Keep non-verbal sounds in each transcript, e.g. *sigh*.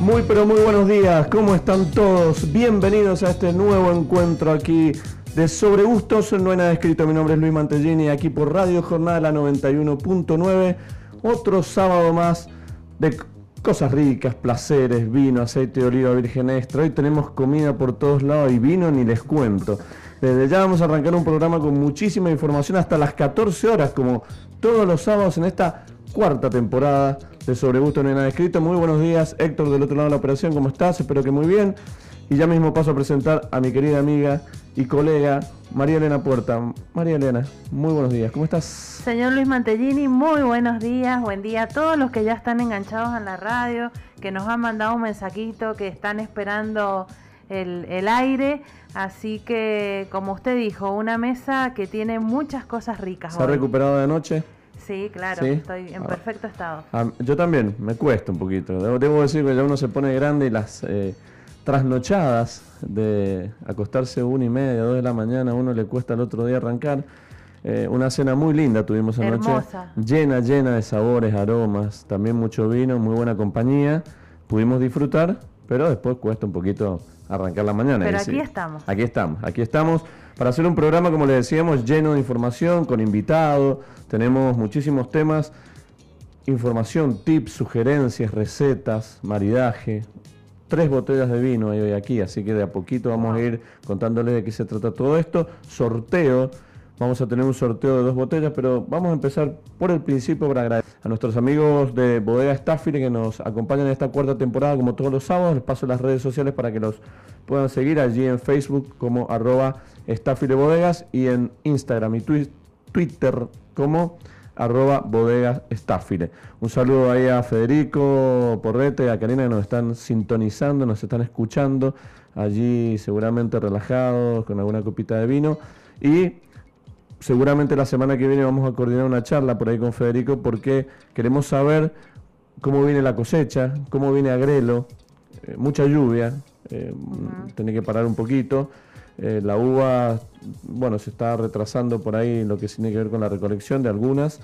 Muy pero muy buenos días, ¿cómo están todos? Bienvenidos a este nuevo encuentro aquí de Sobre Gustos, no hay escrito, mi nombre es Luis Mantellini, aquí por Radio Jornada la 91.9, otro sábado más de cosas ricas, placeres, vino, aceite de oliva virgen extra, hoy tenemos comida por todos lados y vino ni les cuento. Desde ya vamos a arrancar un programa con muchísima información hasta las 14 horas, como todos los sábados en esta cuarta temporada de Sobre Gusto No hay nada escrito. Muy buenos días, Héctor, del otro lado de la operación, ¿cómo estás? Espero que muy bien. Y ya mismo paso a presentar a mi querida amiga y colega María Elena Puerta. María Elena, muy buenos días, ¿cómo estás? Señor Luis Mantellini, muy buenos días, buen día a todos los que ya están enganchados en la radio, que nos han mandado un mensajito, que están esperando el, el aire. Así que, como usted dijo, una mesa que tiene muchas cosas ricas. ¿Se ha hoy. recuperado de anoche? Sí, claro, ¿Sí? estoy en Ah. perfecto estado. Ah, yo también, me cuesta un poquito. Debo, debo decir que ya uno se pone grande y las eh, trasnochadas de acostarse una y media, dos de la mañana, a uno le cuesta el otro día arrancar. Eh, una cena muy linda tuvimos anoche, Hermosa. llena, llena de sabores, aromas, también mucho vino, muy buena compañía. Pudimos disfrutar, pero después cuesta un poquito arrancar la mañana. Pero aquí estamos. Aquí estamos, aquí estamos para hacer un programa, como le decíamos, lleno de información, con invitados. Tenemos muchísimos temas, información, tips, sugerencias, recetas, maridaje. Tres botellas de vino hay hoy aquí, así que de a poquito vamos a ir contándoles de qué se trata todo esto. Sorteo, vamos a tener un sorteo de dos botellas, pero vamos a empezar por el principio para agradecer a nuestros amigos de Bodega Staffile que nos acompañan en esta cuarta temporada como todos los sábados. Les paso las redes sociales para que los puedan seguir allí en Facebook como arroba Bodegas y en Instagram y twi- Twitter como arroba bodegas Staffile. Un saludo ahí a Federico Porrete y a Karina que nos están sintonizando, nos están escuchando allí seguramente relajados con alguna copita de vino y seguramente la semana que viene vamos a coordinar una charla por ahí con Federico porque queremos saber cómo viene la cosecha, cómo viene Agrelo, eh, mucha lluvia, eh, tiene que parar un poquito. eh, la uva, bueno, se está retrasando por ahí lo que tiene que ver con la recolección de algunas.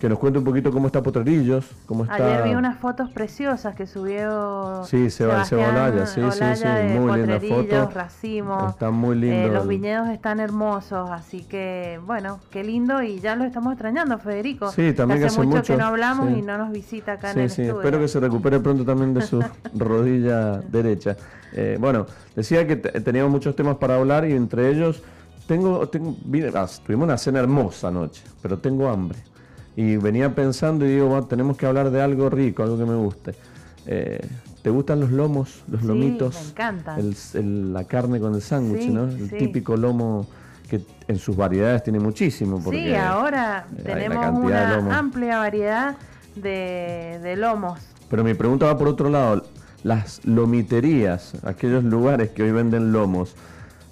Que nos cuente un poquito cómo está Potrerillos, cómo está... Ayer vi unas fotos preciosas que subió Sí, Seba- Seba Sebastián Olaya, sí, sí, sí, de muy linda Potrerillos, foto. racimos. Está muy Eh, los el- viñedos están hermosos, así que bueno, qué lindo y ya lo estamos extrañando, Federico. Sí, también hace hace mucho, mucho, que no hablamos sí. y no nos visita acá en Sí, el sí, estudio. espero que se recupere pronto también de su *laughs* rodilla derecha. Eh, bueno, decía que te- teníamos muchos temas para hablar y entre ellos tengo, tengo vine- ah, tuvimos una cena hermosa anoche, pero tengo hambre. Y venía pensando y digo, "Va, tenemos que hablar de algo rico, algo que me guste. Eh, ¿Te gustan los lomos, los Sí, lomitos? me encantan. El- el- la carne con el sándwich, Sí, ¿no? El sí. típico lomo que en sus variedades tiene muchísimo. Porque Sí, ahora tenemos una amplia variedad de, de lomos. Pero mi pregunta va por otro lado. Las lomiterías, aquellos lugares que hoy venden lomos,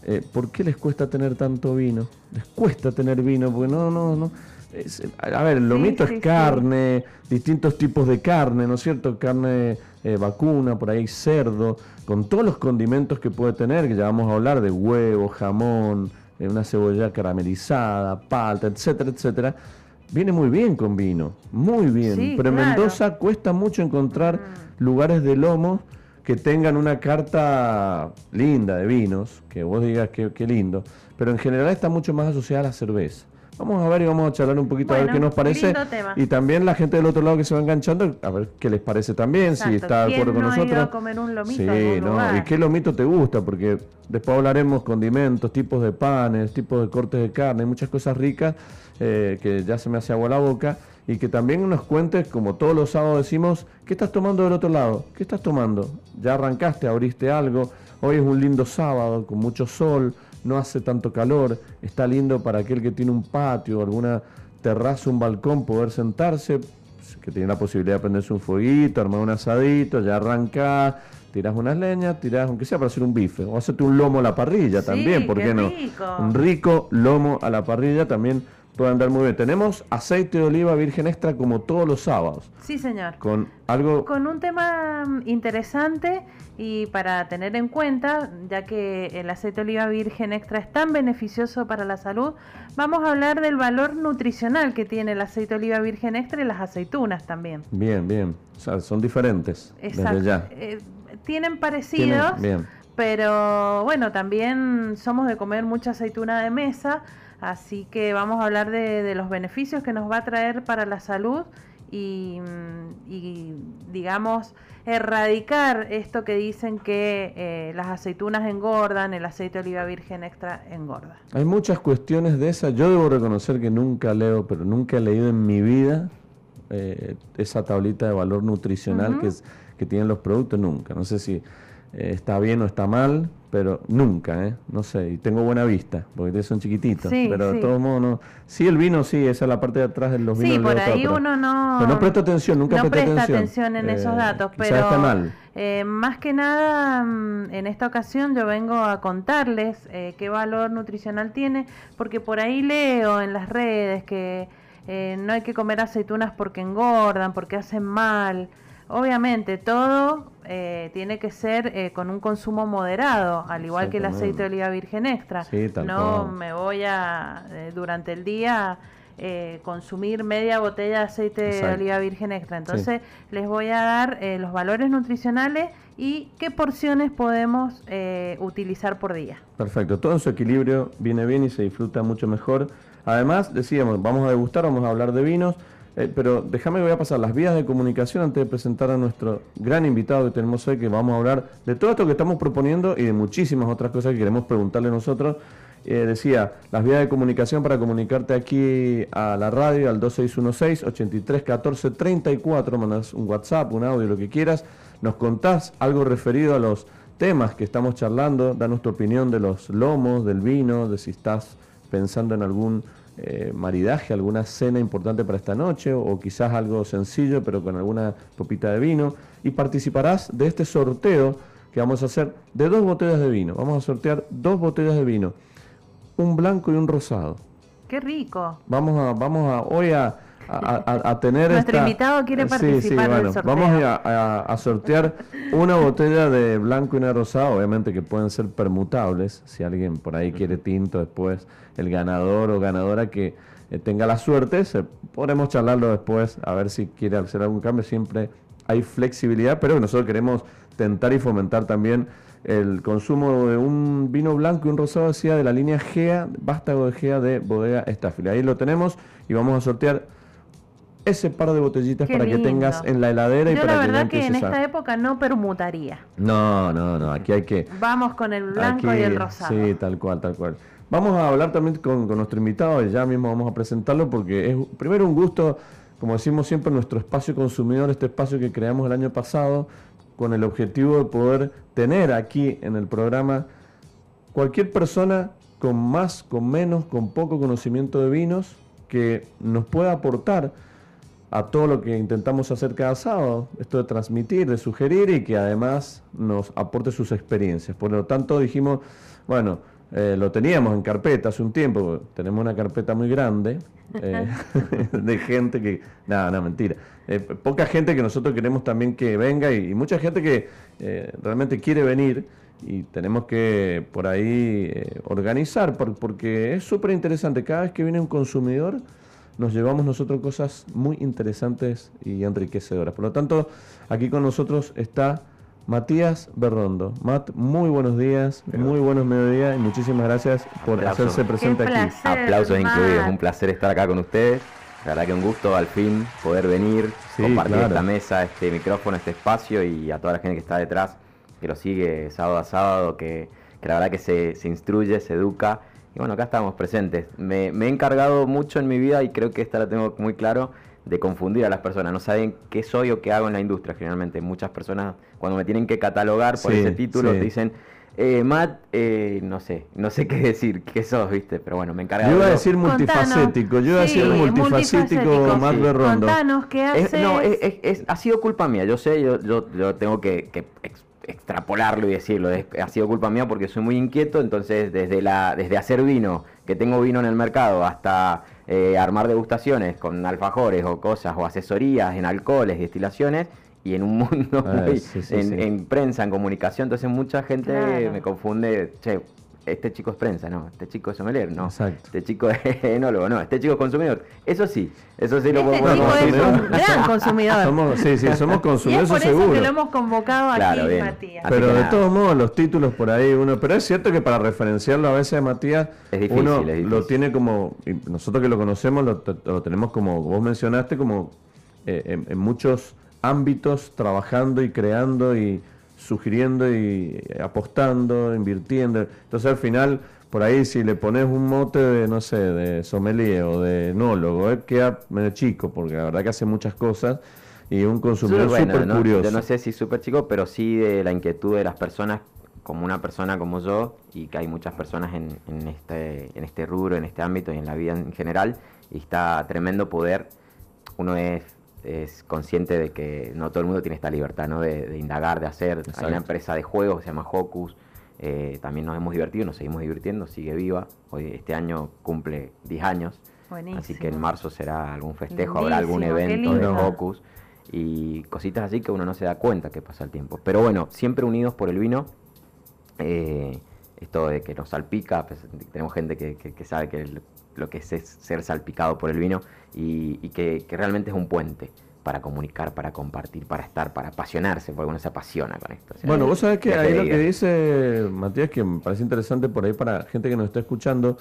eh, ¿por qué les cuesta tener tanto vino? Les cuesta tener vino, porque no, no, no. Es- a ver, el lomito sí, es sí. carne, distintos tipos de carne, ¿no es cierto? Carne eh, vacuna, por ahí cerdo, con todos los condimentos que puede tener, que ya vamos a hablar de huevo, jamón, eh, una cebolla caramelizada, palta, etcétera, etcétera. Viene muy bien con vino, muy bien. Pero en claro. Mendoza cuesta mucho encontrar lugares de lomo que tengan una carta linda de vinos, que vos digas que, qué lindo, pero en general está mucho más asociada a la cerveza. Vamos a ver y vamos a charlar un poquito a ver qué nos parece. Y también la gente del otro lado que se va enganchando, a ver qué les parece también, si está de ¿Quién acuerdo con no ha ido nosotros. a comer un lomito sí, algún no, lugar? y qué lomito te gusta, porque después hablaremos condimentos, tipos de panes, tipos de cortes de carne, muchas cosas ricas eh, que ya se me hace agua la boca. Y que también nos cuentes, como todos los sábados decimos, ¿qué estás tomando del otro lado? ¿Qué estás tomando? ¿Ya arrancaste, abriste algo? Hoy es un lindo sábado, con mucho sol, no hace tanto calor, está lindo para aquel que tiene un patio, alguna terraza, un balcón, poder sentarse, que tiene la posibilidad de prenderse un fueguito, armar un asadito, ya arrancás, tirás unas leñas, tirás, aunque sea para hacer un bife, o hacerte un lomo a la parrilla Sí, también, ¿por qué qué no? rico. Un rico lomo a la parrilla también puede andar muy bien. Tenemos aceite de oliva virgen extra como todos los sábados. Sí, señor. Con algo... Con un tema mm, interesante y para tener en cuenta, ya que el aceite de oliva virgen extra es tan beneficioso para la salud, vamos a hablar del valor nutricional que tiene el aceite de oliva virgen extra y las aceitunas también. Bien, bien. O sea, son diferentes. Exacto. Desde ya. Eh, tienen parecidos, bien. pero bueno, también somos de comer mucha aceituna de mesa, así que vamos a hablar de los beneficios que nos va a traer para la salud y, digamos, erradicar esto que dicen que eh, las aceitunas engordan, el aceite de oliva virgen extra engorda. Hay muchas cuestiones de esas. Yo debo reconocer que nunca leo, pero nunca he leído en mi vida eh, esa tablita de valor nutricional que, que tienen los productos, nunca. No sé si eh, está bien o está mal, pero nunca, ¿eh? No sé, y tengo buena vista, porque son chiquititos, pero de todos modos no. Sí, el vino sí, esa es la parte de atrás de los vinos. Sí, por ahí uno no... Pero no presta atención, nunca no presta, atención. en esos eh, datos, pero está mal. Eh, más que nada, mm, en esta ocasión yo vengo a contarles qué valor nutricional tiene, porque por ahí leo en las redes que no hay que comer aceitunas porque engordan, porque hacen mal. Obviamente, todo eh, tiene que ser eh, con un consumo moderado, al igual que el aceite de oliva virgen extra. no me voy a, eh, durante el día, consumir media botella de aceite de oliva virgen extra. Entonces, les voy a dar los valores nutricionales y qué porciones podemos utilizar por día. Perfecto, todo en su equilibrio viene bien y se disfruta mucho mejor. Además, decíamos, vamos a degustar, vamos a hablar de vinos. Eh, pero déjame que voy a pasar las vías de comunicación antes de presentar a nuestro gran invitado que tenemos hoy, que vamos a hablar de todo esto que estamos proponiendo y de muchísimas otras cosas que queremos preguntarle nosotros. Eh, decía, las vías de comunicación para comunicarte aquí a la radio al 2616-831434, mandas un WhatsApp, un audio, lo que quieras, nos contás algo referido a los temas que estamos charlando, da nuestra opinión de los lomos, del vino, de si estás pensando en algún eh, maridaje, alguna cena importante para esta noche o quizás algo sencillo pero con alguna copita de vino y participarás de este sorteo que vamos a hacer de dos botellas de vino. Vamos a sortear dos botellas de vino, un blanco y un rosado. Qué rico. Vamos a, vamos a hoy a, a, tener Nuestro invitado quiere participar sí, sorteo. Vamos a, sortear una botella de blanco y una rosada, obviamente que pueden ser permutables, si alguien por ahí quiere tinto después, el ganador o ganadora que eh, tenga la suerte, se, podremos charlarlo después, a ver si quiere hacer algún cambio, siempre hay flexibilidad, pero nosotros queremos tentar y fomentar también el consumo de un vino blanco y un rosado, decía, de la línea GEA, vástago de GEA de Bodega Staffel. Ahí lo tenemos y vamos a sortear ese par de botellitas para que tengas en la heladera y para la verdad que, en esta época no permutaría. No, no, no, aquí hay que... Vamos con el blanco y el rosado. Sí, tal cual, tal cual. Vamos a hablar también con, nuestro invitado, ya mismo vamos a presentarlo porque es primero un gusto, como decimos siempre, nuestro espacio consumidor, este espacio que creamos el año pasado, con el objetivo de poder tener aquí en el programa cualquier persona con más, con menos, con poco conocimiento de vinos que nos pueda aportar a todo lo que intentamos hacer cada sábado, esto de transmitir, de sugerir y que además nos aporte sus experiencias. Por lo tanto dijimos, bueno, eh, lo teníamos en carpeta hace un tiempo, tenemos una carpeta muy grande eh, *laughs* de gente que, nada, no, mentira, eh, poca gente que nosotros queremos también que venga y, mucha gente que realmente quiere venir y tenemos que por ahí organizar porque es súper interesante, cada vez que viene un consumidor, nos llevamos nosotros cosas muy interesantes y enriquecedoras. Por lo tanto, aquí con nosotros está Matías Berrondo. Matt, muy buenos días, muy buenos mediodías y muchísimas gracias por hacerse presente aquí. Aplausos incluidos, un placer estar acá con ustedes. La verdad que un gusto al fin poder venir, compartir esta mesa, este micrófono, este espacio y a toda la gente que está detrás, que lo sigue sábado a sábado, que, la verdad que se, se instruye, se educa y bueno, acá estamos presentes. Me, he encargado mucho en mi vida y creo que esta la tengo muy claro de confundir a las personas. No saben qué soy o qué hago en la industria. Generalmente muchas personas cuando me tienen que catalogar por ese título te dicen, eh, Matt, eh, no sé, no sé *laughs* qué decir, qué sos, viste, pero bueno, me encargo. Yo iba a decir multifacético, yo iba a decir multifacético, Matt Berrondo. Contanos, ¿qué haces? no, es, ha sido culpa mía, yo sé, yo, yo, yo tengo que, que extrapolarlo y decirlo, ha sido culpa mía porque soy muy inquieto, entonces desde, la, desde hacer vino, que tengo vino en el mercado, hasta eh, armar degustaciones con alfajores o cosas, o asesorías en alcoholes, destilaciones, y en un mundo ah, en, prensa, en comunicación, entonces mucha gente me confunde, che, este chico es prensa, no, este chico es sommelier, no, este chico es *laughs* enólogo, no, este chico es consumidor. Eso sí, eso sí lo este podemos chico es un gran consumidor. Somos, sí, sí, somos *laughs* consumidores, y es por eso que lo hemos convocado aquí, Matías. Pero de todos modos, los títulos por ahí, uno, pero es cierto que para referenciarlo a veces a Matías, uno lo tiene como, nosotros que lo conocemos, lo, tenemos como, vos mencionaste, como eh, en muchos ámbitos, trabajando y creando y sugiriendo y apostando, invirtiendo. Entonces al final, por ahí si le pones un mote de, no sé, de sommelier o de enólogo, eh, queda medio chico, porque la verdad que hace muchas cosas y un consumidor súper curioso. Yo no sé si súper chico, pero sí de la inquietud de las personas, como una persona como yo, y que hay muchas personas en, en, este, en este rubro, en este ámbito y en la vida en general, y está tremendo poder. Uno es es consciente de que no todo el mundo tiene esta libertad ¿no? de, indagar, de hacer. Hay una empresa de juegos que se llama Hocus. Eh, también nos hemos divertido, nos seguimos divirtiendo, sigue viva. Hoy este año cumple 10 años. Así que en marzo será algún festejo, habrá algún evento de Hocus y cositas así que uno no se da cuenta que pasa el tiempo. Pero bueno, siempre unidos por el vino. Eh, esto de que nos salpica, pues, tenemos gente que, sabe que lo que es, ser salpicado por el vino y, que, realmente es un puente para comunicar, para compartir, para estar, para apasionarse, porque uno se apasiona con esto. bueno, vos sabés que ahí lo que dice Matías, que me parece interesante por ahí para gente que nos está escuchando,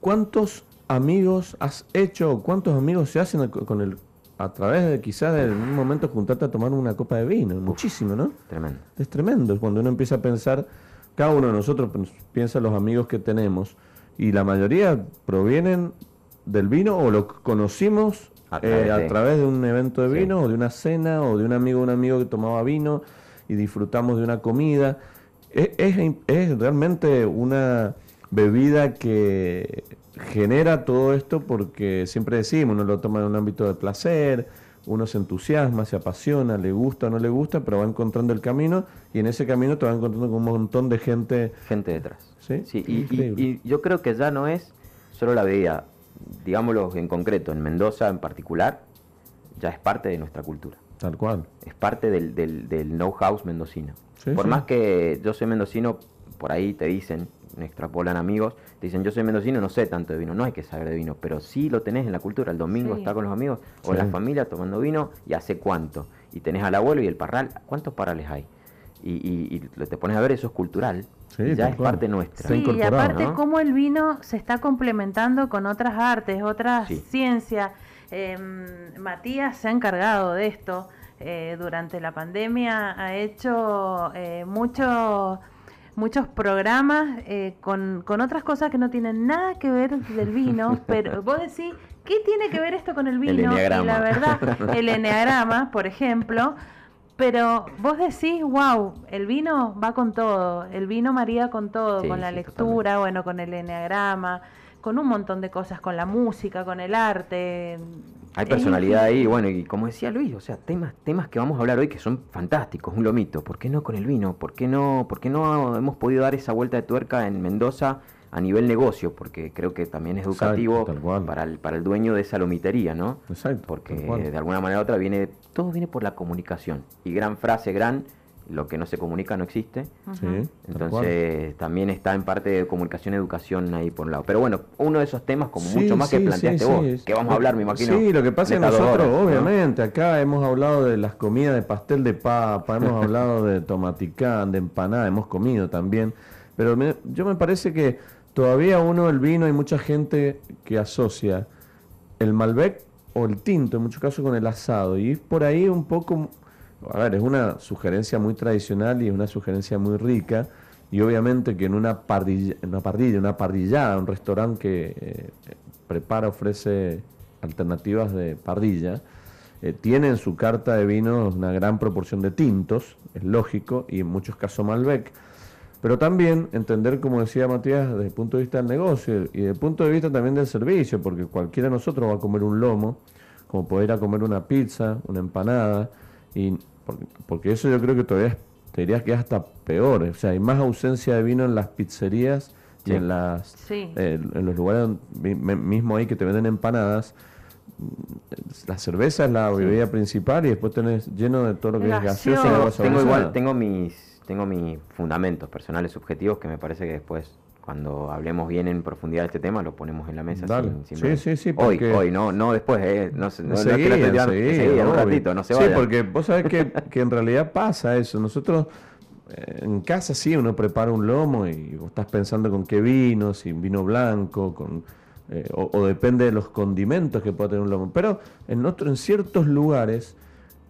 ¿cuántos amigos has hecho, cuántos amigos se hacen con el a través de quizás en un momento juntarte a tomar una copa de vino? Muchísimo, ¿no? Tremendo. Es tremendo, cuando uno empieza a pensar, cada uno de nosotros piensa los amigos que tenemos, y la mayoría provienen del vino o lo conocimos a, eh, través de un evento de vino o de una cena o de un amigo un amigo que tomaba vino y disfrutamos de una comida. Es, realmente una bebida que genera todo esto porque siempre decimos, uno lo toma en un ámbito de placer, uno se entusiasma, se apasiona, le gusta o no le gusta, pero va encontrando el camino y en ese camino te va encontrando con un montón de gente. Gente detrás. Sí, sí y, yo creo que ya no es solo la bebida, digámoslo en concreto, en Mendoza en particular, ya es parte de nuestra cultura. Tal cual. Es parte del, del, del know-how mendocino. por más que yo soy mendocino, por ahí te dicen, me extrapolan amigos, te dicen, yo soy mendocino, no sé tanto de vino, no hay que saber de vino, pero sí lo tenés en la cultura, el domingo está con los amigos o la familia tomando vino y hace cuánto, y tenés al abuelo y el parral, ¿cuántos parrales hay? Y, te pones a ver, eso es cultural, ya es parte nuestra. Sí, y aparte cómo el vino se está complementando con otras artes, otras ciencias. Em, Matías se ha encargado de esto. Eh, durante la pandemia ha hecho eh, mucho muchos programas eh, con, con, otras cosas que no tienen nada que ver del vino, *laughs* pero vos decís, ¿qué tiene que ver esto con el vino? y la verdad, el eneagrama, por ejemplo, pero vos decís, wow, el vino va con todo, el vino maría con todo, con la lectura, bueno, con el eneagrama, con un montón de cosas, con la música, con el arte. Hay personalidad ahí, bueno, y como decía Luis, o sea, temas, temas que vamos a hablar hoy que son fantásticos, un lomito. ¿Por qué no con el vino? ¿Por qué no, por qué no hemos podido dar esa vuelta de tuerca en Mendoza a nivel negocio? Porque creo que también es educativo para, el, para el dueño de esa lomitería, ¿no? Exacto. Porque de alguna manera u otra viene, todo viene por la comunicación. Y gran frase, gran lo que no se comunica no existe. Entonces también está en parte de comunicación, educación ahí por un lado. Pero bueno, uno de esos temas como mucho más que planteaste vos, que vamos a hablar, me imagino. Sí, lo que pasa es que nosotros, obviamente, acá hemos hablado de las comidas de pastel de papa, hemos *laughs* hablado de tomaticán, de empanada, hemos comido también. Pero yo me parece que todavía uno, el vino, hay mucha gente que asocia el Malbec o el tinto, en muchos casos, con el asado. Y por ahí un poco a ver, es una sugerencia muy tradicional y es una sugerencia muy rica. Y obviamente que en una parrilla, una parrilla, una parrillada, un restaurante que eh, prepara, ofrece alternativas de parrilla, eh, tiene en su carta de vinos una gran proporción de tintos, es lógico, y en muchos casos Malbec. Pero también entender, como decía Matías, desde el punto de vista del negocio y desde el punto de vista también del servicio, porque cualquiera de nosotros va a comer un lomo, como poder ir a comer una pizza, una empanada, y porque, eso yo creo que todavía te diría que es hasta peor. O sea, hay más ausencia de vino en las pizzerías y en las eh, en los lugares mismo ahí que te venden empanadas mm, la cerveza es la bebida principal y después tenés lleno de todo lo que es gaseoso tengo igual tengo mis tengo mis fundamentos personales subjetivos que me parece que después cuando hablemos bien en profundidad de este tema, lo ponemos en la mesa. Sin, sí, sí, sí. Hoy, hoy, no, no después, eh, no, no, no un ratito, no se Sí, porque vos sabés que, *laughs* que en realidad pasa eso. Nosotros eh, en casa sí uno prepara un lomo y vos estás pensando con qué vino, si vino blanco, con eh, o, depende de los condimentos que pueda tener un lomo. Pero en otro, en ciertos lugares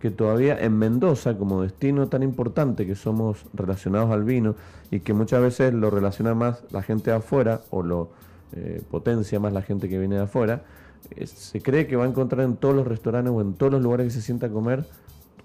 que todavía en Mendoza, como destino tan importante que somos relacionados al vino y que muchas veces lo relaciona más la gente de afuera o lo eh, potencia más la gente que viene de afuera, eh, se cree que va a encontrar en todos los restaurantes o en todos los lugares que se sienta a comer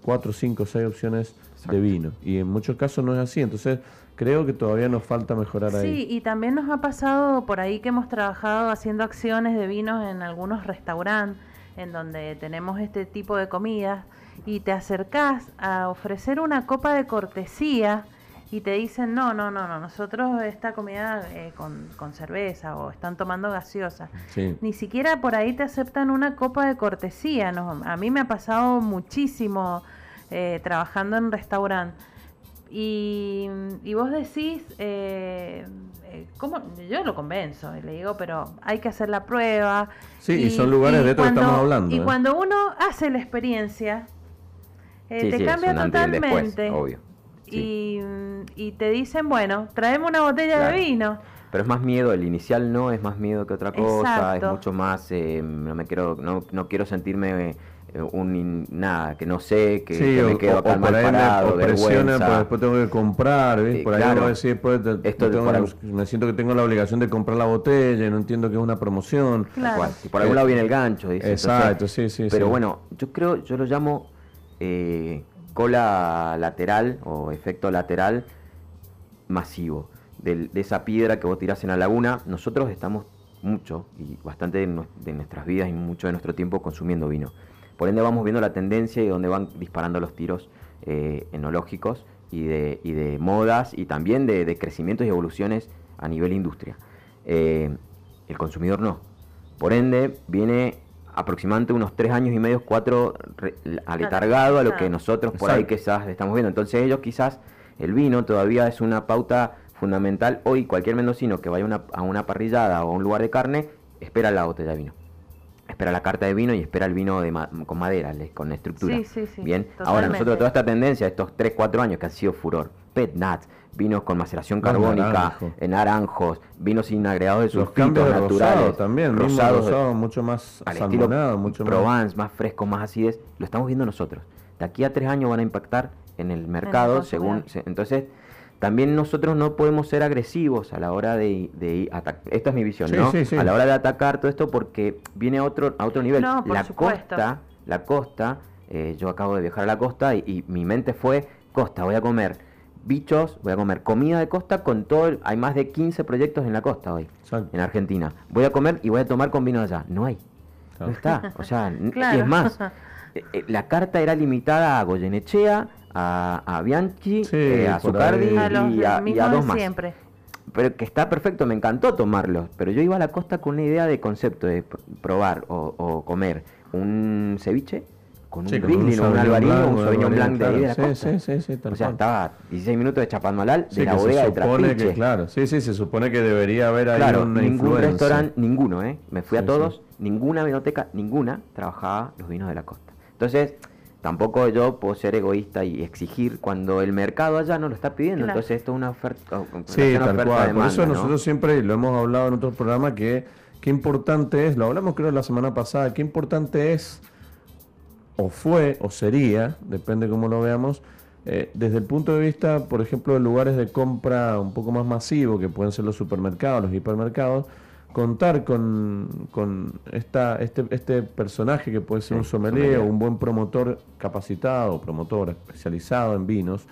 cuatro, cinco, seis opciones de vino. Y en muchos casos no es así. Entonces creo que todavía nos falta mejorar ahí. Sí, y también nos ha pasado por ahí que hemos trabajado haciendo acciones de vinos en algunos restaurantes en donde tenemos este tipo de comidas y te acercás a ofrecer una copa de cortesía y te dicen, no, no, no, no, nosotros esta comida eh, con, con, cerveza o están tomando gaseosa. Ni siquiera por ahí te aceptan una copa de cortesía. ¿no? A mí me ha pasado muchísimo eh, trabajando en restaurante. Y, y, vos decís, eh, ¿cómo? yo lo convenzo y le digo, pero hay que hacer la prueba. Sí, y, son lugares de estos que estamos hablando. Y cuando uno hace la experiencia, eh, te cambia totalmente. obvio. Y, y, te dicen, bueno, traemos una botella de vino. Pero es más miedo, el inicial no es más miedo que otra cosa, es mucho más, eh, no me quiero, no, no quiero sentirme eh, un nada, que no sé, que, me quedo acá mal parado, me presiona, pues después tengo que comprar, ¿ves? por ahí claro, decir, después esto me siento que tengo la obligación de comprar la botella y no entiendo que es una promoción. Claro. Si por algún lado viene el gancho, dice. Exacto, sí, sí. Pero bueno, yo creo, yo lo llamo eh, cola lateral o efecto lateral masivo de, esa piedra que vos tirás en la laguna. Nosotros estamos mucho y bastante de, nuestras vidas y mucho de nuestro tiempo consumiendo vino. Por ende vamos viendo la tendencia y dónde van disparando los tiros eh, enológicos y de, de, modas y también de, crecimientos y evoluciones a nivel industria. Eh, el consumidor no. Por ende viene aproximadamente unos tres años y medio, cuatro, aletargado a lo que nosotros por ahí quizás estamos viendo. Entonces ellos quizás, el vino todavía es una pauta fundamental. Hoy cualquier mendocino que vaya a una parrillada o a un lugar de carne, espera la botella de vino. Espera la carta de vino y espera el vino de con madera, con estructura. Bien, ahora nosotros toda esta tendencia, estos 3, 4 años que ha sido furor, pet nuts, vinos con maceración carbónica, en naranjos, vinos sin agregados de sulfitos naturales. también, rosado, mucho más al estilo mucho Provence, más... fresco, más acidez, lo estamos viendo nosotros. De aquí a tres años van a impactar en el mercado, según... entonces, también nosotros no podemos ser agresivos a la hora de, atacar. Esta es mi visión, ¿no? A la hora de atacar todo esto porque viene a otro, a otro nivel. la costa, la costa, eh, yo acabo de viajar a la costa y mi mente fue, costa, voy a comer bichos, voy a comer comida de costa con todo, hay más de 15 proyectos en la costa hoy, en Argentina. Voy a comer y voy a tomar con vino de allá. No hay. No está. O sea, y es más, *laughs* eh, eh, la carta era limitada a Goyenechea, a, a Bianchi, eh, a Zucardi y, a, dos más. Siempre. Pero que está perfecto, me encantó tomarlos. Pero yo iba a la costa con una idea de concepto, de probar o, o comer un ceviche con un Riesling, un, un Albarino, un Sauvignon Blanc de ahí de la costa. Sí, sí, sí, O sea, estaba 16 minutos de Chapadmalal de la bodega de Trapiche. claro, sí, sí, se supone que debería haber ahí claro, ningún restaurante, ninguno, ¿eh? Me fui a todos, ninguna vinoteca, ninguna trabajaba los vinos de la costa. Entonces, tampoco yo puedo ser egoísta y exigir cuando el mercado allá no lo está pidiendo. Entonces, esto es una oferta. Sí, tal cual. Por eso nosotros siempre lo hemos hablado en otros programas que qué importante es, lo hablamos creo la semana pasada, qué importante es o fue o sería, depende cómo lo veamos, eh, desde el punto de vista, por ejemplo, de lugares de compra un poco más masivo, que pueden ser los supermercados, los hipermercados, contar con, con esta, este, este personaje que puede ser un sommelier. o un buen promotor capacitado, promotor especializado en vinos,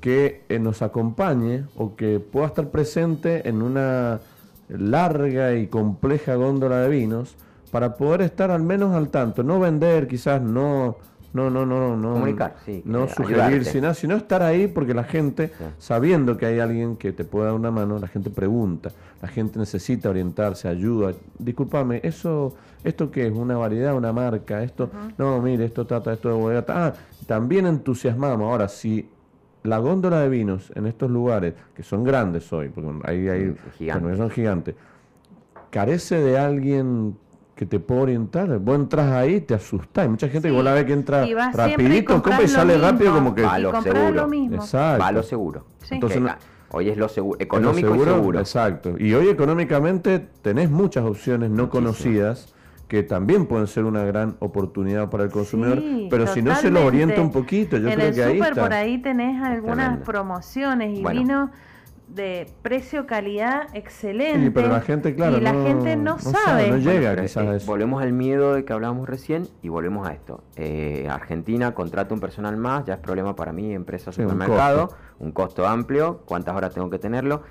que eh, nos acompañe o que pueda estar presente en una larga y compleja góndola de vinos, para poder estar al menos al tanto, no vender, quizás no no, no, no, no, comunicar, sí, no sugerir, sino, sino estar ahí porque la gente, sabiendo que hay alguien que te puede dar una mano, la gente pregunta, la gente necesita orientarse, ayuda. Discúlpame, eso, esto qué es, una variedad, una marca, esto, no, mire, esto trata esto de bodega, ah, también entusiasmamos. Ahora, si la góndola de vinos en estos lugares, que son grandes hoy, porque ahí hay, son gigantes, carece de alguien que te puede orientar. Vos entras ahí te asustás. Hay mucha gente que vos la ve que entra rapidito, y, sale rápido como que... Va lo seguro. Exacto. Va lo seguro. Entonces, hoy es lo seguro, económico y seguro. Exacto. Y hoy económicamente tenés muchas opciones no conocidas que también pueden ser una gran oportunidad para el consumidor, pero si no se lo orienta un poquito, yo creo que ahí está. por ahí tenés algunas promociones y vino de precio-calidad excelente. pero la gente, claro, y la gente no, sabe. No llega quizás a eso. Volvemos al miedo de que hablábamos recién y volvemos a esto. Eh, Argentina contrata un personal más, ya es problema para mí, empresa, supermercado, un costo amplio, cuántas horas tengo que tenerlo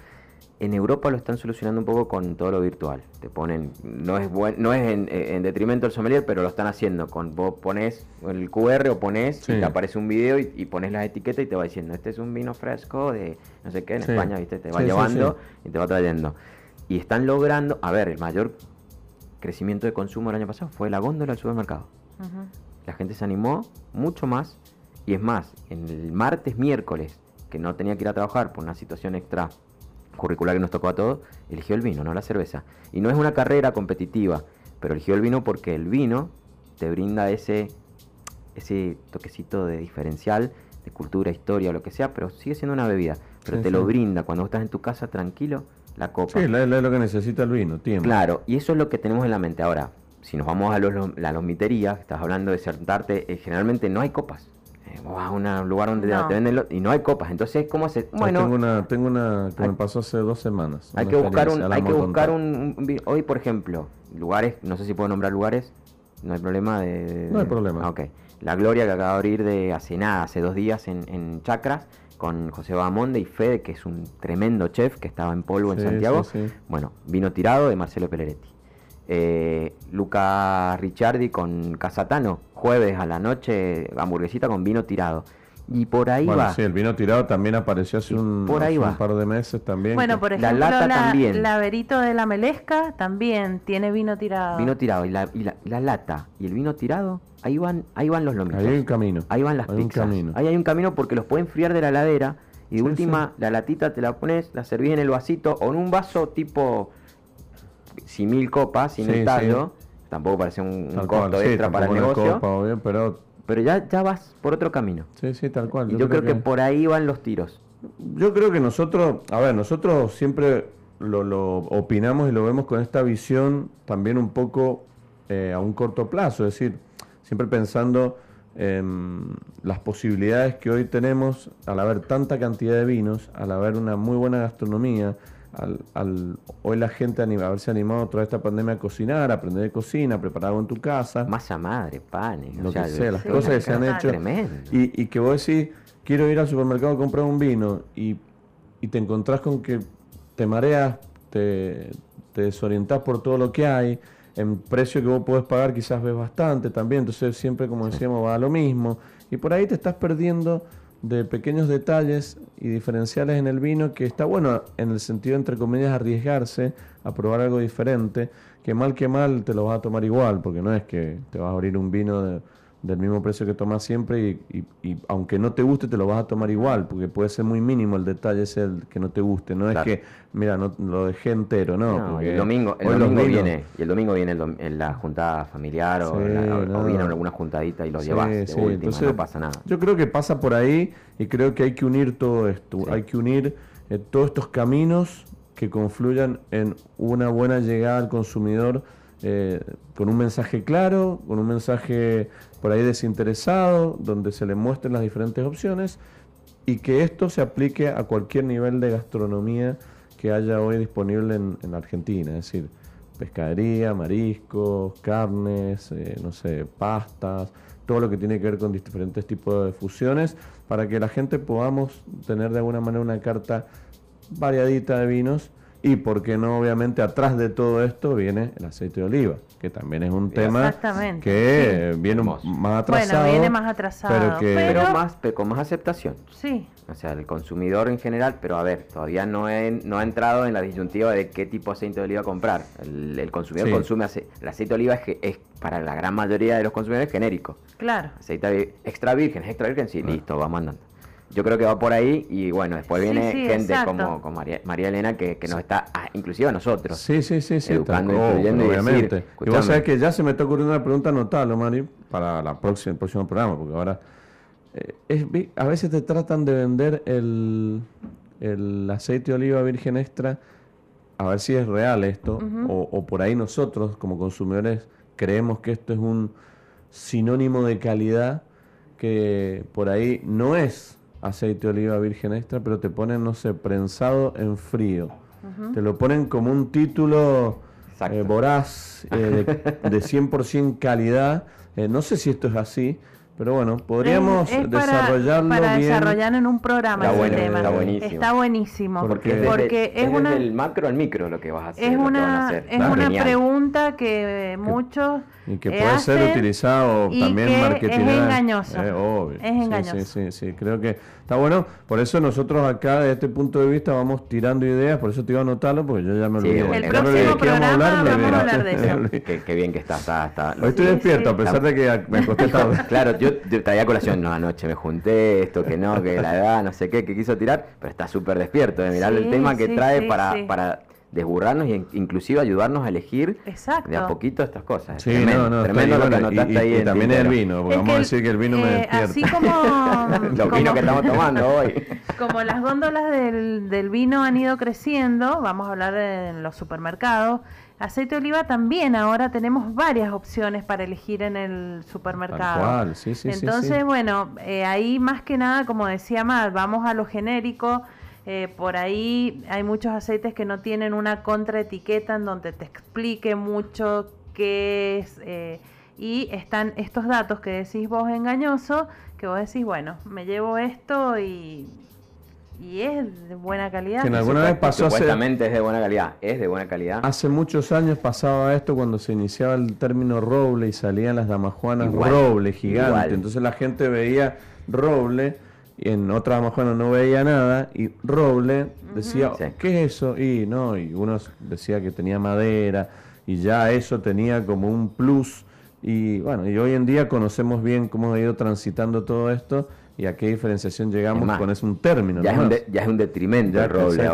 en Europa lo están solucionando un poco con todo lo virtual. Te ponen, no es no es en, detrimento del sommelier, pero lo están haciendo. Con vos pones el QR o pones, y te aparece un video y, pones las etiquetas y te va diciendo, este es un vino fresco de no sé qué en España, ¿viste? Te va llevando y te va trayendo. Y están logrando, a ver, el mayor crecimiento de consumo el año pasado fue la góndola del supermercado. La gente se animó mucho más y es más, en el martes, miércoles, que no tenía que ir a trabajar por una situación extra curricular que nos tocó a todos, eligió el vino, no la cerveza. Y no es una carrera competitiva, pero eligió el vino porque el vino te brinda ese, ese toquecito de diferencial, de cultura, historia, lo que sea, pero sigue siendo una bebida. Pero te lo brinda cuando estás en tu casa tranquilo, la copa. Sí, es lo que necesita el vino, tiempo. Claro, y eso es lo que tenemos en la mente. Ahora, si nos vamos a los, la lomitería, estás hablando de sentarte, eh, generalmente no hay copas vas a un lugar donde te venden y no hay copas. Entonces, ¿cómo se...? Bueno, tengo una, tengo una que me pasó hace dos semanas. Hay que buscar un, hay que buscar un, Hoy, por ejemplo, lugares, no sé si puedo nombrar lugares, no hay problema de... no hay problema. Ok. La Gloria que acaba de abrir de hace nada, hace dos días en, en Chacras, con José Bamonde y Fede, que es un tremendo chef que estaba en polvo en Santiago. Bueno, vino tirado de Marcelo Peleretti. Eh, Luca Ricciardi con Casatano, jueves a la noche, hamburguesita con vino tirado. Y por ahí va. Sí, el vino tirado también apareció hace, un, par de meses también. Bueno, por ejemplo, la lata también. La Verito de la Melesca también tiene vino tirado. Vino tirado. Y la, lata y el vino tirado, ahí van, ahí van los lomitos. Ahí hay un camino. Ahí van las hay pizzas. Ahí hay un camino porque los pueden enfriar de la ladera. Y de última, la latita te la pones, la servís en el vasito o en un vaso tipo si mil copas sin el tallo, tampoco parece un, costo extra para el negocio. pero... pero ya, ya vas por otro camino. Sí, sí, tal cual. Y yo, creo, que... por ahí van los tiros. Yo creo que nosotros, a ver, nosotros siempre lo, opinamos y lo vemos con esta visión también un poco eh, a un corto plazo, es decir, siempre pensando en las posibilidades que hoy tenemos al haber tanta cantidad de vinos, al haber una muy buena gastronomía, al, hoy la gente anima, haberse animado toda esta pandemia a cocinar, a aprender de cocina, a preparar algo en tu casa. Masa madre, panes, lo que sea, las cosas que se han hecho. Y, y, que vos decís, quiero ir al supermercado a comprar un vino y, te encontrás con que te mareas, te, te desorientás por todo lo que hay, en precio que vos podés pagar quizás ves bastante también, entonces siempre como decíamos va a lo mismo y por ahí te estás perdiendo de pequeños detalles y diferenciales en el vino que está bueno en el sentido entre comillas arriesgarse a probar algo diferente que mal que mal te lo vas a tomar igual porque no es que te vas a abrir un vino de, del mismo precio que tomas siempre y, aunque no te guste te lo vas a tomar igual porque puede ser muy mínimo el detalle ese el que no te guste no es que mira no lo dejé entero no, el domingo el domingo viene y el domingo viene en la juntada familiar o, viene alguna juntadita y lo llevas de última, no pasa nada. yo creo que pasa por ahí y creo que hay que unir todo esto hay que unir eh, todos estos caminos que confluyan en una buena llegada al consumidor eh, con un mensaje claro, con un mensaje por ahí desinteresado, donde se le muestren las diferentes opciones y que esto se aplique a cualquier nivel de gastronomía que haya hoy disponible en, en Argentina, es decir, pescadería, mariscos, carnes, eh, no sé, pastas, todo lo que tiene que ver con diferentes tipos de fusiones, para que la gente podamos tener de alguna manera una carta variadita de vinos Y por qué no, obviamente, atrás de todo esto viene el aceite de oliva, que también es un tema que viene más atrasado. Bueno, viene más atrasado. Pero, más, con más aceptación. Sí. O sea, el consumidor en general, pero a ver, todavía no, no ha entrado en la disyuntiva de qué tipo de aceite de oliva comprar. El, consumidor consume el aceite de oliva es, es, para la gran mayoría de los consumidores genérico. Claro. Aceite extra virgen, extra virgen, sí, listo, vamos andando yo creo que va por ahí y bueno, después viene gente como, como María, María, Elena que, que nos está, ah, inclusive a nosotros, sí, sí, sí, sí, educando, obviamente. Y, vos sabés que ya se me está ocurriendo una pregunta notable, Mari, para la próxima, el próximo programa, porque ahora eh, es, a veces te tratan de vender el, el aceite de oliva virgen extra, a ver si es real esto, o, o por ahí nosotros como consumidores creemos que esto es un sinónimo de calidad que por ahí no es aceite de oliva virgen extra, pero te ponen, no sé, prensado en frío. Te lo ponen como un título eh, voraz eh, de, de, 100% calidad. Eh, no sé si esto es así, pero bueno, podríamos desarrollarlo para desarrollar en un programa está ese tema. Está buenísimo. Está buenísimo. Porque, es, una, el macro al micro lo que vas a hacer. Es una, es una pregunta que muchos y que puede ser utilizado también marketing. Es engañoso. Eh, es engañoso. Sí, sí, sí, creo que está bueno. Por eso nosotros acá, desde este punto de vista, vamos tirando ideas. Por eso te iba a anotarlo, porque yo ya me olvidé. el próximo programa vamos a hablar, de eso. qué, bien que está. está, Hoy estoy despierto, a pesar de que me acosté *laughs* tarde. claro, yo, traía colación. No, anoche me junté, esto que no, que la edad, no sé qué, que quiso tirar. Pero está súper despierto de mirar el tema que trae para, para desburrarnos e inclusive ayudarnos a elegir de a poquito estas cosas. Sí, tremendo, no, no, tremendo lo que anotaste y, ahí. Y también el vino, porque vamos a decir que el vino me eh, despierta. Así como... *laughs* Los vinos que estamos tomando hoy. *laughs* Como las góndolas del, del vino han ido creciendo, vamos a hablar en los supermercados, aceite de oliva también ahora tenemos varias opciones para elegir en el supermercado. Tal Sí, sí, Entonces, bueno, eh, ahí más que nada, como decía Matt, vamos a lo genérico eh, por ahí hay muchos aceites que no tienen una contraetiqueta en donde te explique mucho qué es. Eh, y están estos datos que decís vos engañoso, que vos decís, bueno, me llevo esto y, y es de buena calidad. Que en alguna vez pasó Supuestamente es de buena calidad, es de buena calidad. Hace muchos años pasaba esto cuando se iniciaba el término roble y salían las damajuanas roble gigante. Entonces la gente veía roble y en otra mejor no veía nada y Roble decía, ¿qué es eso? Y no, y uno decía que tenía madera y ya eso tenía como un plus y bueno, y hoy en día conocemos bien cómo ha ido transitando todo esto y a qué diferenciación llegamos con ese un término. Ya, es un, ya es un detrimento el roble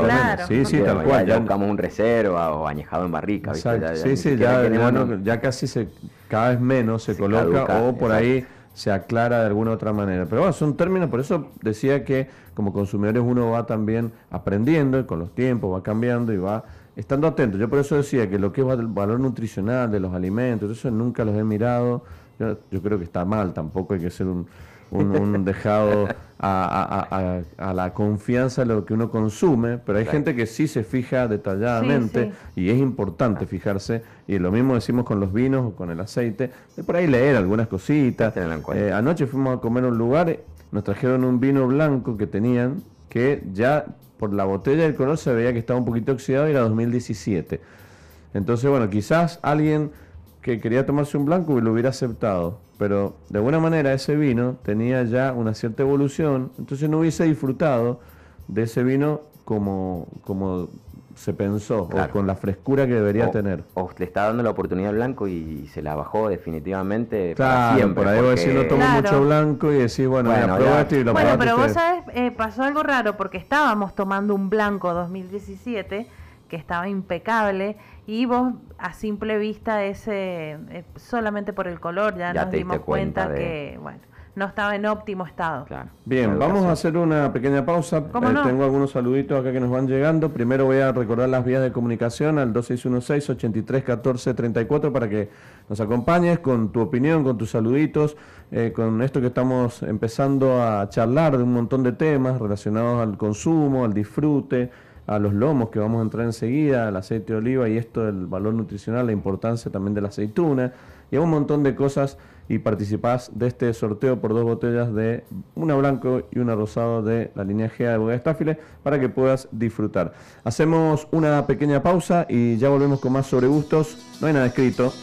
Sí, sí, tal cual. Ya, buscamos un reserva o añejado en barrica. sí, sí, ya, casi se, cada vez menos se, coloca o por ahí se aclara de alguna otra manera. Pero bueno, son términos, por eso decía que como consumidores uno va también aprendiendo y con los tiempos va cambiando y va estando atento. Yo por eso decía que lo que es el valor nutricional de los alimentos, eso nunca los he mirado. Yo, yo creo que está mal, tampoco hay que ser un, un, *laughs* dejado a, la confianza de lo que uno consume, pero hay gente que sí se fija detalladamente y es importante fijarse, y lo mismo decimos con los vinos o con el aceite, de por ahí leer algunas cositas. Eh, anoche fuimos a comer a un lugar, nos trajeron un vino blanco que tenían, que ya por la botella del color se veía que estaba un poquito oxidado y era 2017. Entonces, bueno, quizás alguien que quería tomarse un blanco y lo hubiera aceptado, pero de alguna manera ese vino tenía ya una cierta evolución, entonces no hubiese disfrutado de ese vino como, como se pensó, o con la frescura que debería tener. O le está dando la oportunidad al blanco y se la bajó definitivamente claro, siempre. Por ahí vos decís, no tomo mucho blanco y decís, bueno, bueno, y lo Bueno, pero vos sabés, eh, pasó algo raro porque estábamos tomando un blanco 2017 que estaba impecable y vos a simple vista ese eh, solamente por el color ya, nos dimos cuenta, que bueno no estaba en óptimo estado. Bien, vamos a hacer una pequeña pausa. Eh, tengo algunos saluditos acá que nos van llegando. Primero voy a recordar las vías de comunicación al 2616-831434 para que nos acompañes con tu opinión, con tus saluditos, eh, con esto que estamos empezando a charlar de un montón de temas relacionados al consumo, al disfrute, a los lomos que vamos a entrar enseguida, al aceite de oliva y esto del valor nutricional, la importancia también de la aceituna y a un montón de cosas y participás de este sorteo por dos botellas de una blanco y una rosado de la línea GA de Bodega Estáfile para que puedas disfrutar. Hacemos una pequeña pausa y ya volvemos con más sobre gustos. No hay nada escrito.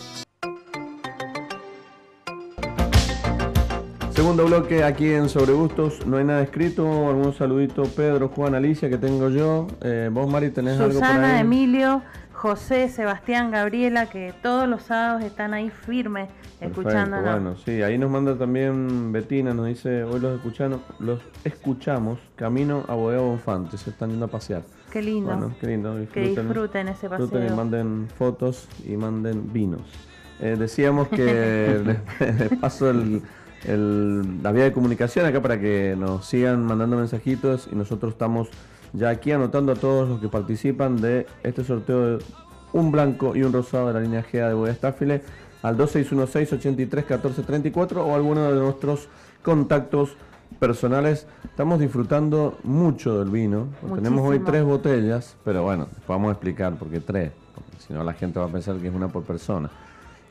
Segundo bloque aquí en Sobre Gustos, no hay nada escrito, algún saludito Pedro, Juan, Alicia que tengo yo. Eh, vos Mari tenés algo por ahí? Emilio, José, Sebastián, Gabriela, que todos los sábados están ahí firmes escuchándonos. Bueno, sí, ahí nos manda también Betina, nos dice, hoy los escuchamos, los escuchamos camino a Bodega Bonfante, se están yendo a pasear. Qué lindo. Bueno, qué lindo. Disfruten, que disfruten ese paseo. Disfruten y manden fotos y manden vinos. Eh, decíamos que *laughs* les *laughs* paso el la vía de comunicación acá para que nos sigan mandando mensajitos y nosotros estamos ya aquí anotando a todos los que participan de este sorteo de un blanco y un rosado de la línea GA de Bodega Staffile al 2616-831434 o alguno de nuestros contactos personales. Estamos disfrutando mucho del vino. Tenemos hoy tres botellas, pero bueno, vamos a explicar por qué tres. Porque si no la gente va a pensar que es una por persona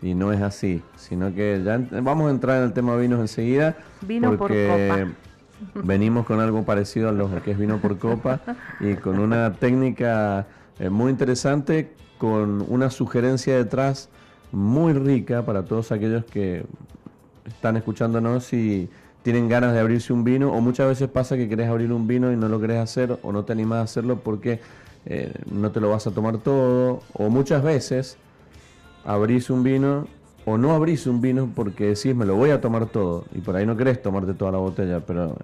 y no es así, sino que ya vamos a entrar en el tema vinos enseguida. Vino porque por copa. *laughs* venimos con algo parecido a lo que es vino por copa y con una técnica eh, muy interesante, con una sugerencia detrás muy rica para todos aquellos que están escuchándonos y tienen ganas de abrirse un vino o muchas veces pasa que querés abrir un vino y no lo querés hacer o no te animás a hacerlo porque eh, no te lo vas a tomar todo o muchas veces abrís un vino o no abrís un vino porque decís me lo voy a tomar todo y por ahí no querés tomarte toda la botella, pero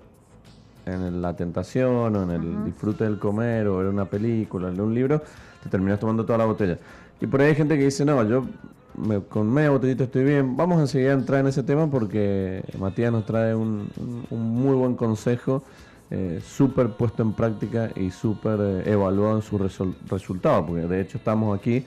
en la tentación o en el disfrute del comer o ver una película, leer un libro, te terminas tomando toda la botella. Y por ahí hay gente que dice, no, yo con media botellita estoy bien. Vamos enseguida a entrar en ese tema porque Matías nos trae un, muy buen consejo, eh, súper puesto en práctica y súper eh, evaluado en su resultado, porque de hecho estamos aquí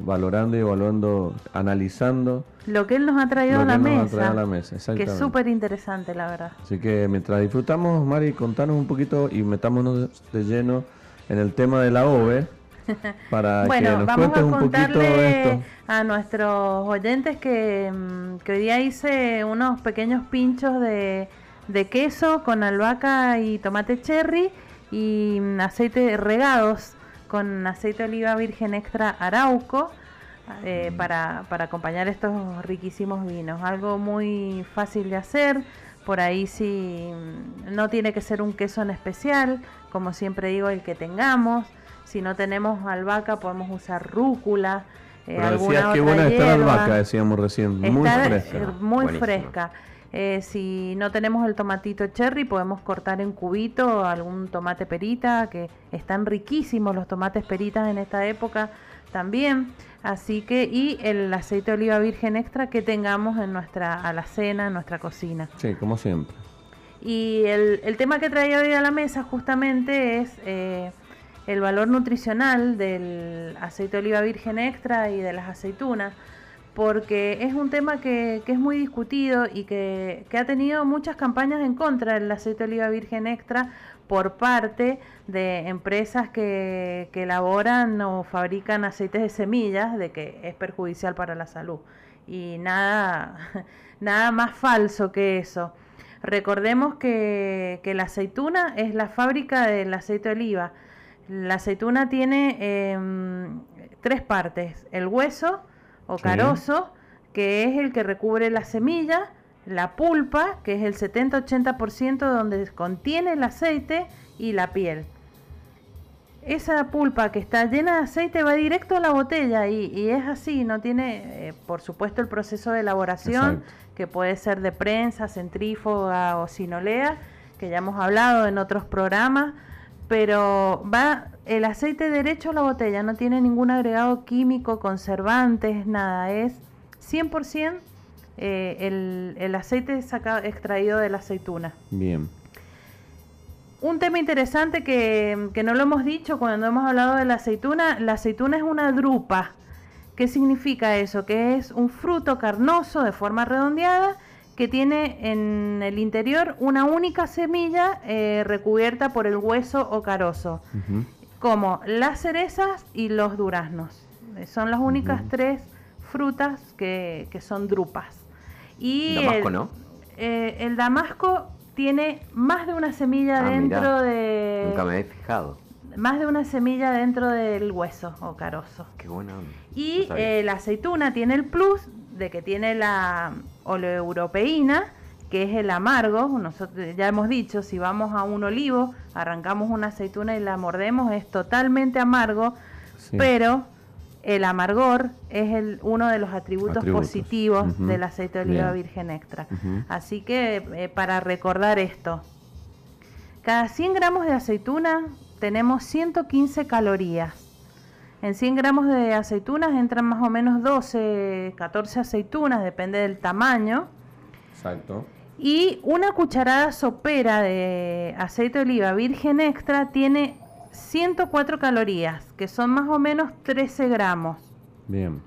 valorando y evaluando, analizando. Lo que él nos ha traído, a la, mesa, Que es súper interesante, la verdad. Así que mientras disfrutamos, Mari, contanos un poquito y metámonos de lleno en el tema de la OVE. *laughs* Para que nos vamos cuentes a un poquito esto. a nuestros oyentes que, mm, que, hoy día hice unos pequeños pinchos de, de queso con albahaca y tomate cherry y mm, aceite regados con aceite de oliva virgen extra arauco eh, mm. para, para, acompañar estos riquísimos vinos. Algo muy fácil de hacer. Por ahí si no tiene que ser un queso en especial, como siempre digo, el que tengamos. Si no tenemos albahaca, podemos usar rúcula. Eh, alguna decías buena está la albahaca, decíamos recién, muy fresca. Muy fresca. Eh, si no tenemos el tomatito cherry, podemos cortar en cubito algún tomate perita, que están riquísimos los tomates peritas en esta época también. Así que, y el aceite de oliva virgen extra que tengamos en nuestra alacena, en nuestra cocina. Sí, como siempre. Y el, tema que traía hoy a la mesa justamente es eh, el valor nutricional del aceite de oliva virgen extra y de las aceitunas porque es un tema que, es muy discutido y que, ha tenido muchas campañas en contra del aceite de oliva virgen extra por parte de empresas que, elaboran o fabrican aceites de semillas, de que es perjudicial para la salud. Y nada, *laughs* nada más falso que eso. Recordemos que, la aceituna es la fábrica del aceite de oliva. La aceituna tiene em, tres partes, el hueso, o carozo, que es el que recubre la semilla, la pulpa, que es el 70-80% donde contiene el aceite, y la piel. Esa pulpa que está llena de aceite va directo a la botella y, es así, no tiene, eh, por supuesto, el proceso de elaboración, que puede ser de prensa, centrífuga o sinolea, que ya hemos hablado en otros programas, pero va el aceite derecho a la botella, no tiene ningún agregado químico, conservantes, nada, es 100% eh, el, el, aceite sacado, extraído de la aceituna. Bien. Un tema interesante que, que no lo hemos dicho cuando hemos hablado de la aceituna, la aceituna es una drupa. ¿Qué significa eso? Que es un fruto carnoso de forma redondeada que tiene en el interior una única semilla eh, recubierta por el hueso o carozo, como las cerezas y los duraznos. Son las únicas tres frutas que, son drupas. Y Damasco el, no. eh, el damasco tiene más de una semilla Ah, dentro mirá. de... Nunca me he fijado. Más de una semilla dentro del hueso o carozo. Qué buena onda. Y No eh, la aceituna tiene el plus de que tiene la oleoeuropeína, que es el amargo. Nosotros ya hemos dicho, si vamos a un olivo, arrancamos una aceituna y la mordemos, es totalmente amargo, Sí. pero el amargor es el, uno de los atributos, Atributos. positivos del aceite de oliva Bien. virgen extra. Así que eh, para recordar esto, cada 100 gramos de aceituna tenemos 115 calorías. En 100 gramos de aceitunas entran más o menos 12, 14 aceitunas, depende del tamaño. Exacto. Y una cucharada sopera de aceite de oliva virgen extra tiene 104 calorías, que son más o menos 13 gramos. Bien.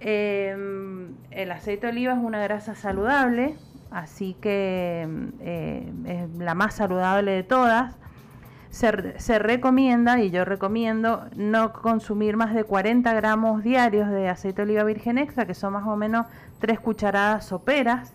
Eh, el aceite de oliva es una grasa saludable, así que eh, es la más saludable de todas. Se, se recomienda, y yo recomiendo, no consumir más de 40 gramos diarios de aceite de oliva virgen extra, que son más o menos 3 cucharadas soperas.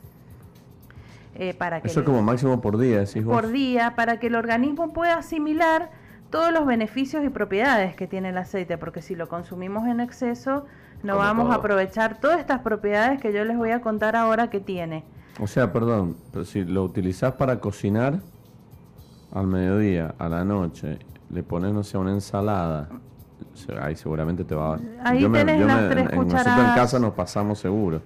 Eh, para que Eso es el- como máximo por día, vos. por día para que el organismo pueda asimilar todos los beneficios y propiedades que tiene el aceite, porque si lo consumimos en exceso no Como vamos a aprovechar todas estas propiedades que yo les voy a contar ahora que tiene. O sea, perdón, pero si lo utilizás para cocinar al mediodía, a la noche, le pones, no sé, una ensalada, ahí seguramente te va a... Ahí tenés las tres en- Nosotros en cucharadas. casa nos pasamos seguro.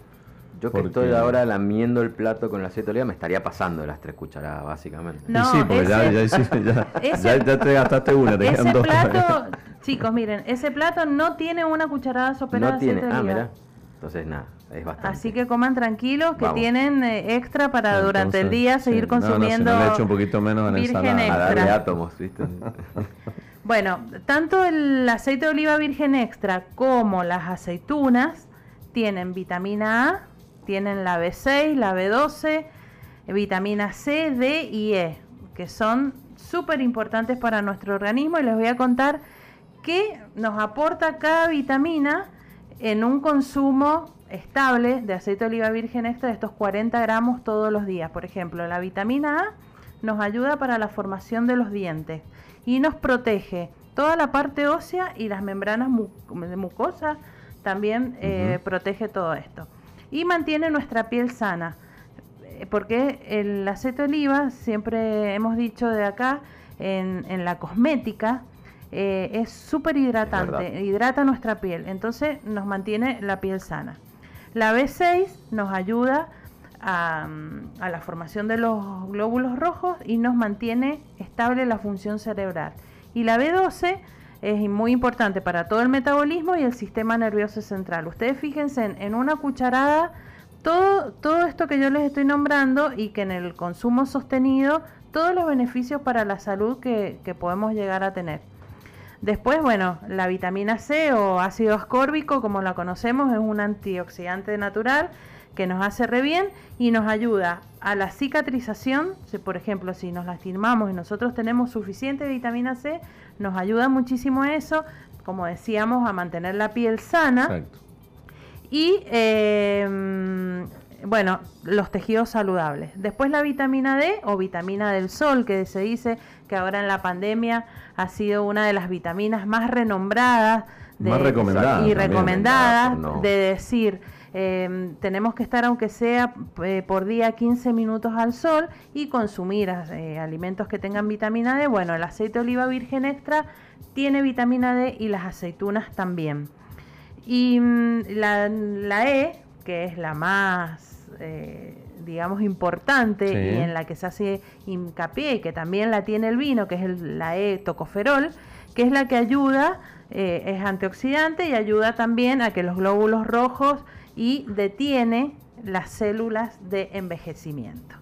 Yo que estoy ahora lamiendo el plato con el aceite de oliva, me estaría pasando las tres cucharadas, básicamente. Y No, sí, porque ya, ese- ya, hiciste- ya- *laughs* ese- ya- ya te gastaste una, te Ese quedan dos. plato, *laughs* chicos, miren, ese plato no tiene una cucharada sopera No de aceite tiene. de Ah, oliva. mira. Entonces, nada, es bastante. Así que coman tranquilos, que Vamos. tienen eh, extra para durante el día sí. seguir No, no, si no consumiendo. le echo un poquito menos ensalada. A darle extra. átomos, ¿viste? *laughs* Bueno, tanto el aceite de oliva virgen extra como las aceitunas tienen vitamina A, tienen la B6, la B12, eh, vitamina C, D y E, que son súper importantes para nuestro organismo. Y les voy a contar qué nos aporta cada vitamina en un consumo estable de aceite de oliva virgen extra de estos 40 gramos todos los días. Por ejemplo, la vitamina A nos ayuda para la formación de los dientes y nos protege toda la parte ósea y las membranas mu- de mucosa también eh, protege todo esto y mantiene nuestra piel sana. Porque el aceite de oliva siempre hemos dicho de acá en, en la cosmética eh, es súper hidratante hidrata nuestra piel. Entonces nos mantiene la piel sana. La B6 nos ayuda a, mm, a la formación de los glóbulos rojos y nos mantiene estable la función cerebral. Y la B12 es muy importante para todo el metabolismo y el sistema nervioso central. Ustedes fíjense en, una cucharada todo, todo esto que yo les estoy nombrando y que en el consumo sostenido, todos los beneficios para la salud que podemos llegar a tener. Después, bueno, la vitamina C o ácido ascórbico, como la conocemos, es un antioxidante natural que nos hace re bien y nos ayuda a la cicatrización. Si, por ejemplo, si nos lastimamos y nosotros tenemos suficiente vitamina C, nos ayuda muchísimo a eso, como decíamos, a mantener la piel sana. Exacto. Y eh, bueno, los tejidos saludables. Después la vitamina D o vitamina del sol, que se dice que ahora en la pandemia ha sido una de las vitaminas más renombradas de- Más recomendadas y recomendadas Recomendadas, no. de decir eh, tenemos que estar aunque sea eh, por día 15 minutos al sol y consumir eh, alimentos que tengan vitamina D. Bueno, el aceite de oliva virgen extra tiene vitamina D y las aceitunas también. Y mm, la, la E, que es la más, eh, digamos, importante Sí. y en la que se hace hincapié y que también la tiene el vino, que es el- la E tocoferol, que es la que ayuda, eh, es antioxidante y ayuda también a que los glóbulos rojos y detiene las células de envejecimiento.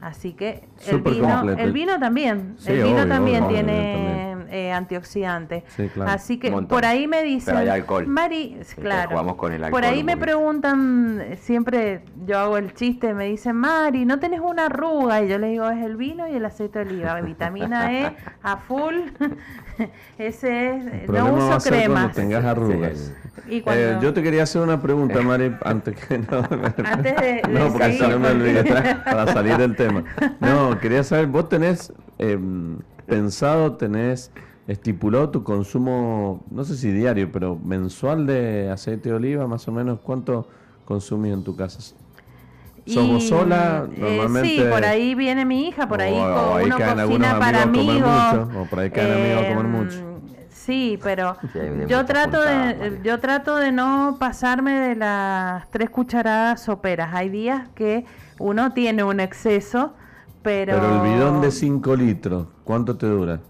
Así que el vino, el vino también, Sí, el vino obvio, también obvio, tiene eh, antioxidante. Así que por ahí me dicen, hay alcohol. Mari, claro, por ahí me preguntan, siempre yo hago el chiste, me dicen, Mari, ¿no tenés una arruga? Y yo les digo, es el vino y el aceite de oliva, vitamina E a full. *laughs* *laughs* Ese es, no uso cremas. tengas arrugas. Eh, yo te quería hacer una pregunta, Mari, antes que *laughs* no. antes de, no, porque no me olvidé para salir del tema. No, quería saber, vos tenés em, pensado, tenés estipulado tu consumo, no sé si diario, pero mensual de aceite de oliva, más o menos, ¿cuánto consumís en tu casa? ¿Somos sola? Eh, Normalmente... sí, por ahí viene mi hija, por ahí, o, uno cocina para amigos. o por ahí caen amigos a comer em, mucho. Sí, pero yo trato de yo trato de no pasarme de las tres cucharadas soperas. Hay días que uno tiene un exceso, pero... Pero el bidón de 5 litros, ¿cuánto te dura?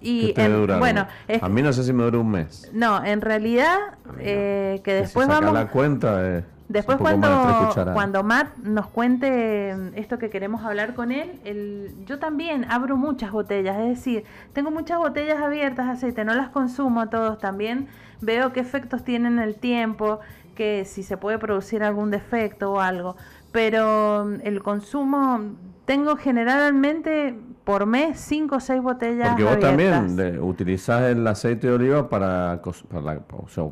Y bueno, a mí no sé si me dura un mes. No, en realidad eh, que después vamos la cuenta después cuando cuando Matt nos cuente esto que queremos hablar con él, el, yo también abro muchas botellas, es decir, tengo muchas botellas abiertas de aceite, no las consumo todos también, veo qué efectos tienen el tiempo, que si se puede producir algún defecto o algo pero mm, el consumo tengo generalmente por mes 5 o 6 botellas. Porque vos también utilizás el aceite de oliva para, para,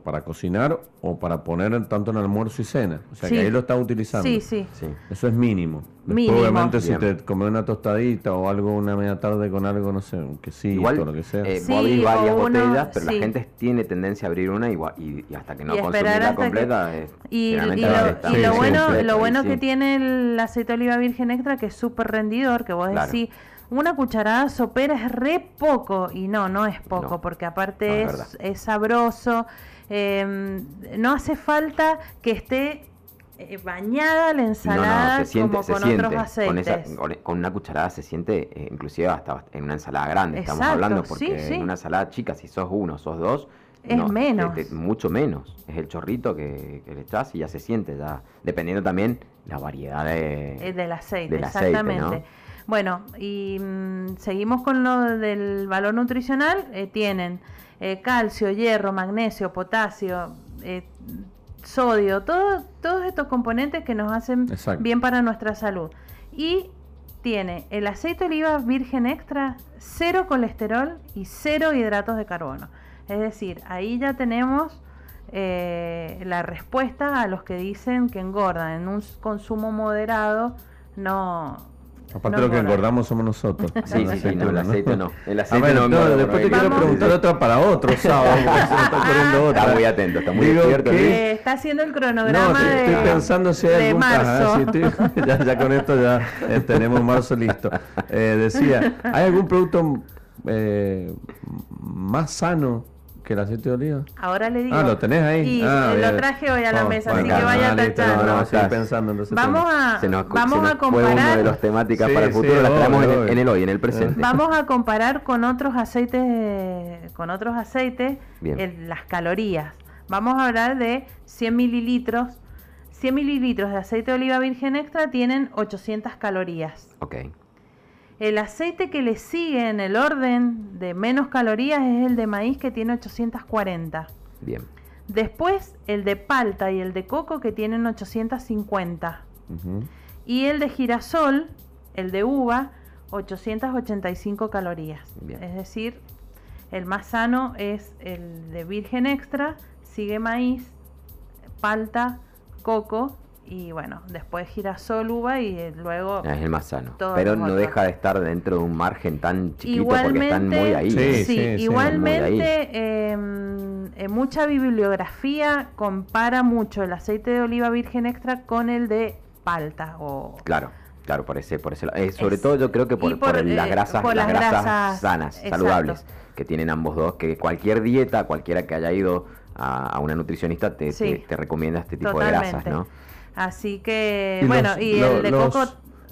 para cocinar o para poner tanto en almuerzo y cena. O sea que ahí lo estás utilizando. Sí, sí. Eso es mínimo. obviamente si te comes una tostadita o algo una media tarde con algo, no sé, un quesito o lo que sea. Eh, vos varias botellas, pero la gente tiene tendencia a abrir una y, y, hasta que no la completa. y, lo, bueno, lo bueno que tiene el aceite de oliva virgen extra, que es súper rendidor, que vos decís una cucharada sopera es re poco y no, no es poco, porque aparte es, sabroso. Em, no hace falta que esté eh, bañada la ensalada como con otros aceites. Con, una cucharada se siente, eh, inclusive hasta en una ensalada grande, estamos hablando, porque en una ensalada chica, si sos uno, sos dos, es menos. mucho menos. Es el chorrito que, le echas y ya se siente, ya dependiendo también la variedad de, eh, del aceite. exactamente. Bueno, y mm, seguimos con lo del valor nutricional. Eh, tienen eh, calcio, hierro, magnesio, potasio, eh, sodio, todo, todos estos componentes que nos hacen bien para nuestra salud. Y tiene el aceite de oliva virgen extra, cero colesterol y cero hidratos de carbono. Es decir, ahí ya tenemos la respuesta a los que dicen que engordan en un consumo moderado no Aparte de lo que engordamos somos nosotros. Sí, sí, sí, no, el aceite no. El aceite no, después te quiero preguntar otra para otro *laughs* sábado, está Está muy atento, está muy despierto. Que... está haciendo el cronograma no, estoy pensando si hay algún... marzo. *laughs* *laughs* ya, ya, con esto ya eh, tenemos marzo listo. Eh, decía, ¿hay algún producto eh, más sano que el aceite de oliva? Ahora le digo. Ah, lo tenés ahí. Y ah, lo traje hoy a la mesa, así que vaya a tachando. No, no, pensando, vamos a, vamos a comparar. de las temáticas para el futuro, las traemos en, el hoy, en el presente. Vamos a comparar con otros aceites, con otros aceites, las calorías. Vamos a hablar de 100 mililitros. 100 mililitros de aceite de oliva virgen extra tienen 800 calorías. Ok. El aceite que le sigue en el orden de menos calorías es el de maíz que tiene 840. Bien. Después el de palta y el de coco que tienen 850. Y el de girasol, el de uva, 885 calorías. Es decir, el más sano es el de virgen extra, sigue maíz, palta, coco y bueno, después girasol, uva y eh, luego... Es el más sano. Pero no deja de estar dentro de un margen tan chiquito porque están muy ahí. Sí, igualmente em, mucha bibliografía compara mucho el aceite de oliva virgen extra con el de palta o... Claro. Claro, por ese, por ese eh, sobre todo yo creo que por, las eh, grasas, las, grasas, sanas, saludables, que tienen ambos dos, que cualquier dieta, cualquiera que haya ido a, una nutricionista te, te, recomienda este tipo de grasas, ¿no? Así que, bueno, y el de coco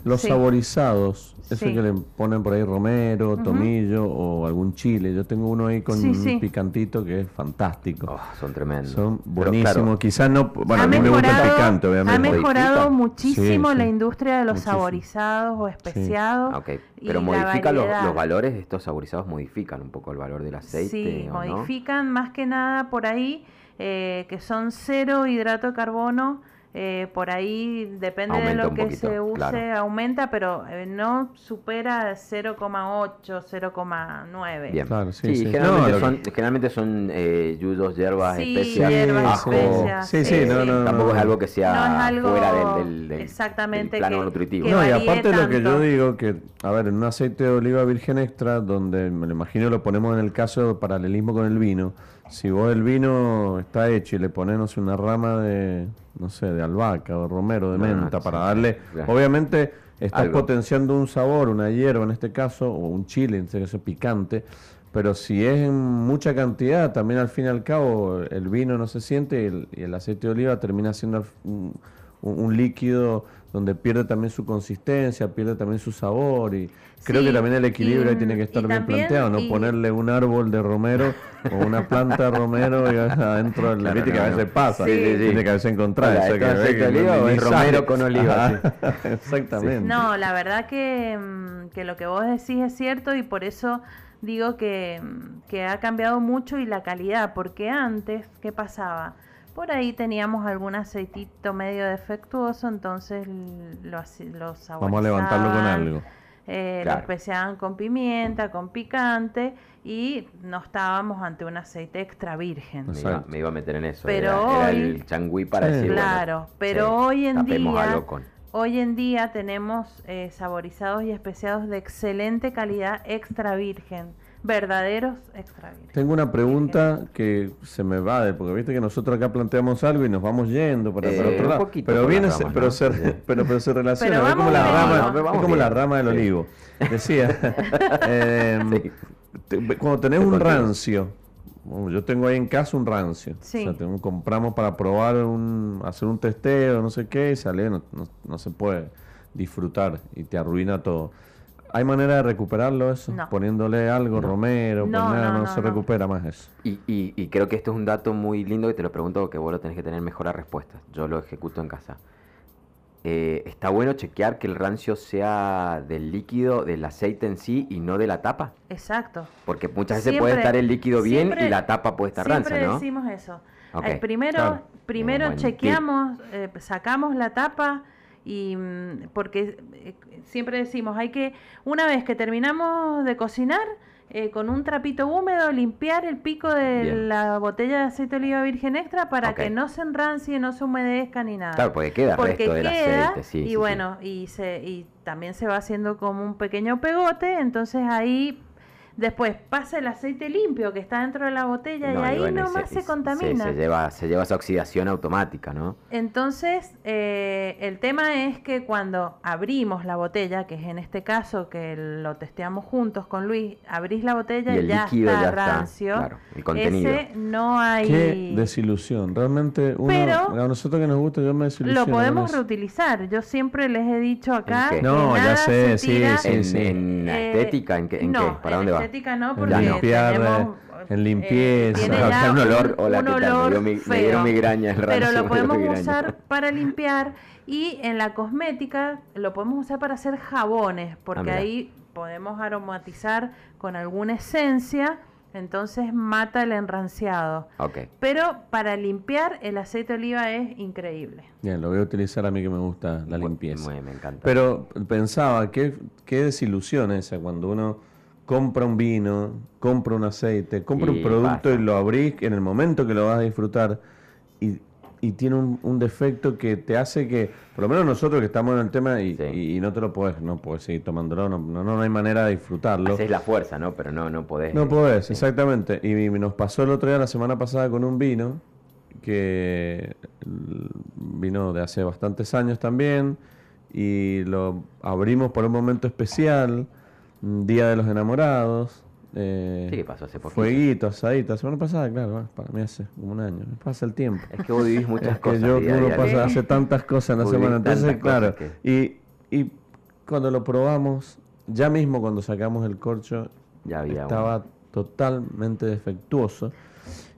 Los saborizados, eso que le ponen por ahí romero, tomillo o algún chile. Yo tengo uno ahí con un picantito que es fantástico. Oh, son tremendos. Son buenísimos. Quizás no, bueno, a mí me gusta el picante, obviamente. Ha mejorado muchísimo la industria de los saborizados o especiados. Okay. Pero modifica los, los, valores de estos saborizados, modifican un poco el valor del aceite. Sí, modifican más que nada por ahí, eh, que son cero hidrato de carbono eh, por ahí depende de lo que se use, aumenta, pero eh, no supera 0,8, 0,9. Bien, claro, sí, sí, Generalmente, son, generalmente son eh, yudos, hierbas, sí, especias, hierbas, especias. Sí, sí, no, no, Tampoco es algo que sea fuera del, del, exactamente plano nutritivo. no, y aparte lo que yo digo, que, a ver, en un aceite de oliva virgen extra, donde me lo imagino lo ponemos en el caso de paralelismo con el vino, si vos el vino está hecho y le pones, una rama de, no sé, de albahaca o romero, de menta, para darle, obviamente estás potenciando un sabor, una hierba en este caso, o un chile, en este caso picante, pero si es en mucha cantidad, también al fin y al cabo el vino no se siente y el, aceite de oliva termina siendo un líquido donde pierde también su consistencia, pierde también su sabor y creo que también el equilibrio tiene que estar bien planteado, no ponerle un árbol de romero o una planta de romero y adentro de la claro, que a veces pasa, tiene que a veces encontrar eso, que, oliva o romero con oliva. *laughs* Exactamente. No, la verdad que, mm, que lo que vos decís es cierto y por eso digo que, mm, que ha cambiado mucho y la calidad, porque antes, ¿qué pasaba? Por ahí teníamos algún aceitito medio defectuoso, entonces los, los Vamos a levantarlo con algo. Eh, Lo especiaban con pimienta, con picante y no estábamos ante un aceite extra virgen. Me iba, a meter en eso. Pero era, el changüí para decir, Claro, pero hoy en día... Hoy en día tenemos eh, saborizados y especiados de excelente calidad extra virgen verdaderos extra Tengo una pregunta que se me va de, porque viste que nosotros acá planteamos algo y nos vamos yendo para, eh, otro lado. Pero viene, *laughs* pero, se, pero, pero, se relaciona, es como, la rama, es como la rama del olivo. Decía, *laughs* eh, cuando tenés un rancio, yo tengo ahí en casa un rancio. O sea, tengo, compramos para probar, un, hacer un testeo, no sé qué, y sale, no, no se puede disfrutar y te arruina todo. ¿Hay manera de recuperarlo eso? Poniéndole algo, romero, no, pues nada, no, se recupera más eso. Y, y, creo que esto es un dato muy lindo que te lo pregunto porque vos lo tenés que tener mejor respuesta. Yo lo ejecuto en casa. Eh, está bueno chequear que el rancio sea del líquido, del aceite en sí y no de la tapa. Exacto. Porque muchas veces puede estar el líquido bien y la tapa puede estar rancia, ¿no? Siempre decimos eso. primero primero chequeamos, eh, sacamos la tapa y mm, porque eh, siempre decimos, hay que, una vez que terminamos de cocinar, eh, con un trapito húmedo limpiar el pico de la botella de aceite de oliva virgen extra para que no se enrancie, no se humedezca ni nada. Claro, porque queda resto del aceite, Y bueno, y, se, y también se va haciendo como un pequeño pegote, entonces ahí Después pasa el aceite limpio que está dentro de la botella y ahí nomás se, contamina. Se, lleva, se lleva esa oxidación automática, ¿no? Entonces, eh, el tema es que cuando abrimos la botella, que es en este caso que lo testeamos juntos con Luis, abrís la botella y, ya está rancio. claro, el contenido. Ese no hay... Qué desilusión. Realmente, uno, a nosotros que nos gusta, yo me desilusiono. Lo podemos reutilizar. Yo siempre les he dicho acá... no, ya sé, sí, sí, ¿En, eh, estética? ¿En, qué, en qué? ¿Para dónde va? No, porque limpiar, tenemos, en limpieza, eh, un olor, hola, un olor me, *laughs* dio, migraña el Pero lo podemos usar para limpiar y en la cosmética lo podemos usar para hacer jabones, porque ah, ahí podemos aromatizar con alguna esencia, entonces mata el enranciado. Okay. Pero para limpiar el aceite de oliva es increíble. Bien, lo voy a utilizar a mí que me gusta la limpieza. me encanta. Pero pensaba, qué, qué desilusión esa cuando uno compra un vino, compra un aceite, compra un producto y lo abrís en el momento que lo vas a disfrutar y, tiene un, defecto que te hace que, por lo menos nosotros que estamos en el tema y, no te lo puedes, no puedes seguir tomándolo, no, no, no hay manera de disfrutarlo. Es la fuerza, ¿no? Pero no, no podés. No podés, exactamente. Y nos pasó el otro día, la semana pasada, con un vino que vino de hace bastantes años también y lo abrimos por un momento especial Día de los Enamorados. Eh, sí, pasó hace poquito. Fueguito, asadito. La semana pasada, claro, para mí hace como un año. Pasa el tiempo. Es que vos vivís muchas cosas. Que yo, uno pasa, hace tantas cosas en la semana. Entonces, claro. Y, y cuando lo probamos, ya mismo cuando sacamos el corcho, ya estaba totalmente defectuoso.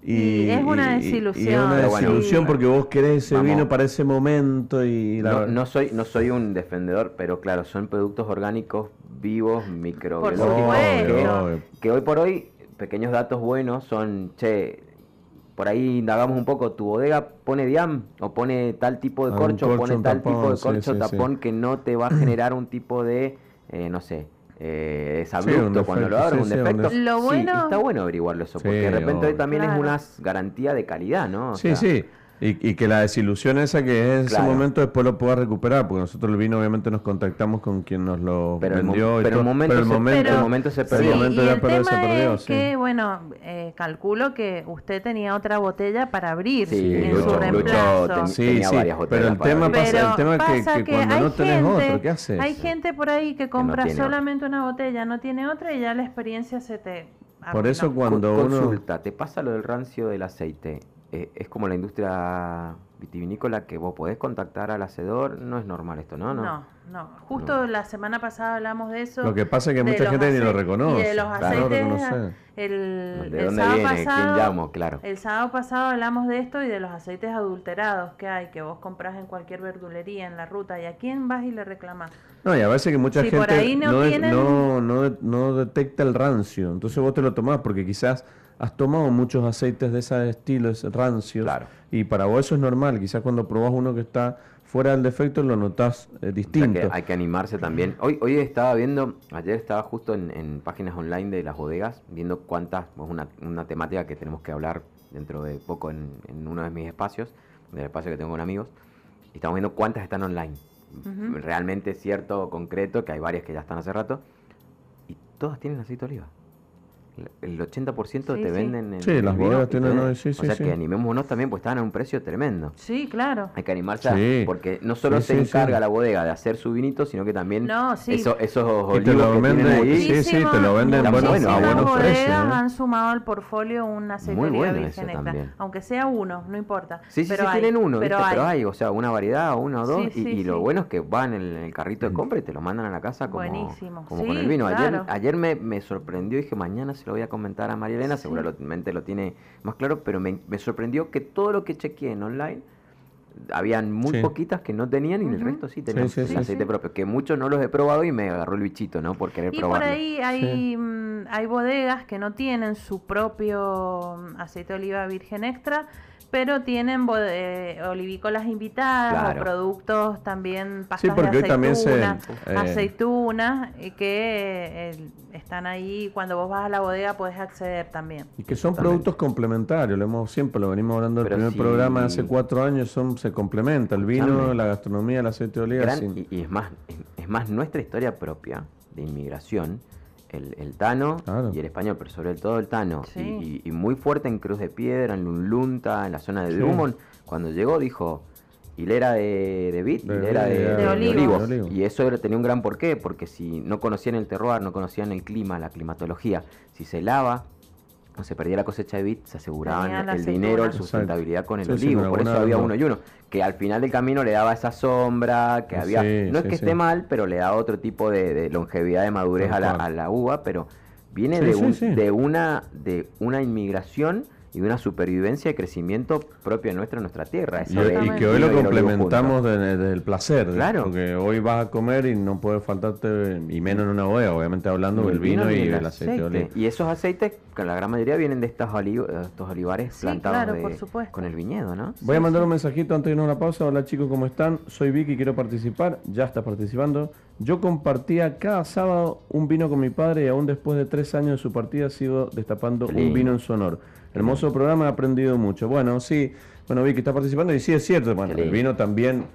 Y, es una desilusión. Y, es una desilusión. Porque vos querés ese vino para ese momento y no, soy no soy un defendedor, pero claro, son productos orgánicos vivos, microbiológicos, que, que, hoy por hoy pequeños datos buenos son, che, por ahí indagamos un poco, tu bodega pone diam o pone tal tipo de ah, corcho, pone tal tipo de corcho tapón que no te va a generar un tipo de, eh, no sé, eh, cuando lo abres, un defecto. Lo bueno... está bueno averiguarlo eso, porque de repente hoy también es una garantía de calidad, ¿no? sí, sí. Y, que la desilusión esa que es en ese momento después lo pueda recuperar, porque nosotros el vino obviamente nos contactamos con quien nos lo vendió. pero, el momento, pero, el momento, se perdió. el momento el tema se perdió, es que, bueno, eh, calculo que usted tenía otra botella para abrir en su reemplazo. sí, sí, pero el tema pasa, el tema que, que, cuando no tenés otro, ¿qué haces? Hay gente por ahí que compra solamente una botella, no tiene otra y ya la experiencia se te... Por eso cuando uno... Consulta, te pasa lo del rancio del aceite eh, es como la industria vitivinícola que vos podés contactar al hacedor, no es normal esto, ¿no? No, no. Justo la semana pasada hablamos de eso. Lo que pasa es que mucha gente ni lo reconoce. de los aceites, el, ¿De dónde sábado viene? Pasado, ¿Quién llamo? Claro. El sábado pasado hablamos de esto y de los aceites adulterados que hay, que vos compras en cualquier verdulería en la ruta. ¿Y a quién vas y le reclamas? No, y a veces que mucha gente no, no, no detecta el rancio. Entonces vos te lo tomás porque quizás has tomado muchos aceites de ese estilo, rancios, y para vos eso es normal. Quizás cuando probás uno que está fuera del defecto lo notas eh, distinto. hay que animarse también. Hoy hoy estaba viendo, ayer estaba justo en, páginas online de las bodegas, viendo cuántas, es una, una, temática que tenemos que hablar dentro de poco en, uno de mis espacios, del espacio que tengo con amigos, y estamos viendo cuántas están online. Realmente cierto, concreto, que hay varias que ya están hace rato, y todas tienen aceite de oliva el 80% te venden en Sí, las bodegas tienen... o sea que animémonos también, pues estaban a un precio tremendo. Sí, claro. Hay que animarse, porque no solo se encarga la bodega de hacer su vinito, sino que también eso, esos olivos que tienen ahí... Sí, sí, te lo venden bueno, a buenos precios. han sumado al portfolio un aceite de oliva virgen extra, aunque sea uno, no importa. Sí, sí, pero tienen uno, pero, hay. o sea, una variedad, uno o dos, y, lo bueno es que van en el carrito de compra y te lo mandan a la casa como, como con el vino. Ayer, ayer me, me sorprendió y dije, mañana se lo voy a comentar a María Elena, seguramente lo tiene más claro, pero me, sorprendió que todo lo que chequeé en online, habían muy poquitas que no tenían y el resto sí tenían aceite propio, que muchos no los he probado y me agarró el bichito, ¿no? Por querer y por ahí hay, mm, hay bodegas que no tienen su propio mm, aceite de oliva virgen extra, pero tienen eh, olivícolas invitadas o productos también pastas de aceituna, también eh, aceitunas que eh, están ahí cuando vos vas a la bodega puedes acceder también. Y que son productos complementarios lo hemos siempre lo venimos hablando del primer programa hace cuatro años son se complementa el vino la gastronomía el aceite de oliva y, es más es más nuestra historia propia de inmigración el, Tano y el español, pero sobre todo el Tano. Y, muy fuerte en Cruz de Piedra, en Lunlunta, en la zona de Drummond. Cuando llegó dijo hilera de, de vid, hilera de, olivos. Y eso tenía un gran porqué, porque si no conocían el terroir, no conocían el clima, la climatología, si se lava, no se perdía la cosecha de vid, se aseguraban el dinero, la sustentabilidad con el olivo. Por eso había uno y uno. Que al final del camino le daba esa sombra, que había. no es que esté mal, pero le da otro tipo de, longevidad de madurez a la, a la, uva, pero viene de, un, de, una, de una inmigración y de una supervivencia y crecimiento propio nuestro en nuestra tierra. y, que hoy lo complementamos desde el placer. Claro. Porque hoy vas a comer y no puede faltarte, y menos en una bodega, obviamente hablando del vino, y, el aceite, de oliva. Y esos aceites, que la gran mayoría vienen de estos, estos olivares plantados con el viñedo, ¿no? Voy a mandar un mensajito antes de irnos a una pausa. Hola chicos, ¿cómo están? Soy Vicky, quiero participar. Ya está participando. Yo compartía cada sábado un vino con mi padre y aún después de tres años de su partida sigo destapando un vino en su honor. Hermoso programa, he aprendido mucho. Bueno, sí, bueno, vi que está participando y sí es cierto, bueno, el vino también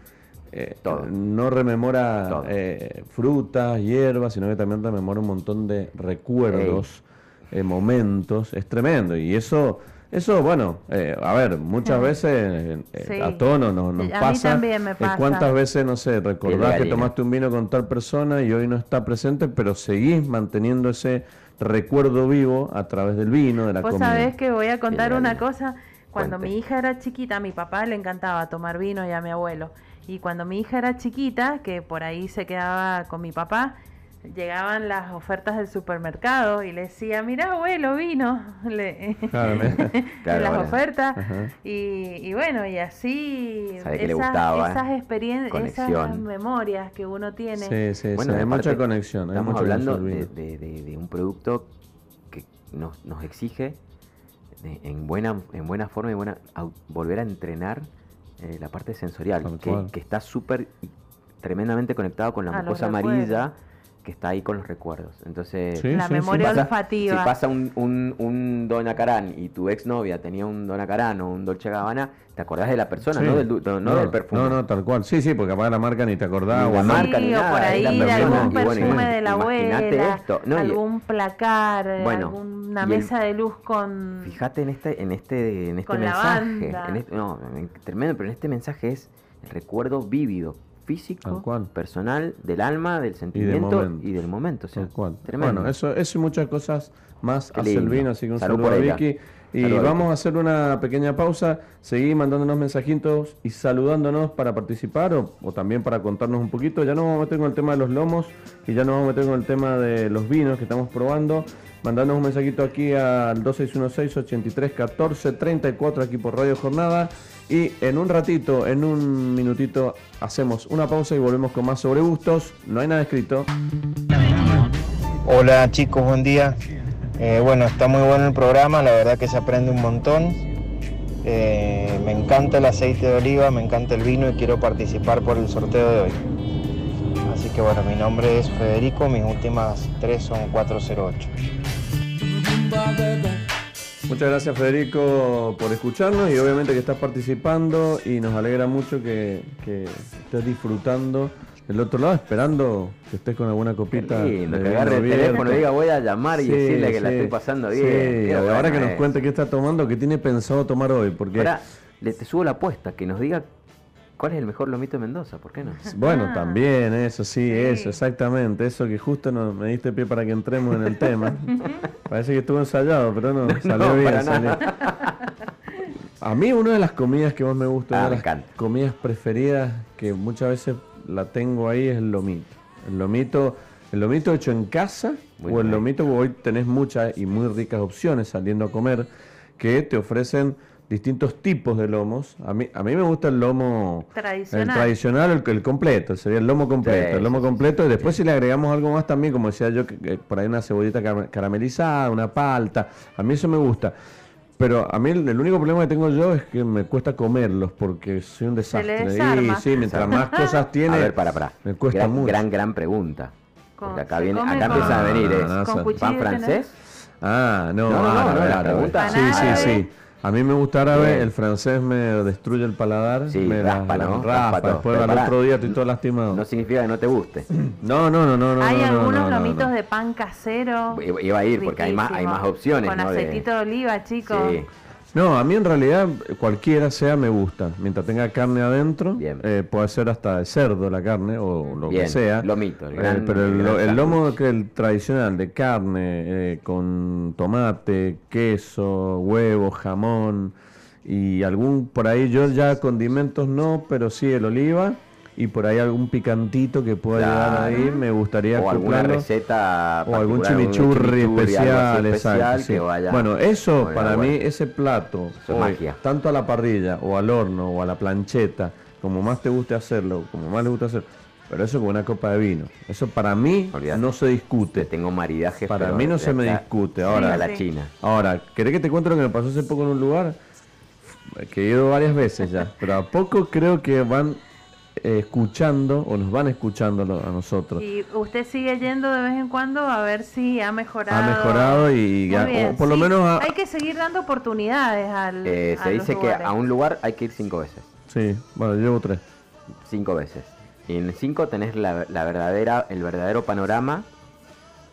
eh, no rememora eh, frutas, hierbas, sino que también rememora un montón de recuerdos, eh, momentos, es tremendo. Y eso, eso bueno, a ver, muchas veces a tono nos, nos pasa. ¿Cuántas veces, no sé, recordás que tomaste un vino con tal persona y hoy no está presente, pero seguís manteniendo ese recuerdo vivo a través del vino, de la Vos sabés que voy a contar una cosa. Cuando mi hija era chiquita, a mi papá le encantaba tomar vino y a mi abuelo. Y cuando mi hija era chiquita, que por ahí se quedaba con mi papá, llegaban las ofertas del supermercado y le decía, mira abuelo, vino, *laughs* le, *laughs* las ofertas. Y, bueno, y así esas, experiencias, esas memorias que uno tiene. Sí, sí, bueno, hay mucha conexión. Estamos hablando de, un producto que nos, nos exige en buena, en buena forma y buena, volver a entrenar eh, la parte sensorial, que, que, está súper tremendamente conectado con la mucosa amarilla que está ahí con los recuerdos. Entonces, la memoria olfativa. Si pasa un, un, un Dona Karan y tu exnovia tenía un Dona Karan o un Dolce Gabbana, te acordás de la persona, no, del, no, del perfume. No, no, tal cual. Sí, sí, porque aparte la marca ni te acordás. o la marca ni nada. por ahí de algún perfume de la abuela, esto. algún placar, alguna mesa de luz con... Fíjate en este, en este, en este mensaje. En este, no, tremendo, pero en este mensaje es el recuerdo vívido físico, personal, del alma, del sentimiento y del momento. Bueno, eso, eso y muchas cosas más hace el vino, así que un saludo, a Vicky. Y vamos a hacer una pequeña pausa, seguir mandándonos mensajitos y saludándonos para participar o, también para contarnos un poquito. Ya nos vamos a meter con el tema de los lomos y ya nos vamos a meter con el tema de los vinos que estamos probando. Mandándonos un mensajito aquí al 2616 83 14 34 aquí por Radio Jornada. Y en un ratito, en un minutito, hacemos una pausa y volvemos con más sobre gustos. No hay nada escrito. Hola chicos, buen día. Eh, bueno, está muy bueno el programa, la verdad que se aprende un montón. Eh, me encanta el aceite de oliva, me encanta el vino y quiero participar por el sorteo de hoy. Así que bueno, mi nombre es Federico, mis últimas tres son 408. Muchas gracias Federico por escucharnos y obviamente que estás participando y nos alegra mucho que, estés disfrutando del otro lado, esperando que estés con alguna copita. Sí, que agarre el teléfono y diga voy a llamar y decirle que la estoy pasando bien. Sí, ahora que nos cuente qué está tomando, qué tiene pensado tomar hoy. Porque... Ahora, le te subo la apuesta, que nos diga ¿Cuál es el mejor lomito de Mendoza? ¿Por qué no? *laughs* Bueno, ah. también, eso sí, eso, exactamente. Eso que justo nos, me diste pie para que entremos en el tema. *laughs* Parece que estuvo ensayado, pero no, *laughs* salió bien. A mí una de las comidas que más me gusta, ah, las comidas preferidas que muchas veces la tengo ahí es el lomito. El lomito, el lomito hecho en casa o el lomito que hoy tenés muchas y muy ricas opciones saliendo a comer que te ofrecen distintos tipos de lomos. A mí, a mí me gusta el lomo tradicional, el, tradicional, el, completo, sería el lomo completo, el lomo completo. Y después si le agregamos algo más también, como decía yo, que, por ahí una cebollita caramelizada, una palta, a mí eso me gusta. Pero a mí el, único problema que tengo yo es que me cuesta comerlos porque soy un desastre. Y sí, mientras más cosas *laughs* tiene, a ver, para, para. me cuesta gran, mucho. Gran, gran pregunta. Porque acá, viene, acá empiezan a venir, ¿es pan francés? Ah, no, no, no, no, pregunta. Sí, sí, sí. A mí me gusta árabe, el francés me destruye el paladar, me raspa, ¿no? raspa, después al otro día estoy todo lastimado. No significa que no te guste. *clears throat* No, no, no, no. no hay algunos no, lomitos de pan casero. Iba a ir porque hay más, hay más opciones. Con aceitito de... oliva, chicos. Sí. No, a mí en realidad cualquiera sea me gusta. Mientras tenga carne adentro, eh, puede ser hasta de cerdo la carne o lo que sea. Lomito. El eh, pero el, lomo que el tradicional de carne eh, con tomate, queso, huevo, jamón y algún por ahí yo ya condimentos no, pero sí el oliva y por ahí algún picantito que pueda llegar ahí, me gustaría o alguna receta o algún chimichurri, especial, exacto, Bueno, eso para mí ese plato, tanto a la parrilla o al horno o a la plancheta, como más te guste hacerlo, como más le gusta hacer, pero eso con una copa de vino. Eso para mí no se discute. Tengo maridaje. Para mí no se me discute. Ahora, la China. Ahora, ¿querés que te cuente lo que me pasó hace poco en un lugar? Que he ido varias veces ya, pero a poco creo que van escuchando o nos van escuchando a nosotros. Y usted sigue yendo de vez en cuando a ver si ha mejorado. Ha mejorado y por lo menos... Hay que seguir dando oportunidades al... Eh, se dice que a un lugar hay que ir cinco veces. Sí, bueno, llevo tres. Cinco veces. Y en cinco tenés la, verdadera, el verdadero panorama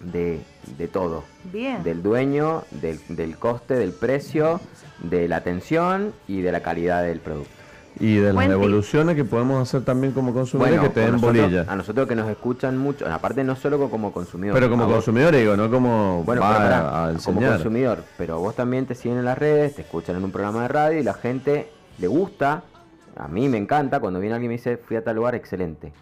de, de todo. Bien. Del dueño, del, del coste, del precio, de la atención y de la calidad del producto. Y de las evoluciones que podemos hacer también como consumidores que te den bolilla. A nosotros que nos escuchan mucho, aparte no solo como consumidor. Pero como consumidor digo, no como bueno, como consumidor. Pero vos también te siguen en las redes, te escuchan en un programa de radio y la gente le gusta a mí me encanta cuando viene alguien y me dice, fui a tal lugar, excelente.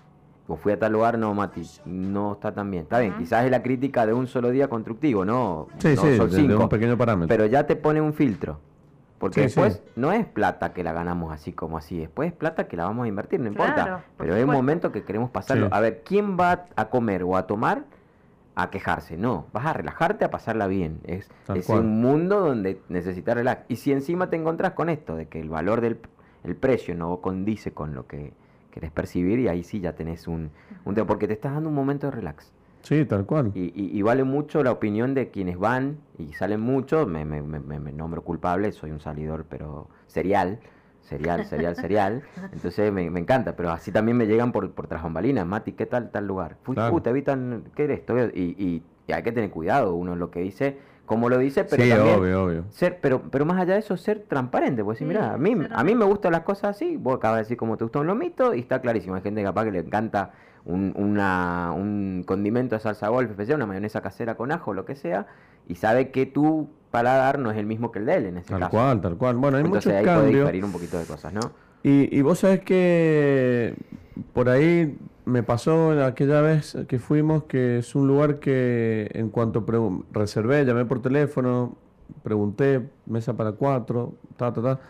O fui a tal lugar, no, Mati, no está tan bien. Está bien, quizás es la crítica de un solo día constructivo, ¿no? Sí, sí, de, un pequeño parámetro. Pero ya te pone un filtro. Porque después no es plata que la ganamos así como así, después es plata que la vamos a invertir, no importa. Pero es un momento que queremos pasarlo. A ver, ¿quién va a comer o a tomar a quejarse? No, vas a relajarte, a pasarla bien. Es, es un mundo donde necesitas relax. Y si encima te encontrás con esto, de que el valor del el precio no condice con lo que querés percibir, y ahí sí ya tenés un, un tema, porque te estás dando un momento de relax. Sí, tal cual. Y, vale mucho la opinión de quienes van y salen mucho. Me, me, me, nombro culpable, soy un salidor, pero serial. Serial, serial, *laughs* serial. Entonces me, encanta, pero así también me llegan por, por tras Mati, ¿qué tal tal lugar? Fui, uh, te evitan, ¿qué eres? Y, y, hay que tener cuidado, uno lo que dice, como lo dice, pero también obvio, obvio. ser, pero, pero más allá de eso, ser transparente, pues decir, mira, a mí, a mí me gustan las cosas así, vos acabas de decir cómo te gusta un lomito y está clarísimo, hay gente capaz que le encanta un, una, un condimento de salsa golf especial, una mayonesa casera con ajo, lo que sea, y sabe que tu paladar no es el mismo que el de él en ese tal caso. Tal cual, tal cual. Bueno, hay Entonces, muchos ahí cambios. puede diferir un poquito de cosas, ¿no? Y, y vos sabés que por ahí me pasó aquella vez que fuimos que es un lugar que en cuanto reservé, llamé por teléfono, pregunté, mesa para cuatro, ta, ta, ta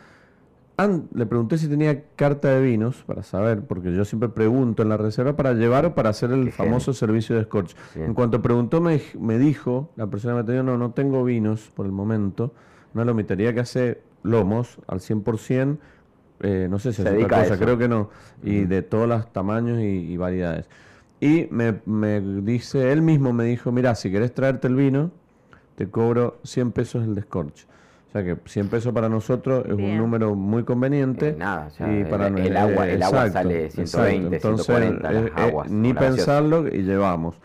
le pregunté si tenía carta de vinos para saber, porque yo siempre pregunto en la reserva para llevar o para hacer el famoso servicio de escorch. En cuanto preguntó, me, me, dijo, la persona me dijo, no, no tengo vinos por el momento, una lomitería que hace lomos al 100%, eh, no sé si es otra cosa, creo que no, y de todos los tamaños y, variedades. Y me, me, dice, él mismo me dijo, mira, si querés traerte el vino, te cobro 100 pesos el de escorch que 100 pesos para nosotros es un número muy conveniente. Eh, nada, y para el, agua, el agua sale 120, Entonces, 140 eh, eh, ni pensarlo y llevamos.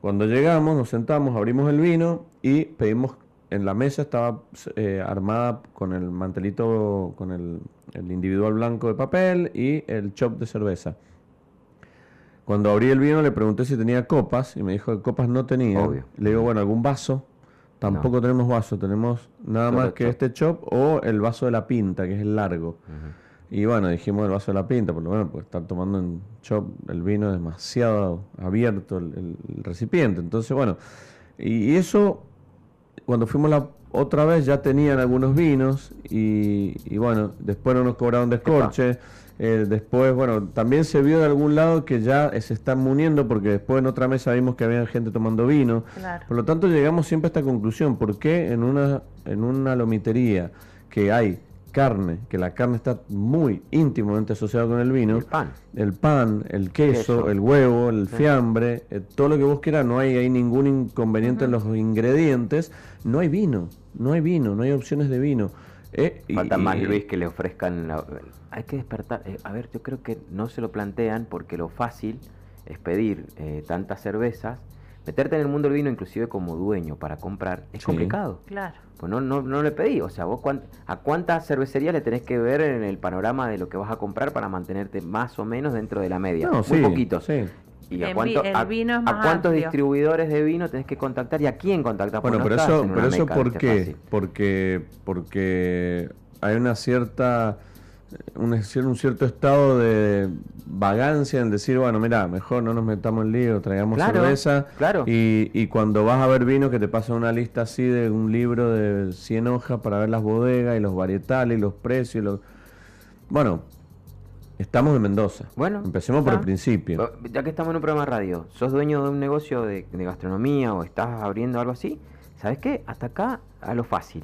Cuando llegamos, nos sentamos, abrimos el vino y pedimos, en la mesa estaba armada con el mantelito, con el, individual blanco de papel y el chop de cerveza. Cuando abrí el vino le pregunté si tenía copas y me dijo que copas no tenía. Le digo, bueno, algún vaso Tampoco tenemos vaso, tenemos nada más que este chop o el vaso de la pinta, que es el largo. Y bueno, dijimos el vaso de la pinta, por lo menos, porque estar tomando en chop el vino es demasiado abierto el, recipiente. Entonces, bueno, y, eso, cuando fuimos la otra vez ya tenían algunos vinos y, y bueno, después no nos cobraron descorche. Eh, después, bueno, también se vio de algún lado que ya se están muniendo porque después en otra mesa vimos que había gente tomando vino. Por lo tanto, llegamos siempre a esta conclusión. ¿Por qué en una, en una lomitería que hay carne, que la carne está muy íntimamente asociada con el vino, el pan, el, pan, el queso, el huevo, el fiambre, eh, todo lo que vos quieras, no hay, hay ningún inconveniente en los ingredientes, no hay vino, no hay vino, no hay opciones de vino. Eh, Falta más, Luis, que le ofrezcan... hay que despertar. Eh, a ver, yo creo que no se lo plantean porque lo fácil es pedir eh, tantas cervezas. Meterte en el mundo del vino, inclusive como dueño para comprar, es complicado. Claro. Pues no, no, no le pedí. O sea, vos a cuántas cervecerías le tenés que ver en el panorama de lo que vas a comprar para mantenerte más o menos dentro de la media. No, Muy poquito. Sí. ¿Y a, cuántos distribuidores de vino tenés que contactar y a quién contactar? Bueno, pero eso, pero eso ¿por qué? Porque, porque hay una cierta un, un, cierto estado de vagancia en decir, bueno, mira, mejor no nos metamos en lío, traigamos cerveza. Claro. Y, y, cuando vas a ver vino, que te pasa una lista así de un libro de 100 hojas para ver las bodegas y los varietales y los precios. Los... Bueno, Estamos en Mendoza. Bueno, empecemos por el principio. Ya que estamos en un programa de radio, sos dueño de un negocio de, gastronomía o estás abriendo algo así, ¿sabes qué? Hasta acá a lo fácil.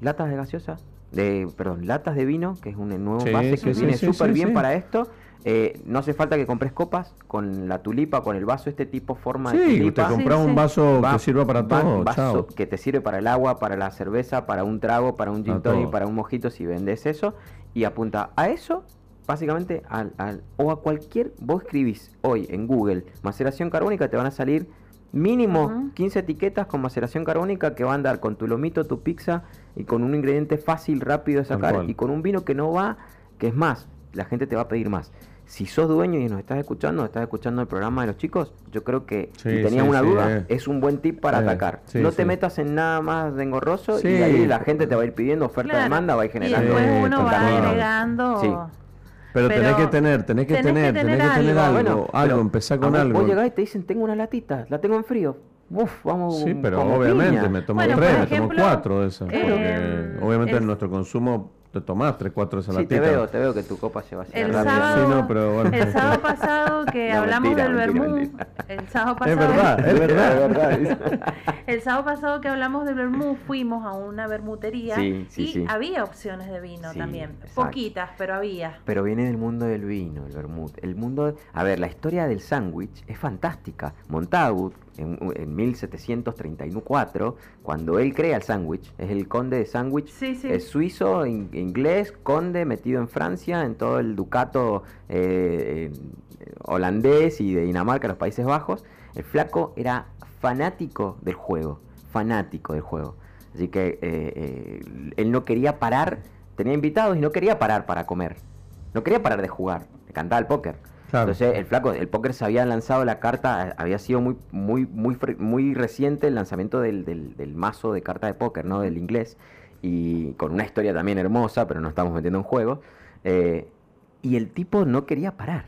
Latas de gaseosa, de, perdón, latas de vino, que es un nuevo base que viene súper bien para esto. Eh, no hace falta que compres copas con la tulipa, con el vaso, este tipo forma de tulipa. te compras un vaso que sirva para todo. vaso que te sirve para el agua, para la cerveza, para un trago, para un gin tonic, para un mojito si vendes eso. Y apunta a eso básicamente al, al, o a cualquier, vos escribís hoy en Google maceración carbónica, te van a salir mínimo 15 etiquetas con maceración carbónica que van a dar con tu lomito, tu pizza y con un ingrediente fácil, rápido de sacar y con un vino que no va, que es más, la gente te va a pedir más. Si sos dueño y nos estás escuchando, estás escuchando el programa de los chicos, yo creo que si tenías una duda, eh. es un buen tip para atacar. no te metas en nada más de engorroso y ahí la gente te va a ir pidiendo oferta demanda, va a ir generando. Y después uno va agregando Pero, tenés que tener, tenés que tener, tenés que tener algo, algo, empezar con algo. Vos llegás y te dicen, tengo una latita, la tengo en frío. Uf, vamos Sí, pero obviamente me tomo tres, me tomo cuatro de esas. Eh, obviamente en nuestro consumo te tomás tres, cuatro de Sí, te veo, te veo que tu copa se va el sábado, El sábado pasado que *laughs* hablamos del vermú, el sábado pasado... Es verdad, es verdad. *laughs* el sábado pasado que hablamos del vermú, fuimos a una vermutería y había opciones de vino también. Poquitas, pero había. Pero viene del mundo del vino, el vermut. El mundo... A ver, la historia del sándwich es fantástica. Montagut, en, 1734, cuando él crea el sándwich, es el conde de sándwich, es suizo, inglés, conde metido en Francia, en todo el ducato eh, holandés y de Dinamarca, los Países Bajos. El flaco era fanático del juego, fanático del juego. Así que eh, eh, él no quería parar, tenía invitados y no quería parar para comer. No quería parar de jugar, le cantaba el póker. Entonces, el flaco, el póker se había lanzado la carta, había sido muy, muy, muy, muy reciente el lanzamiento del, del, mazo de carta de póker, ¿no? Del inglés, y con una historia también hermosa, pero no estamos metiendo en juego. Eh, y el tipo no quería parar.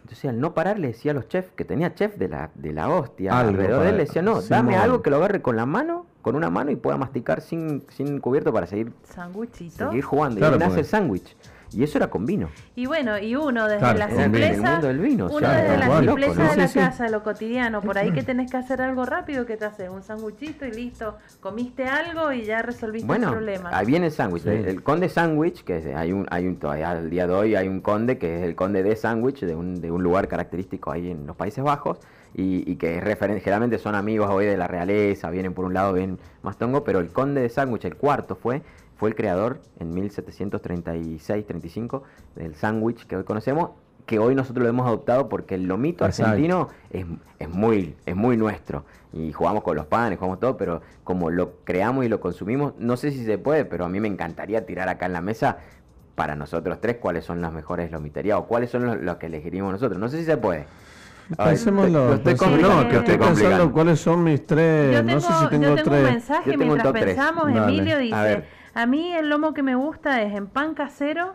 Entonces, al no parar, le decía a los chefs, que tenía chef de la, de la hostia alrededor de él, le decía, no, dame algo que lo agarre con la mano, con una mano y pueda masticar sin, sin cubierto para seguir, seguir jugando. y nace el sándwich. Y eso era con vino. Y bueno, y uno desde la simpleza. del vino, uno desde la simpleza de la casa, lo cotidiano, por ahí que tenés que hacer algo rápido, que te haces? Un sanguchito y listo. Comiste algo y ya resolviste el problema. Ahí viene el sándwich. El, conde sándwich, que hay un, hay un, todavía al día de hoy hay un conde que es el conde de sándwich, de un, de un lugar característico ahí en los Países Bajos. Y, que es referente, generalmente son amigos hoy de la realeza, vienen por un lado bien más tongo, pero el conde de sándwich, el cuarto fue, fue el creador en 1736-35 del sándwich que hoy conocemos, que hoy nosotros lo hemos adoptado porque el lomito argentino es, es, muy, es muy nuestro. Y jugamos con los panes, jugamos todo, pero como lo creamos y lo consumimos, no sé si se puede, pero a mí me encantaría tirar acá en la mesa para nosotros tres cuáles son las mejores lomiterías o cuáles son los, que elegiríamos nosotros. No sé si se puede. Pensémoslo. Estoy, no, que estoy pensando cuáles son mis tres. no sé si tengo, yo tengo un mensaje mientras pensamos. Emilio dice: a mí el lomo que me gusta es en pan casero,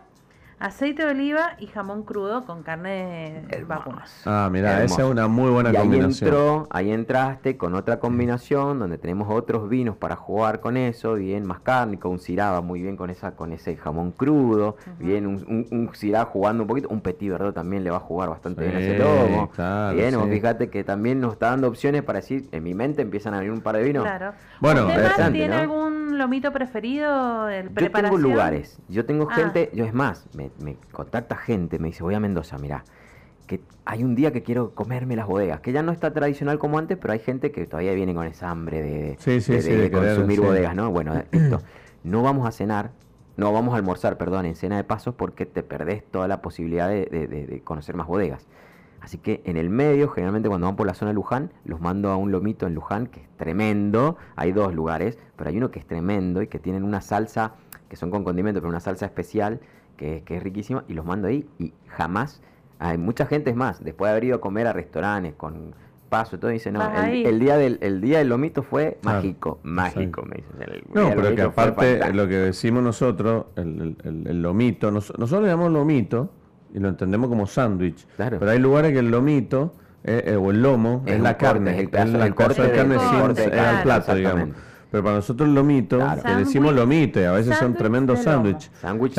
aceite de oliva y jamón crudo con carne de vacunas. Ah, mira, esa es una muy buena combinación. Ahí, entró, ahí entraste con otra combinación donde tenemos otros vinos para jugar con eso, bien más cárnico, un ciraba muy bien con esa con ese jamón crudo, bien un, un, jugando un poquito, un petit verdad también le va a jugar bastante bien ese lomo. bien, fíjate que también nos está dando opciones para decir, en mi mente empiezan a venir un par de vinos. Claro. Bueno, tiene algún lomito preferido? El yo tengo lugares, yo tengo ah. gente, yo es más, me, me contacta gente, me dice, voy a Mendoza, mira, que hay un día que quiero comerme las bodegas, que ya no está tradicional como antes, pero hay gente que todavía viene con esa hambre de, consumir bodegas, ¿no? Bueno, *clears throat* esto, no vamos a cenar, no vamos a almorzar, perdón, en cena de pasos porque te perdés toda la posibilidad de, conocer más bodegas. Así que en el medio, generalmente cuando van por la zona de Luján, los mando a un lomito en Luján, que es tremendo. Hay dos lugares, pero hay uno que es tremendo y que tienen una salsa, que son con condimento, pero una salsa especial que, es riquísima, y los mando ahí y jamás, hay mucha gente es más, después de haber ido a comer a restaurantes con paso y todo, dice, no, el, día del, el día del lomito fue mágico, mágico, me dicen. no, pero que aparte lo que decimos nosotros, el, el lomito, nosotros le llamamos lomito y lo entendemos como sándwich, pero hay lugares que el lomito eh, eh, o el lomo es, la carne, es el pedazo, el, de carne sin, el plato, digamos. Pero para nosotros el lomito, que decimos lomito, a veces son tremendos sándwiches. Sándwich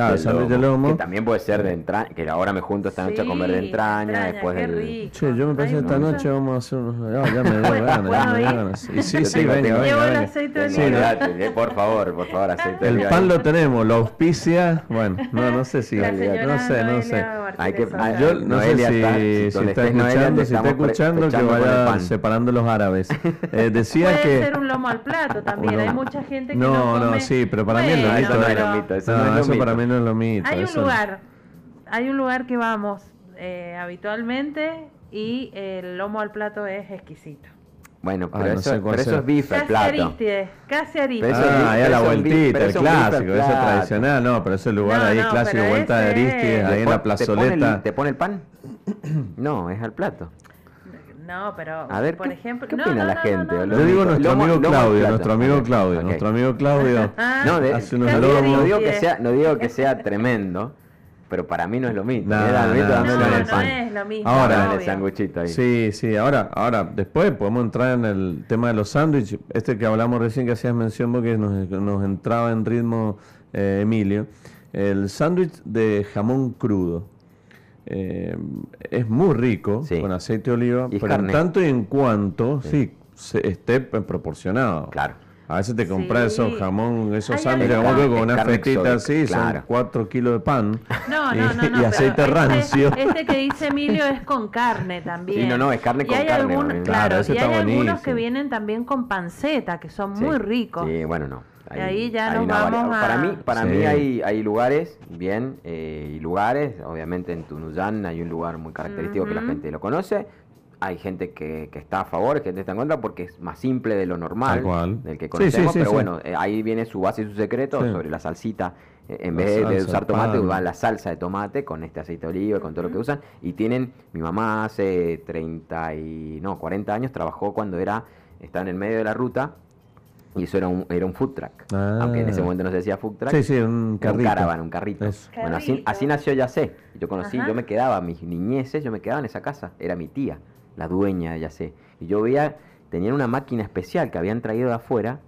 de, lomo. Que también puede ser de entraña, que ahora me junto esta noche a comer de entraña, después del... Che, yo me parece que esta noche vamos a hacer unos... ya me dio *laughs* ganas, ya me dio ganas. Y sí, sí, venga, venga, venga. Sí, por favor, por favor, aceite El pan lo tenemos, lo auspicia, bueno, no, no sé si... No sé, no sé. Hay que, yo no sé si, si, está escuchando, si está escuchando, que vaya separando los árabes. Eh, decía que... Puede ser un lomo al plato también hay mucha gente que no, no, sí, pero para mí no, es lo mito. Eso, no, eso para mí no es lo mito. Hay un lugar, hay un lugar que vamos eh, habitualmente y el lomo al plato es exquisito. Bueno, pero, eso, pero eso es bife al plato. Aristide, casi Aristide. Ah, ahí a la vueltita, el clásico, ese tradicional, no, pero ese lugar ahí clásico, vuelta de Aristide, ahí en la plazoleta. ¿Te pone el pan? No, es al plato. No, pero a ver, por ejemplo, ¿qué opina la gente? Yo digo nuestro amigo Claudio, nuestro amigo Claudio, nuestro amigo Claudio. no, hace unos digo, no digo que sea, no digo que sea tremendo, pero para mí no es lo mismo. No, no, es lo mismo. Ahora, el sanguchito ahí. Sí, sí, ahora, ahora, después podemos entrar en el tema de los sándwiches. Este que hablamos recién, que hacías mención porque nos, nos entraba en ritmo eh, Emilio. El sándwich de jamón crudo. Eh, es muy rico, con aceite de oliva, pero en tanto y en cuanto, sí, se esté proporcionado. Claro. A veces te compras esos jamón, esos sándwiches con una fetita así, son cuatro kilos de pan no, *laughs* no, no, y, aceite este, rancio. Este que dice Emilio es con carne también. Sí, no, no, es carne con carne. claro, y hay algunos que vienen también con panceta, que son muy ricos. Sí, bueno, no. Y ahí ya nos vamos a... Para mí, para mí hay, hay lugares, bien, eh, y lugares, obviamente en Tunuyán hay un lugar muy característico que la gente lo conoce, hay gente que, está a favor, gente que está en contra, porque es más simple de lo normal, del que conocemos, pero bueno, eh, ahí viene su base y su secreto sobre la salsita. Eh, en vez de usar tomate, usan la salsa de tomate con este aceite de oliva, con todo lo que usan. Y tienen, mi mamá hace 30 y, no, 40 años trabajó cuando era, estaba en el medio de la ruta y eso era un, era un food truck. Aunque en ese ah. momento no se decía food truck. Sí, sí, un carrito. Un caravan, un carrito. Bueno, así, así nació Yacé. Yo conocí, yo me quedaba, mis niñeces, yo me quedaba en esa casa. Era mi tía la dueña, ya sé. Y yo veía, tenían una máquina especial que habían traído de afuera,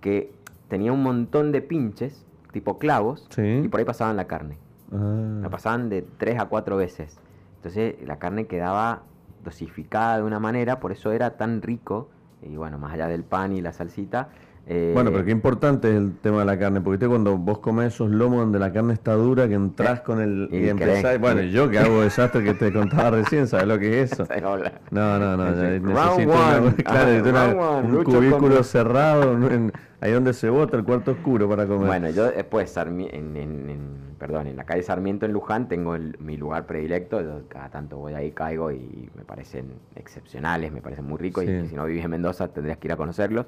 que tenía un montón de pinches, tipo clavos, y por ahí pasaban la carne. Ah. La pasaban de tres a cuatro veces. Entonces la carne quedaba dosificada de una manera, por eso era tan rico, y bueno, más allá del pan y la salsita, eh, bueno, pero qué importante es el tema de la carne, porque usted cuando vos comes esos lomos donde la carne está dura, que entras con el... Y, empezás, bueno, yo que hago desastre que te contaba recién, ¿sabes lo que es eso? *laughs* No, no, no, necesito claro, un cubículo cerrado, ahí donde se bota el cuarto oscuro para comer. Bueno, yo después, en, en, perdón, en la calle Sarmiento en Luján tengo mi lugar predilecto, cada tanto voy ahí, caigo y me parecen excepcionales, me parecen muy ricos, y si no vivís en Mendoza tendrías que ir a conocerlos.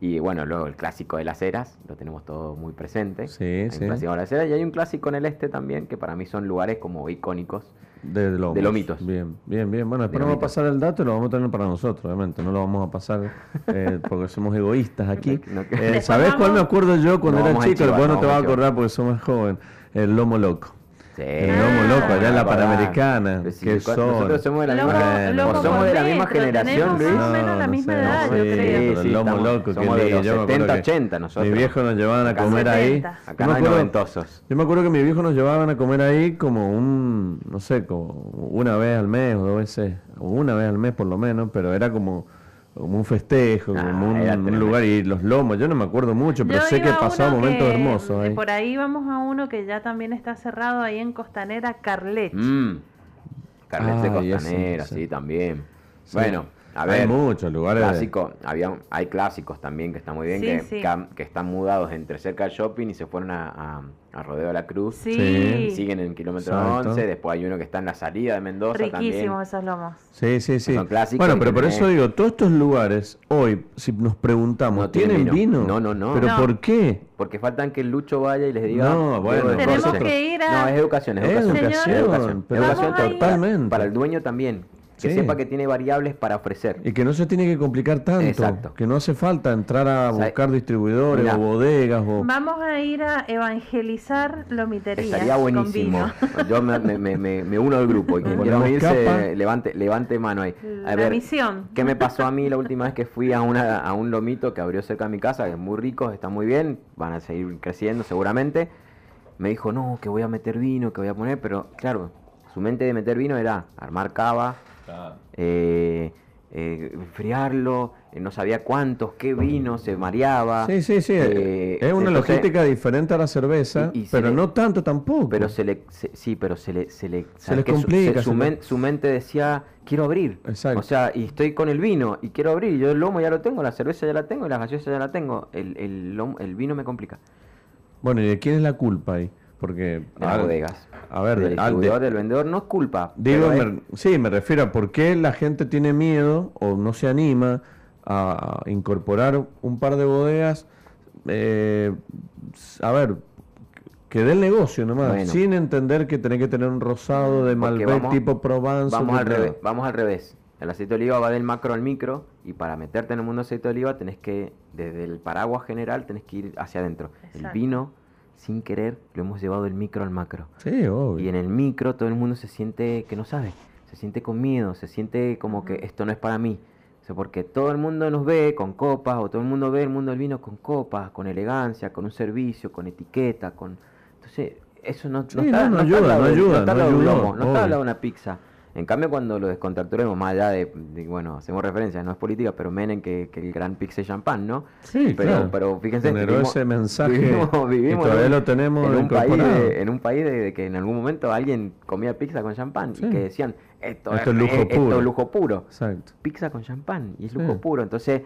Y bueno, luego el clásico de las eras, lo tenemos todo muy presente. Sí, sí. clásico de las eras y hay un clásico en el este también, que para mí son lugares como icónicos de, lomitos. Bien, bien, bien. Bueno, después vamos a pasar el dato y lo vamos a tener para nosotros, obviamente. No lo vamos a pasar eh, *laughs* porque somos egoístas aquí. Eh, ¿Sabés cuál me acuerdo yo cuando era chico? Vos no te vas a acordar porque somos joven. El lomo loco. El lomo loco, allá en la Panamericana. que son? Nosotros somos de la misma, somos de la misma generación, Luis. Más o menos la misma edad, yo creo. el lomo loco, somos de los 70, 80 nosotros. Mi viejo nos llevaban a comer ahí. Acá no hay noventosos. Yo me acuerdo que mi viejo nos llevaban a comer ahí como un, no sé, como una vez al mes o dos veces, o una vez al mes por lo menos, pero era como como un festejo, ah, como un, lugar y los lomos, yo no me acuerdo mucho, pero sé que pasó momentos hermosos ahí. Por ahí vamos a uno que ya también está cerrado ahí en Costanera, Carlet. Mm. Carlet de Costanera, sí, también. Bueno, a ver. Hay muchos lugares. Clásico, había, hay clásicos también que están muy bien, que, que, están mudados entre cerca del shopping y se fueron a a Rodeo de la Cruz. Sí. Siguen en kilómetro 11. Después hay uno que está en la salida de Mendoza Riquísimo esos lomos. Sí, sí, sí. Son clásicos. Bueno, pero por eso digo, todos estos lugares, hoy, si nos preguntamos, ¿tienen vino? No, no, no. ¿Pero por qué? Porque faltan que el Lucho vaya y les diga. No, bueno, tenemos que ir a. No, es educación, es educación. Es educación, educación totalmente. Para el dueño también que sepa que tiene variables para ofrecer. Y que no se tiene que complicar tanto. Exacto. Que no hace falta entrar a buscar distribuidores o bodegas. O... Vamos a ir a evangelizar lomiterías. Estaría buenísimo. *laughs* Yo me, me, me, uno al grupo y quien quiera unirse, levante, levante mano ahí. A la misión. ¿Qué me pasó a mí la última vez que fui a, una, a un lomito que abrió cerca de mi casa, que es muy rico, está muy bien, van a seguir creciendo seguramente? Me dijo, no, que voy a meter vino, que voy a poner, pero claro, su mente de meter vino era armar cava, eh, eh, enfriarlo, eh, no sabía cuántos, qué vino, se mareaba. Sí, sí, sí. es una logística diferente a la cerveza, pero no tanto tampoco. Pero se le, sí, pero se le, se le, complica. Su, su, mente decía, quiero abrir. O sea, y estoy con el vino y quiero abrir. Yo el lomo ya lo tengo, la cerveza ya la tengo y la gaseosa ya la tengo. El, el, el vino me complica. Bueno, ¿y de quién es la culpa ahí? Porque... De las bodegas. A ver, del distribuidor, del vendedor, no es culpa. Digo, sí, me refiero a por qué la gente tiene miedo o no se anima a incorporar un par de bodegas. Eh, a ver, que dé el negocio nomás, sin entender que tenés que tener un rosado de Malbec tipo Provence. Vamos al revés, vamos al revés. El aceite de oliva va del macro al micro y para meterte en el mundo del aceite de oliva tenés que, desde el paraguas general, tenés que ir hacia adentro. El vino sin querer lo hemos llevado del micro al macro. Sí, obvio. Y en el micro todo el mundo se siente que no sabe, se siente con miedo, se siente como que esto no es para mí. O sea, porque todo el mundo nos ve con copas, o todo el mundo ve el mundo del vino con copas, con elegancia, con un servicio, con etiqueta, con... Entonces, eso no, no, está, no, ayuda, no ayuda, no ayuda, no está hablando de una pizza. En cambio, cuando lo descontracturemos, más allá de, bueno, hacemos referencia, no es política, pero Menem que, que el gran Pixel Champagne, ¿no? Sí, pero, claro. pero fíjense. Generó ese mensaje vivimos, todavía lo tenemos en un país, de, en un país de, que en algún momento alguien comía pizza con champán y que decían, esto, es, lujo puro. Esto es lujo puro. Exacto. Pizza con champán y es lujo puro. Entonces,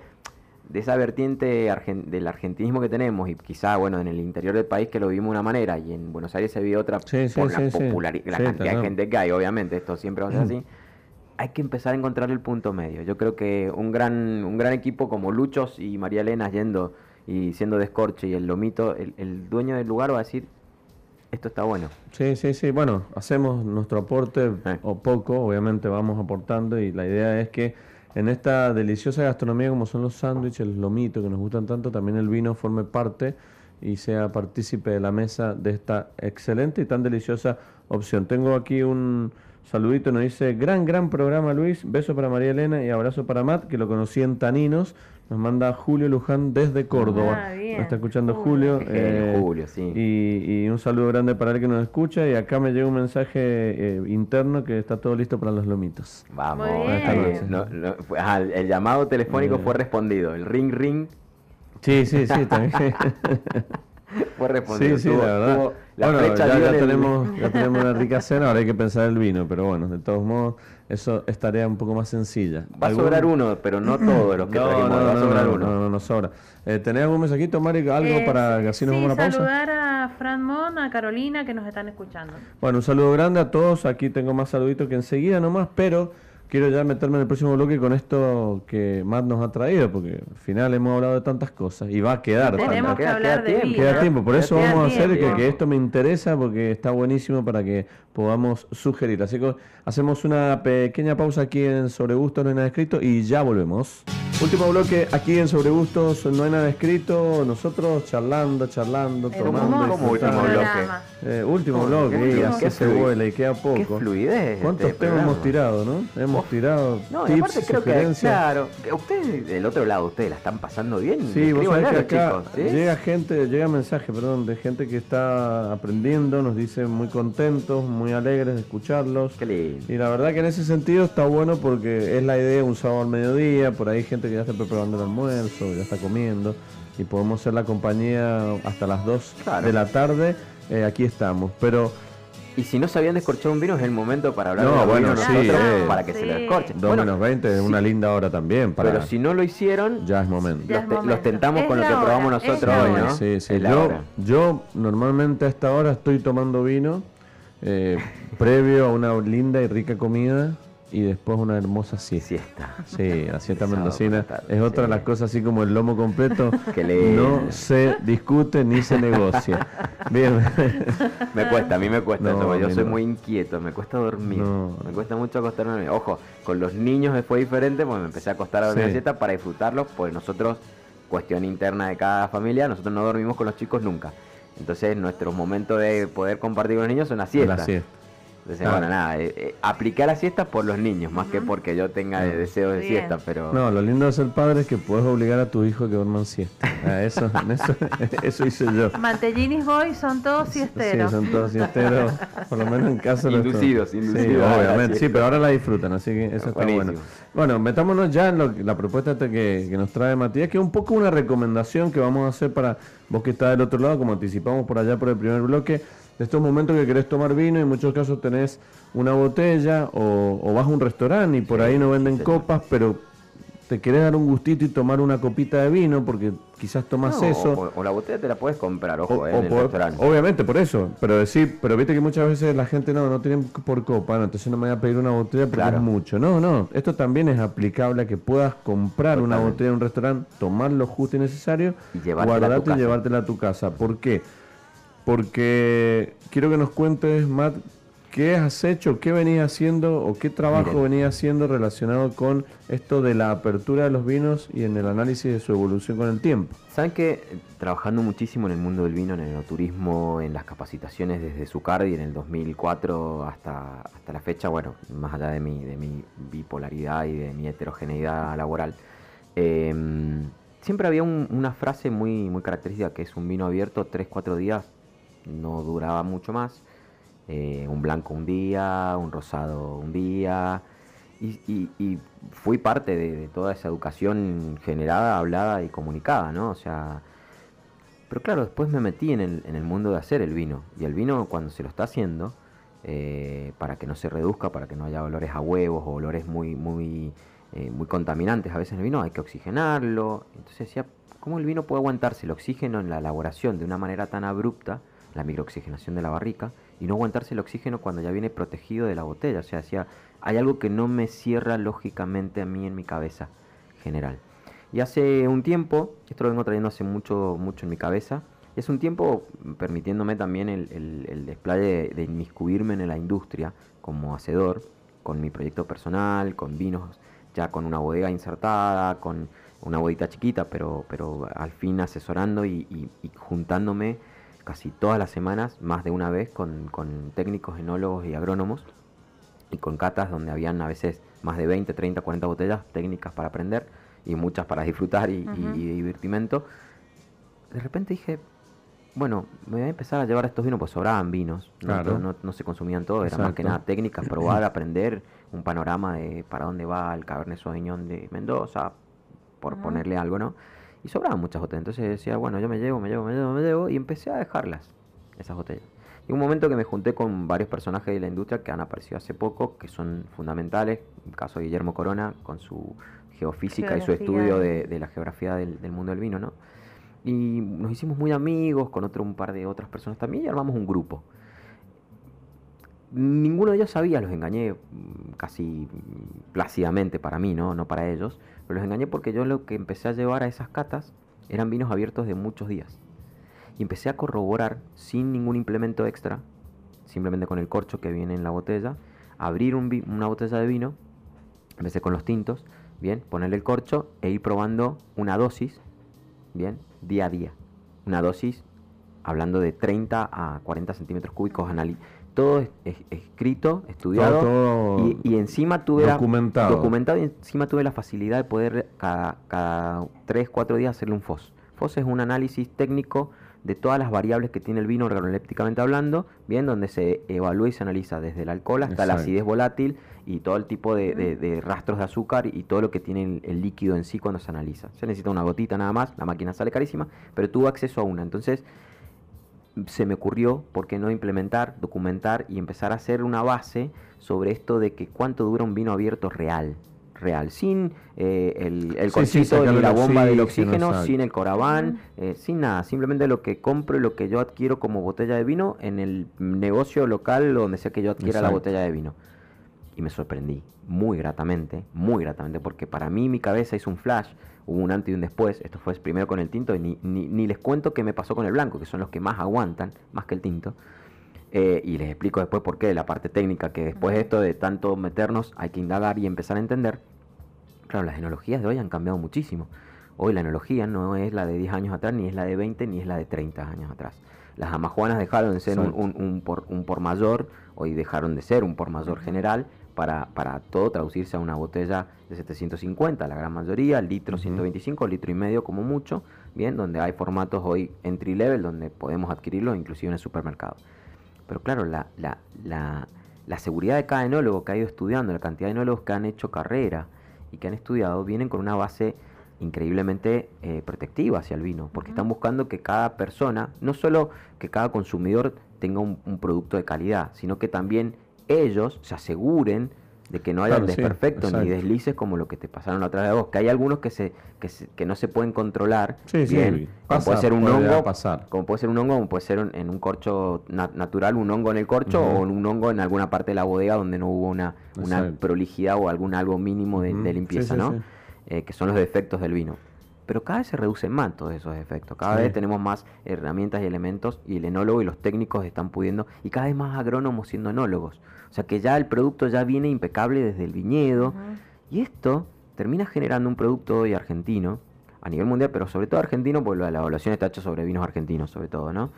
de esa vertiente del argentinismo que tenemos y quizá, bueno, en el interior del país que lo vimos de una manera y en Buenos Aires se vio otra por la popularidad, la cantidad de gente que hay, obviamente, esto siempre va a ser así. *clears throat* Hay que empezar a encontrar el punto medio. Yo creo que un gran, un gran equipo como Luchos y María Elena yendo y siendo descorche y el lomito, el, dueño del lugar va a decir, esto está bueno. Sí, sí, sí. Bueno, hacemos nuestro aporte o poco, obviamente vamos aportando y la idea es que en esta deliciosa gastronomía como son los sándwiches, los lomitos que nos gustan tanto, también el vino forme parte y sea partícipe de la mesa de esta excelente y tan deliciosa opción. Tengo aquí un saludito, nos dice, gran, gran programa Luis, beso para María Elena y abrazo para Matt, que lo conocí en Taninos, nos manda Julio Luján desde Córdoba. Ah, nos está escuchando Julio. Eh, Julio, sí. Y, un saludo grande para el que nos escucha. Y acá me llega un mensaje eh, interno que está todo listo para los lomitos. Vamos, el llamado telefónico fue respondido. El ring ring. Sí, sí, sí, también. *laughs* fue respondido. Sí, sí, la verdad. Bueno, ya, tenemos, ya tenemos una *laughs* rica cena, ahora hay que pensar el vino, pero bueno, de todos modos eso es tarea un poco más sencilla. Va a sobrar uno, pero no todo lo que no, trajimos, no, va a sobrar uno. No, no, no sobra. Eh, ¿Tenés algún mensajito, Mari, algo eh, para que así nos vamos a pausa? saludar a Fran Mon, a Carolina, que nos están escuchando. Bueno, un saludo grande a todos. Aquí tengo más saluditos que enseguida nomás, pero quiero ya meterme en el próximo bloque con esto que Matt nos ha traído, porque al final hemos hablado de tantas cosas y va a quedar. Tenemos que hablar de tiempo, Queda tiempo, por eso vamos a hacer que, que, esto me interesa, porque está buenísimo para que podamos sugerir. Así que hacemos una pequeña pausa aquí en Sobre Gustos No hay nada escrito y ya volvemos. Último bloque aquí en Sobre Gustos No hay nada escrito. Nosotros charlando, charlando, tomando. Como último bloque. Eh, último bloque, y así se vuela y queda poco. Qué fluidez. ¿Cuántos este temas hemos tirado, no? Hemos tirado. No, tips, y aparte creo que, claro, ustedes del otro lado, ustedes la están pasando bien. Sí, vos sabés que acá llega gente, llega mensaje, perdón, de gente que está aprendiendo, nos dice muy contentos, muy alegres de escucharlos. Qué lindo. Y la verdad que en ese sentido está bueno porque es la idea un sábado al mediodía, por ahí gente que ya está preparando el almuerzo, ya está comiendo y podemos ser la compañía hasta las 2 de la tarde. Eh, aquí estamos, pero y si no sabían descorchar un vino, es el momento para hablar no, bueno, sí, eh, para que se lo descorchen. 2 menos 20 es una linda hora también. Para... Pero si no lo hicieron, ya es momento. los, tentamos con lo que probamos nosotros hoy, ¿no? Sí, sí. Yo, yo normalmente a esta hora estoy tomando vino eh, previo a una linda y rica comida y después una hermosa siesta. Sí, la siesta *laughs* mendocina es otra de las cosas así como el lomo completo *laughs* que no se discute ni se negocia. Bien. me cuesta, a mí me cuesta yo soy muy inquieto, me cuesta dormir, me cuesta mucho acostarme. Ojo, con los niños fue diferente, pues me empecé a acostar a dormir siesta para disfrutarlos, pues nosotros, cuestión interna de cada familia, nosotros no dormimos con los chicos nunca. Entonces nuestro momento de poder compartir con los niños son las siestas. Entonces, bueno, nada, eh, eh, aplicar la siesta por los niños, más que porque yo tenga deseo de siesta, pero... No, lo lindo de ser padre es que puedes obligar a tu hijo a que duerman siesta. Ah, eso, eso, *laughs* eso hice yo. Mantellinis Boy son todos siesteros. Sí, son todos siesteros, por lo menos en casa. Inducidos, inducidos. Sí, obviamente, sí, pero ahora la disfrutan, así que eso está bueno. Bueno, metámonos ya en lo, la propuesta que, que nos trae Matías, que es un poco una recomendación que vamos a hacer para vos que estás del otro lado, como anticipamos por allá por el primer bloque, de estos momentos que querés tomar vino y en muchos casos tenés una botella o, vas a un restaurante y por ahí no venden copas, pero te querés dar un gustito y tomar una copita de vino porque quizás tomas eso. O, la botella te la puedes comprar, ojo, en el restaurante. Obviamente, por eso. Pero decir, pero viste que muchas veces la gente no, no tiene por copa, entonces no me voy a pedir una botella porque es mucho. No, no. Esto también es aplicable a que puedas comprar una botella en un restaurante, tomar lo justo y necesario, y guardarte y llevártela a tu casa. ¿Por qué? Porque quiero que nos cuentes, Matt, ¿Qué has hecho, qué venías haciendo o qué trabajo venías haciendo relacionado con esto de la apertura de los vinos y en el análisis de su evolución con el tiempo? Saben que trabajando muchísimo en el mundo del vino, en el turismo, en las capacitaciones desde Zucardi en el 2004 hasta, hasta la fecha, bueno, más allá de mi, de mi bipolaridad y de mi heterogeneidad laboral, em, siempre había una frase muy, muy característica que es un vino abierto 3-4 días, no duraba mucho más eh, un blanco un día, un rosado un día, y, fui parte de, toda esa educación generada, hablada y comunicada, ¿no? O sea, pero claro, después me metí en el, mundo de hacer el vino, y el vino cuando se lo está haciendo, eh, para que no se reduzca, para que no haya olores a huevos o olores muy, muy, eh, muy contaminantes a veces en el vino, hay que oxigenarlo. Entonces decía, ¿cómo el vino puede aguantarse el oxígeno en la elaboración de una manera tan abrupta, la microoxigenación de la barrica? y no aguantarse el oxígeno cuando ya viene protegido de la botella. O sea, hay algo que no me cierra lógicamente a mí en mi cabeza general. Y hace un tiempo, esto lo vengo trayendo hace mucho, mucho en mi cabeza, y hace un tiempo permitiéndome también el, el, despliegue de, inmiscuirme en la industria como hacedor, con mi proyecto personal, con vinos ya con una bodega insertada, con una bodita chiquita, pero, pero al fin asesorando y juntándome casi todas las semanas, más de una vez, con, técnicos, enólogos y agrónomos, y con catas donde habían a veces más de 20, 30, 40 botellas técnicas para aprender y muchas para disfrutar y, divertimento. De repente dije, bueno, me voy a empezar a llevar estos vinos, pues sobraban vinos, no, se consumían todos, era más que nada técnicas, probar, *clears throat* aprender un panorama de para dónde va el Cabernet Sauvignon de Mendoza, por ponerle algo, ¿no? Y sobraban muchas botellas. Entonces decía, bueno, yo me llevo, me llevo, me llevo, me llevo. Y empecé a dejarlas, esas botellas. Y un momento que me junté con varios personajes de la industria que han aparecido hace poco, que son fundamentales. El caso de Guillermo Corona, con su geofísica y su estudio de, la geografía del, mundo del vino, ¿no? Y nos hicimos muy amigos con otro un par de otras personas también y armamos un grupo. Ninguno de ellos sabía, los engañé mm, casi plácidamente para mí, ¿no? No para ellos pero los engañé porque yo lo que empecé a llevar a esas catas eran vinos abiertos de muchos días. Y empecé a corroborar sin ningún implemento extra, simplemente con el corcho que viene en la botella, abrir una botella de vino, empecé con los tintos, bien, ponerle el corcho e ir probando una dosis, bien, día a día. Una dosis, hablando de 30 a 40 centímetros cúbicos, todo es, escrito, estudiado y, encima tuve documentado. documentado y encima tuve la facilidad de poder cada, cada 3, 4 días hacerle un FOS. FOS es un análisis técnico de todas las variables que tiene el vino organolépticamente hablando, bien, donde se evalúa y se analiza desde el alcohol hasta la acidez volátil y todo el tipo de, rastros de azúcar y todo lo que tiene el, líquido en sí cuando se analiza. Se necesita una gotita nada más, la máquina sale carísima, pero tuvo acceso a una. Entonces, se me ocurrió, ¿por qué no implementar, documentar y empezar a hacer una base sobre esto de que cuánto dura un vino abierto real? Real, sin eh, el, el ni la bomba del oxígeno, sin el corabán, eh, sin nada, simplemente lo que compro y lo que yo adquiero como botella de vino en el negocio local donde sea que yo adquiera la botella de vino. Y me sorprendí muy gratamente, muy gratamente, porque para mí mi cabeza hizo un flash hubo un antes y un después. Esto fue primero con el tinto y ni, ni, les cuento qué me pasó con el blanco, que son los que más aguantan, más que el tinto. Eh, y les explico después por qué, la parte técnica, que después de esto de tanto meternos hay que indagar y empezar a entender. Claro, las enologías de hoy han cambiado muchísimo. Hoy la enología no es la de 10 años atrás, ni es la de 20, ni es la de 30 años atrás. Las amajuanas dejaron de ser un, un, por, un por mayor, hoy dejaron de ser un por mayor general, para, para, todo traducirse a una botella de 750, la gran mayoría, litro 125, litro y medio como mucho, bien, donde hay formatos hoy entry level donde podemos adquirirlo inclusive en el supermercado. Pero claro, la, la, la, la seguridad de cada enólogo que ha ido estudiando, la cantidad de enólogos que han hecho carrera y que han estudiado, vienen con una base increíblemente eh, protectiva hacia el vino, porque están buscando que cada persona, no solo que cada consumidor tenga un, un producto de calidad, sino que también ellos se aseguren de que no haya desperfectos ni deslices como lo que te pasaron otra vez a vos. Que hay algunos que se que, no se pueden controlar. bien, como puede ser un hongo, como puede ser un hongo, como puede ser en un corcho natural, un hongo en el corcho o un hongo en alguna parte de la bodega donde no hubo una, una prolijidad o algún algo mínimo de, limpieza, ¿no? Eh, que son los defectos del vino. pero cada vez se reducen más todos esos efectos. Cada vez tenemos más herramientas y elementos y el enólogo y los técnicos están pudiendo, y cada vez más agrónomos siendo enólogos. O sea que ya el producto ya viene impecable desde el viñedo. Y esto termina generando un producto hoy argentino, a nivel mundial, pero sobre todo argentino, porque la evaluación está hecha sobre vinos argentinos, sobre todo, ¿no?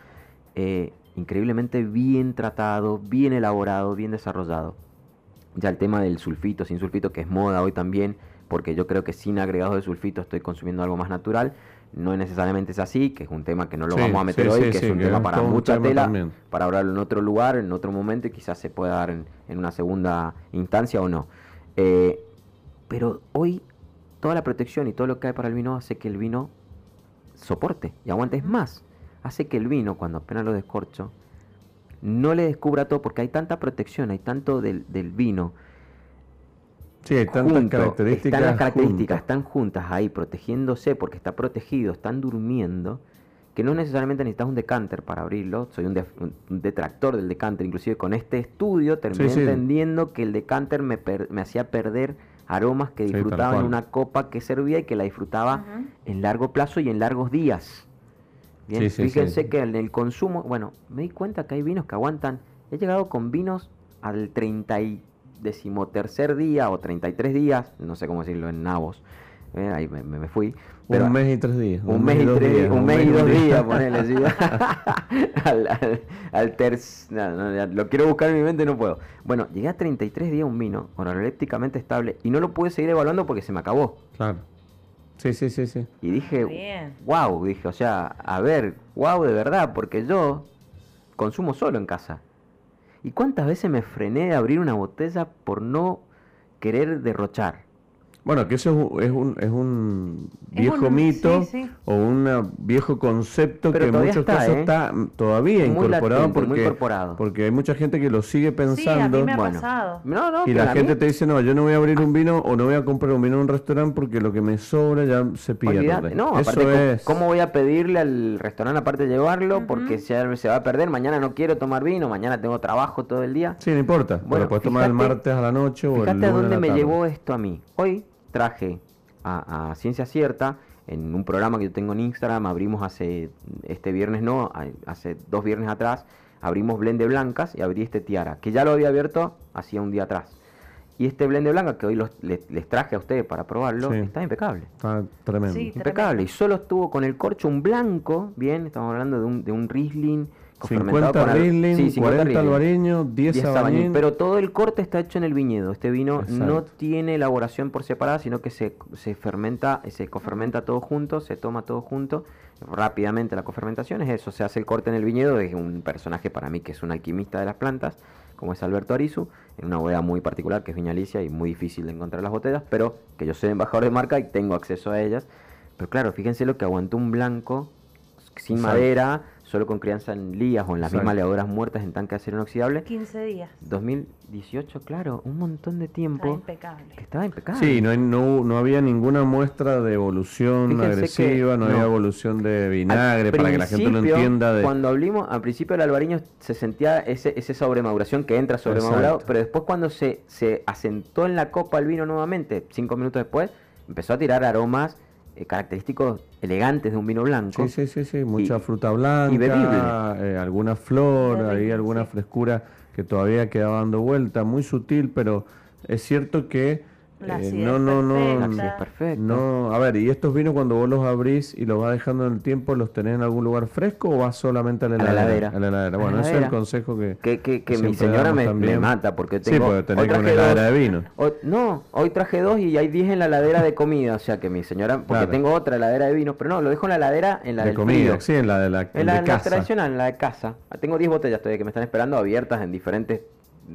Eh, increíblemente bien tratado, bien elaborado, bien desarrollado. Ya el tema del sulfito, sin sulfito, que es moda hoy también, porque yo creo que sin agregados de sulfito estoy consumiendo algo más natural. No necesariamente es así, que es un tema que no lo vamos a meter hoy, que es un tema para mucha tela, para hablarlo en otro lugar, en otro momento, y quizás se pueda dar en, una segunda instancia o no. Eh, pero hoy toda la protección y todo lo que hay para el vino hace que el vino soporte y aguante. más, hace que el vino, cuando apenas lo descorcho, no le descubra todo, porque hay tanta protección, hay tanto del, del vino Sí, tantas características. Están las características, están juntas ahí, protegiéndose porque está protegido, están durmiendo, que no necesariamente necesitas un decanter para abrirlo. Soy un, detractor del decanter, inclusive con este estudio terminé entendiendo que el decanter me, me hacía perder aromas que disfrutaba en una copa que servía y que la disfrutaba en largo plazo y en largos días. Bien, fíjense que en el consumo, bueno, me di cuenta que hay vinos que aguantan. He llegado con vinos al 30 decimotercer día o 33 días, no sé cómo decirlo en nabos, eh, ahí me, fui. un mes y tres días. Un, mes, y, tres, días, un mes y dos días, ponele. *laughs* *laughs* al, al, lo quiero buscar en mi mente, no puedo. Bueno, llegué a 33 días un vino, organolépticamente estable, y no lo pude seguir evaluando porque se me acabó. Claro. Sí, sí, sí, sí. Y dije, wow, dije, o sea, a ver, wow de verdad, porque yo consumo solo en casa. ¿Y cuántas veces me frené de abrir una botella por no querer derrochar? Bueno, que eso es un, es un viejo mito o un viejo concepto que en muchos casos ¿eh? está todavía incorporado, porque, porque hay mucha gente que lo sigue pensando. y la gente te dice, no, yo no voy a abrir un vino o no voy a comprar un vino en un restaurante porque lo que me sobra ya se pierde. No, aparte, ¿cómo voy a pedirle al restaurante aparte de llevarlo? Porque se, se va a perder, mañana no quiero tomar vino, mañana tengo trabajo todo el día. Sí, no importa, bueno, puedes tomar el martes a la noche o el lunes a dónde me llevó esto a mí. Hoy traje a, ciencia cierta en un programa que yo tengo en Instagram, abrimos hace, este viernes no, hace dos viernes atrás, abrimos blend de blancas y abrí este tiara, que ya lo había abierto hacía un día atrás. Y este blend de blanca que hoy les, traje a ustedes para probarlo, está impecable. Está tremendo. impecable. Y solo estuvo con el corcho un blanco, bien, estamos hablando de un, de un Riesling 50 Riesling, 40 Alvareño, 10 Sabañín. Pero todo el corte está hecho en el viñedo. Este vino no tiene elaboración por separada, sino que se, se fermenta, se cofermenta todo junto, se toma todo junto. Rápidamente la cofermentación es eso, se hace el corte en el viñedo de un personaje para mí que es un alquimista de las plantas, como es Alberto Arizu, en una bodega muy particular que es Viñalicia y muy difícil de encontrar las botellas, pero que yo soy embajador de marca y tengo acceso a ellas. Pero claro, fíjense lo que aguantó un blanco sin madera solo con crianza en lías o en las mismas levaduras muertas en tanque de acero inoxidable. 15 días. 2018, claro, un montón de tiempo. Estaba impecable. estaba impecable. Sí, no, no, no había ninguna muestra de evolución agresiva, no, había evolución de vinagre, para que la gente lo entienda. De... Cuando hablamos, al principio el albariño se sentía ese, ese sobremaduración que entra sobremadurado, pero después cuando se, se asentó en la copa el vino nuevamente, cinco minutos después, empezó a tirar aromas eh, característicos elegantes de un vino blanco. Sí, sí, sí, mucha fruta blanca, eh, alguna flor, ahí alguna frescura que todavía quedaba dando vuelta, muy sutil, pero es cierto que eh, no, no, no, perfecto. no. A ver, ¿y estos vinos cuando vos los abrís y los vas dejando en el tiempo, los tenés en algún lugar fresco o vas solamente a la heladera? A la heladera. Bueno, ese es el consejo que. Que, que, mi señora me, mata porque tengo. Sí, porque tenés una heladera de vino. no, hoy traje dos y hay diez en la heladera de comida. O sea que mi señora. Porque tengo otra heladera de vinos, pero no, lo dejo en la heladera en la de comida, sí, en la de la. En la, tradicional, en la de casa. Tengo diez botellas todavía que me están esperando abiertas en diferentes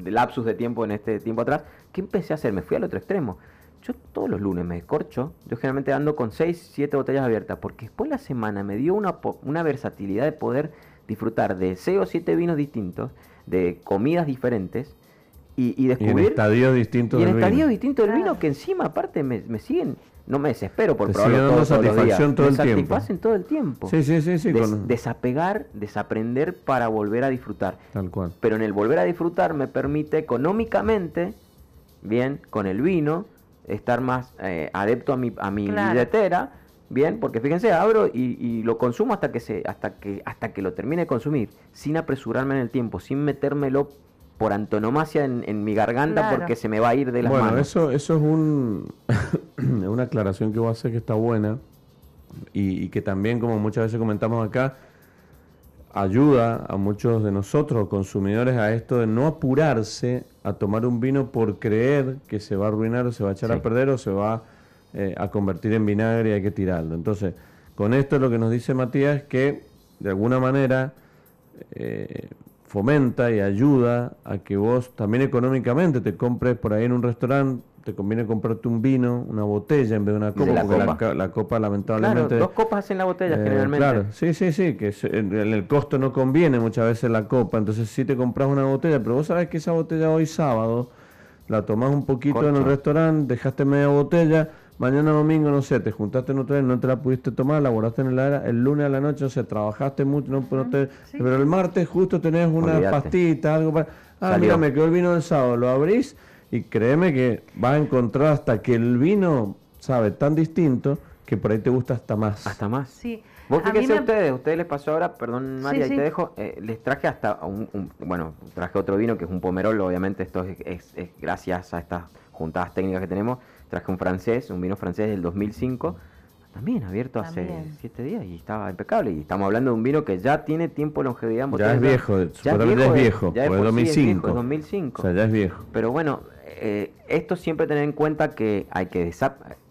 lapsus de tiempo en este tiempo atrás. ¿Qué empecé a hacer? Me fui al otro extremo yo todos los lunes me descorcho, yo generalmente ando con 6, 7 botellas abiertas, porque después la semana me dio una, una versatilidad de poder disfrutar de 6 o 7 vinos distintos, de comidas diferentes, y, y descubrir... Y en estadios distintos y en estadios distintos del vino, que encima aparte me, me siguen no me desespero por probarlo todo, satisfacción todo el tiempo. satisfacen todo el tiempo. Sí, sí, sí, sí Desapegar, desaprender para volver a disfrutar. Tal cual. Pero en el volver a disfrutar me permite económicamente, bien, con el vino, estar más eh, adepto a mi, a mi billetera bien, porque fíjense, abro y, lo consumo hasta que se, hasta que, hasta que lo termine de consumir, sin apresurarme en el tiempo, sin metérmelo por antonomasia en, mi garganta porque se me va a ir de las bueno, manos. Bueno, eso, eso es un, *coughs* una aclaración que voy a hacer que está buena y, que también, como muchas veces comentamos acá, ayuda a muchos de nosotros, consumidores, a esto de no apurarse a tomar un vino por creer que se va a arruinar o se va a echar a perder o se va eh, a convertir en vinagre y hay que tirarlo. Entonces, con esto lo que nos dice Matías es que, de alguna manera, eh, fomenta y ayuda a que vos también económicamente te compres por ahí en un restaurante, te conviene comprarte un vino, una botella en vez de una copa, la porque copa. La, copa lamentablemente... Claro, dos copas hacen la botella eh, generalmente. Claro, sí, sí, sí, que en el costo no conviene muchas veces la copa, entonces si te compras una botella, pero vos sabés que esa botella hoy sábado la tomás un poquito en el restaurante, dejaste media botella, mañana domingo, no sé, te juntaste en hotel, no te la pudiste tomar, la guardaste en la era, el lunes a la noche, o sea, trabajaste mucho, no, pero el martes justo tenés una pastita, algo para... Ah, mira, me quedó el vino del sábado, lo abrís y créeme que vas a encontrar hasta que el vino sabe tan distinto que por ahí te gusta hasta más. Hasta más. Sí. Vos fíjense ustedes, ustedes les pasó ahora, perdón María, y te dejo, eh, les traje hasta un, bueno, traje otro vino que es un pomerol, obviamente esto es gracias a estas juntadas técnicas que tenemos, Traje un francés, un vino francés del 2005, también abierto hace siete días y estaba impecable. Y estamos hablando de un vino que ya tiene tiempo de longevidad. Ya es viejo, ya es viejo, es viejo, ya es 2005. 2005. O sea, ya es viejo. Pero bueno, eh, esto siempre tener en cuenta que hay que,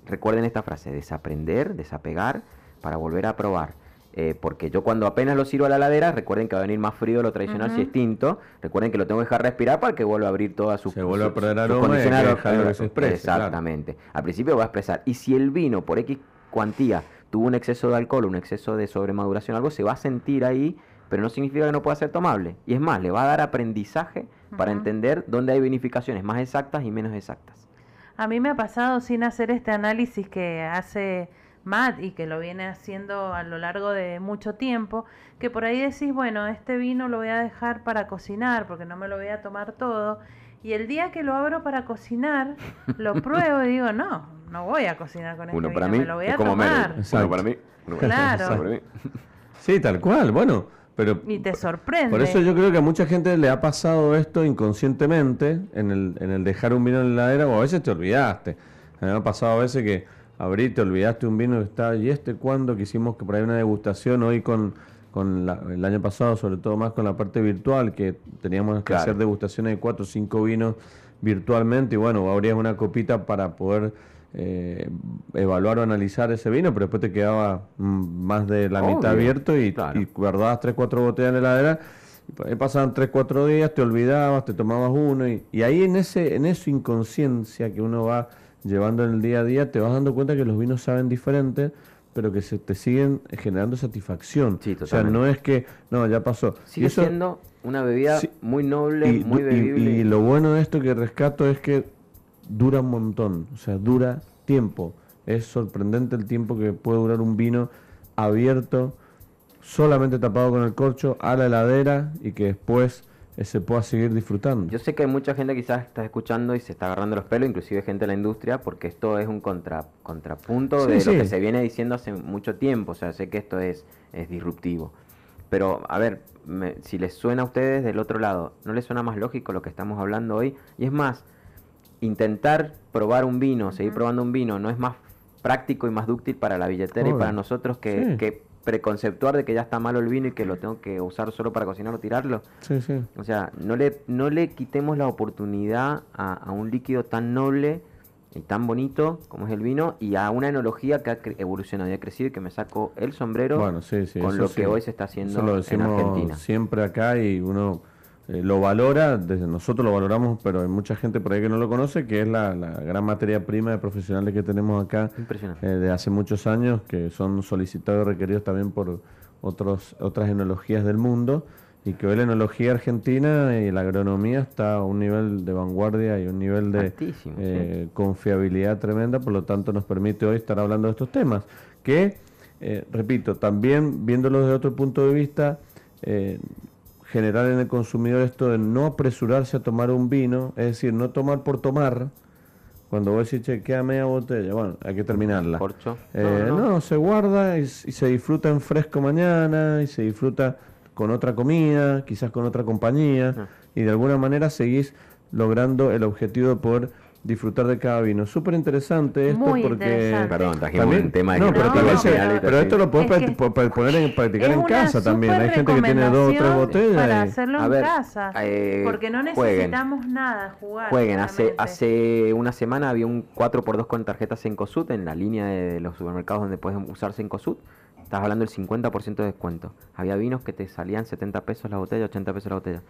recuerden esta frase, desaprender, desapegar para volver a probar. Eh, porque yo cuando apenas lo sirvo a la ladera, recuerden que va a venir más frío de lo tradicional si es tinto, recuerden que lo tengo que dejar respirar para que vuelva a abrir toda su Se vuelve a perder aroma y que se exprese, Exactamente. Al principio va a expresar. Y si el vino, por X cuantía, tuvo un exceso de alcohol, un exceso de sobremaduración, algo, se va a sentir ahí, pero no significa que no pueda ser tomable. Y es más, le va a dar aprendizaje para entender dónde hay vinificaciones más exactas y menos exactas. A mí me ha pasado sin hacer este análisis que hace Matt y que lo viene haciendo a lo largo de mucho tiempo, que por ahí decís, bueno, este vino lo voy a dejar para cocinar porque no me lo voy a tomar todo. Y el día que lo abro para cocinar, lo *laughs* pruebo y digo, no, no voy a cocinar con este uno vino, para mí, me lo voy a tomar. Uno para mí, claro. *laughs* Sí, tal cual, bueno. Pero y te sorprende. Por eso yo creo que a mucha gente le ha pasado esto inconscientemente en el, en el dejar un vino en la heladera o a veces te olvidaste. Me ha pasado a veces que abrí, te olvidaste un vino que está, y este cuando que hicimos que por ahí una degustación hoy con, con el año pasado, sobre todo más con la parte virtual, que teníamos que hacer degustaciones de cuatro o cinco vinos virtualmente, y bueno, abrías una copita para poder eh, evaluar o analizar ese vino, pero después te quedaba mm, más de la mitad abierto y, guardabas tres, cuatro botellas en la heladera. Pasaban tres, cuatro días, te olvidabas, te tomabas uno y, y ahí en ese en esa inconsciencia que uno va llevando en el día a día, te vas dando cuenta que los vinos saben diferente, pero que se te siguen generando satisfacción. o sea, no es que, no, ya pasó. Sigue siendo una bebida muy noble, muy bebible. Y, lo bueno de esto que rescato es que dura un montón, o sea, dura tiempo. Es sorprendente el tiempo que puede durar un vino abierto, solamente tapado con el corcho, a la heladera y que después se pueda seguir disfrutando. Yo sé que hay mucha gente quizás está escuchando y se está agarrando los pelos, inclusive gente de la industria, porque esto es un contra, contrapunto de lo que se viene diciendo hace mucho tiempo, o sea, sé que esto es, es disruptivo. Pero, a ver, si les suena a ustedes del otro lado, ¿no les suena más lógico lo que estamos hablando hoy? Y es más, intentar probar un vino, seguir probando un vino, no es más práctico y más dúctil para la billetera y para nosotros que, que preconceptuar de que ya está malo el vino y que lo tengo que usar solo para cocinar o tirarlo. Sí, sí. O sea, no le, no le quitemos la oportunidad a, un líquido tan noble y tan bonito como es el vino y a una enología que ha evolucionado y ha crecido y que me saco el sombrero con lo que hoy se está haciendo en Argentina. Siempre acá y uno eh, lo valora, desde nosotros lo valoramos, pero hay mucha gente por ahí que no lo conoce, que es la, gran materia prima de profesionales que tenemos acá eh, de hace muchos años, que son solicitados y requeridos también por otros, otras enologías del mundo, y que hoy la enología argentina y la agronomía está a un nivel de vanguardia y un nivel de eh, confiabilidad tremenda, por lo tanto nos permite hoy estar hablando de estos temas, que, repito, también viéndolos desde otro punto de vista, generar en el consumidor esto de no apresurarse a tomar un vino, es decir, no tomar por tomar, Cuando vos decís, che, queda media botella, bueno, hay que terminarla. ¿Corcho? Eh, no, se guarda y, se disfruta en fresco mañana y se disfruta con otra comida, quizás con otra compañía, ah. y de alguna manera seguís logrando el objetivo de poder disfrutar de cada vino. Súper interesante esto porque... Perdón, trajimos un tema de no, pero, pero esto lo puedes poner en, practicar en casa también. Hay gente que tiene dos o tres botellas. Para hacerlo en casa. Eh, porque no necesitamos nada jugar. Jueguen. Hace, hace una semana había un 4x2 con tarjetas en COSUT en la línea de los supermercados donde puedes usarse en COSUT Estás hablando del 50% de descuento. Había vinos que te salían 70 pesos la botella, 80 pesos la botella.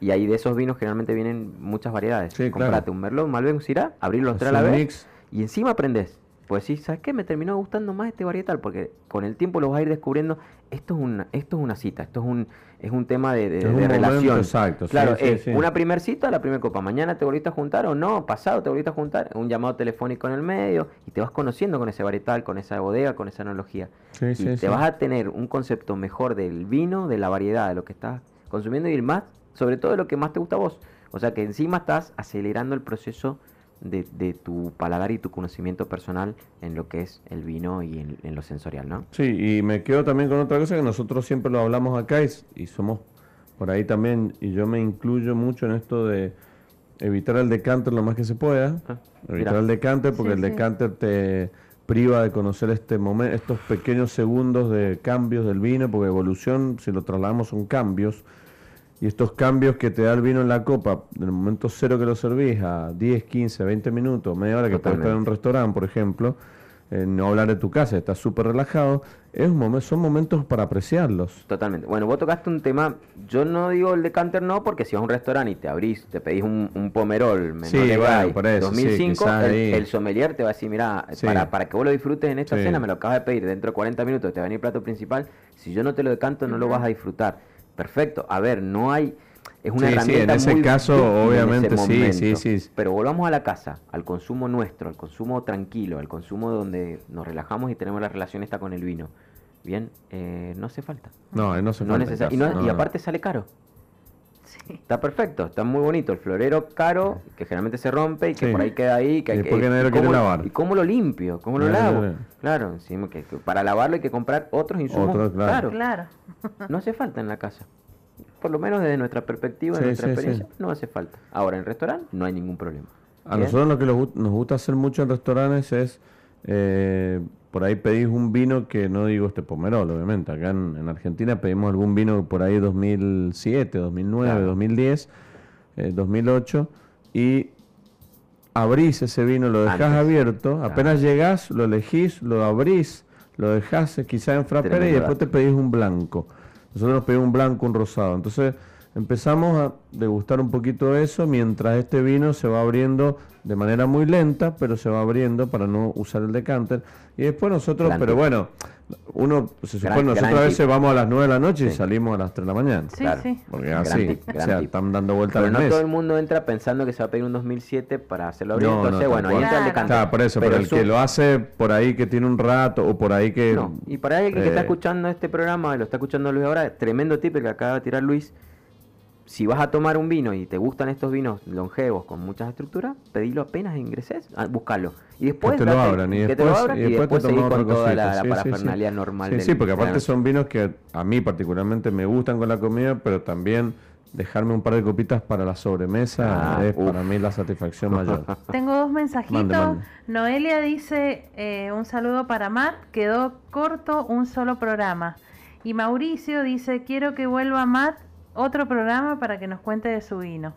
Y ahí de esos vinos generalmente vienen muchas variedades. Sí, Comprate un Merlot, un Malbec, un Syrah, abrir los tres a la vez y encima aprendes. Pues sí, ¿sabes qué? Me terminó gustando más este varietal porque con el tiempo lo vas a ir descubriendo. Esto es una, esto es una cita, esto es un, es un tema de, de, relación. Exacto. Claro, es una primer cita, la primera copa. Mañana te volviste a juntar o no, pasado te volviste a juntar, un llamado telefónico en el medio y te vas conociendo con ese varietal, con esa bodega, con esa analogía. y te vas a tener un concepto mejor del vino, de la variedad, de lo que estás consumiendo y el más, sobre todo de lo que más te gusta a vos. O sea que encima estás acelerando el proceso de, tu paladar y tu conocimiento personal en lo que es el vino y en, lo sensorial, ¿no? Sí, y me quedo también con otra cosa que nosotros siempre lo hablamos acá y, somos por ahí también, y yo me incluyo mucho en esto de evitar el decanter lo más que se pueda, ah, evitar el decanter porque el decanter te priva de conocer este momento, estos pequeños segundos de cambios del vino, porque evolución, si lo trasladamos, son cambios y estos cambios que te da el vino en la copa, del momento cero que lo servís a 10, 15, 20 minutos, media hora que puedes estar en un restaurante, por ejemplo, eh, no hablar de tu casa, estás súper relajado, es un momento, son momentos para apreciarlos. Totalmente. Bueno, vos tocaste un tema, yo no digo el de Canter no, porque si vas a un restaurante y te abrís, te pedís un, pomerol menor sí, bueno, por eso, 2005, el, sommelier te va a decir, mira, para, para que vos lo disfrutes en esta cena, me lo acabas de pedir, dentro de 40 minutos te va a venir el plato principal, si yo no te lo decanto no lo vas a disfrutar Perfecto. A ver, no hay... Es una herramienta sí, en ese caso, obviamente, sí, sí, sí. Pero volvamos a la casa, al consumo nuestro, al consumo tranquilo, al consumo donde nos relajamos y tenemos la relación esta con el vino. Bien, eh, no hace falta. No, no hace falta. y, aparte sale caro. Sí. Está perfecto, está muy bonito. El florero caro, que generalmente se rompe y que por ahí queda ahí. Que hay que, y, cómo, lavar. ¿Y cómo lo limpio? ¿Cómo lo lavo? Claro, que, para lavarlo hay que comprar otros insumos. claro. claro. no hace falta en la casa. Por lo menos desde nuestra perspectiva, desde nuestra experiencia, no hace falta. Ahora, en el restaurante no hay ningún problema. A nosotros lo que nos gusta hacer mucho en restaurantes es, eh, por ahí pedís un vino que no digo este pomerol, obviamente. Acá en, Argentina pedimos algún vino por ahí 2007, 2009, 2010, 2008 y abrís ese vino, lo dejás abierto, apenas llegás, lo elegís, lo abrís, lo dejás quizá en frapera y después te pedís un blanco. Nosotros nos pedimos un blanco, un rosado. Entonces empezamos a degustar un poquito eso mientras este vino se va abriendo de manera muy lenta, pero se va abriendo para no usar el decanter. Y después nosotros, pero bueno, uno se supone, nosotros a veces vamos a las 9 de la noche y salimos a las 3 de la mañana. Sí, sí. Porque así, o sea, están dando vueltas Pero no todo el mundo entra pensando que se va a pedir un 2007 para hacerlo abrir. Entonces, bueno, ahí entra el decanter. Claro, por eso, pero, el que lo hace por ahí que tiene un rato o por ahí que... No, y para alguien que está eh, escuchando este programa, lo está escuchando Luis ahora, tremendo tip que acaba de tirar Luis si vas a tomar un vino y te gustan estos vinos longevos con muchas estructuras, pedilo apenas ingreses, ah, búscalo. Y después que te lo abran, y después, y después, seguís con toda la, parafernalia normal. Sí, sí, porque aparte son vinos que a mí particularmente me gustan con la comida, pero también dejarme un par de copitas para la sobremesa ah, es para mí la satisfacción mayor. *laughs* Tengo dos mensajitos. Noelia dice eh, un saludo para Matt, quedó corto un solo programa. Y Mauricio dice, quiero que vuelva Matt otro programa para que nos cuente de su vino.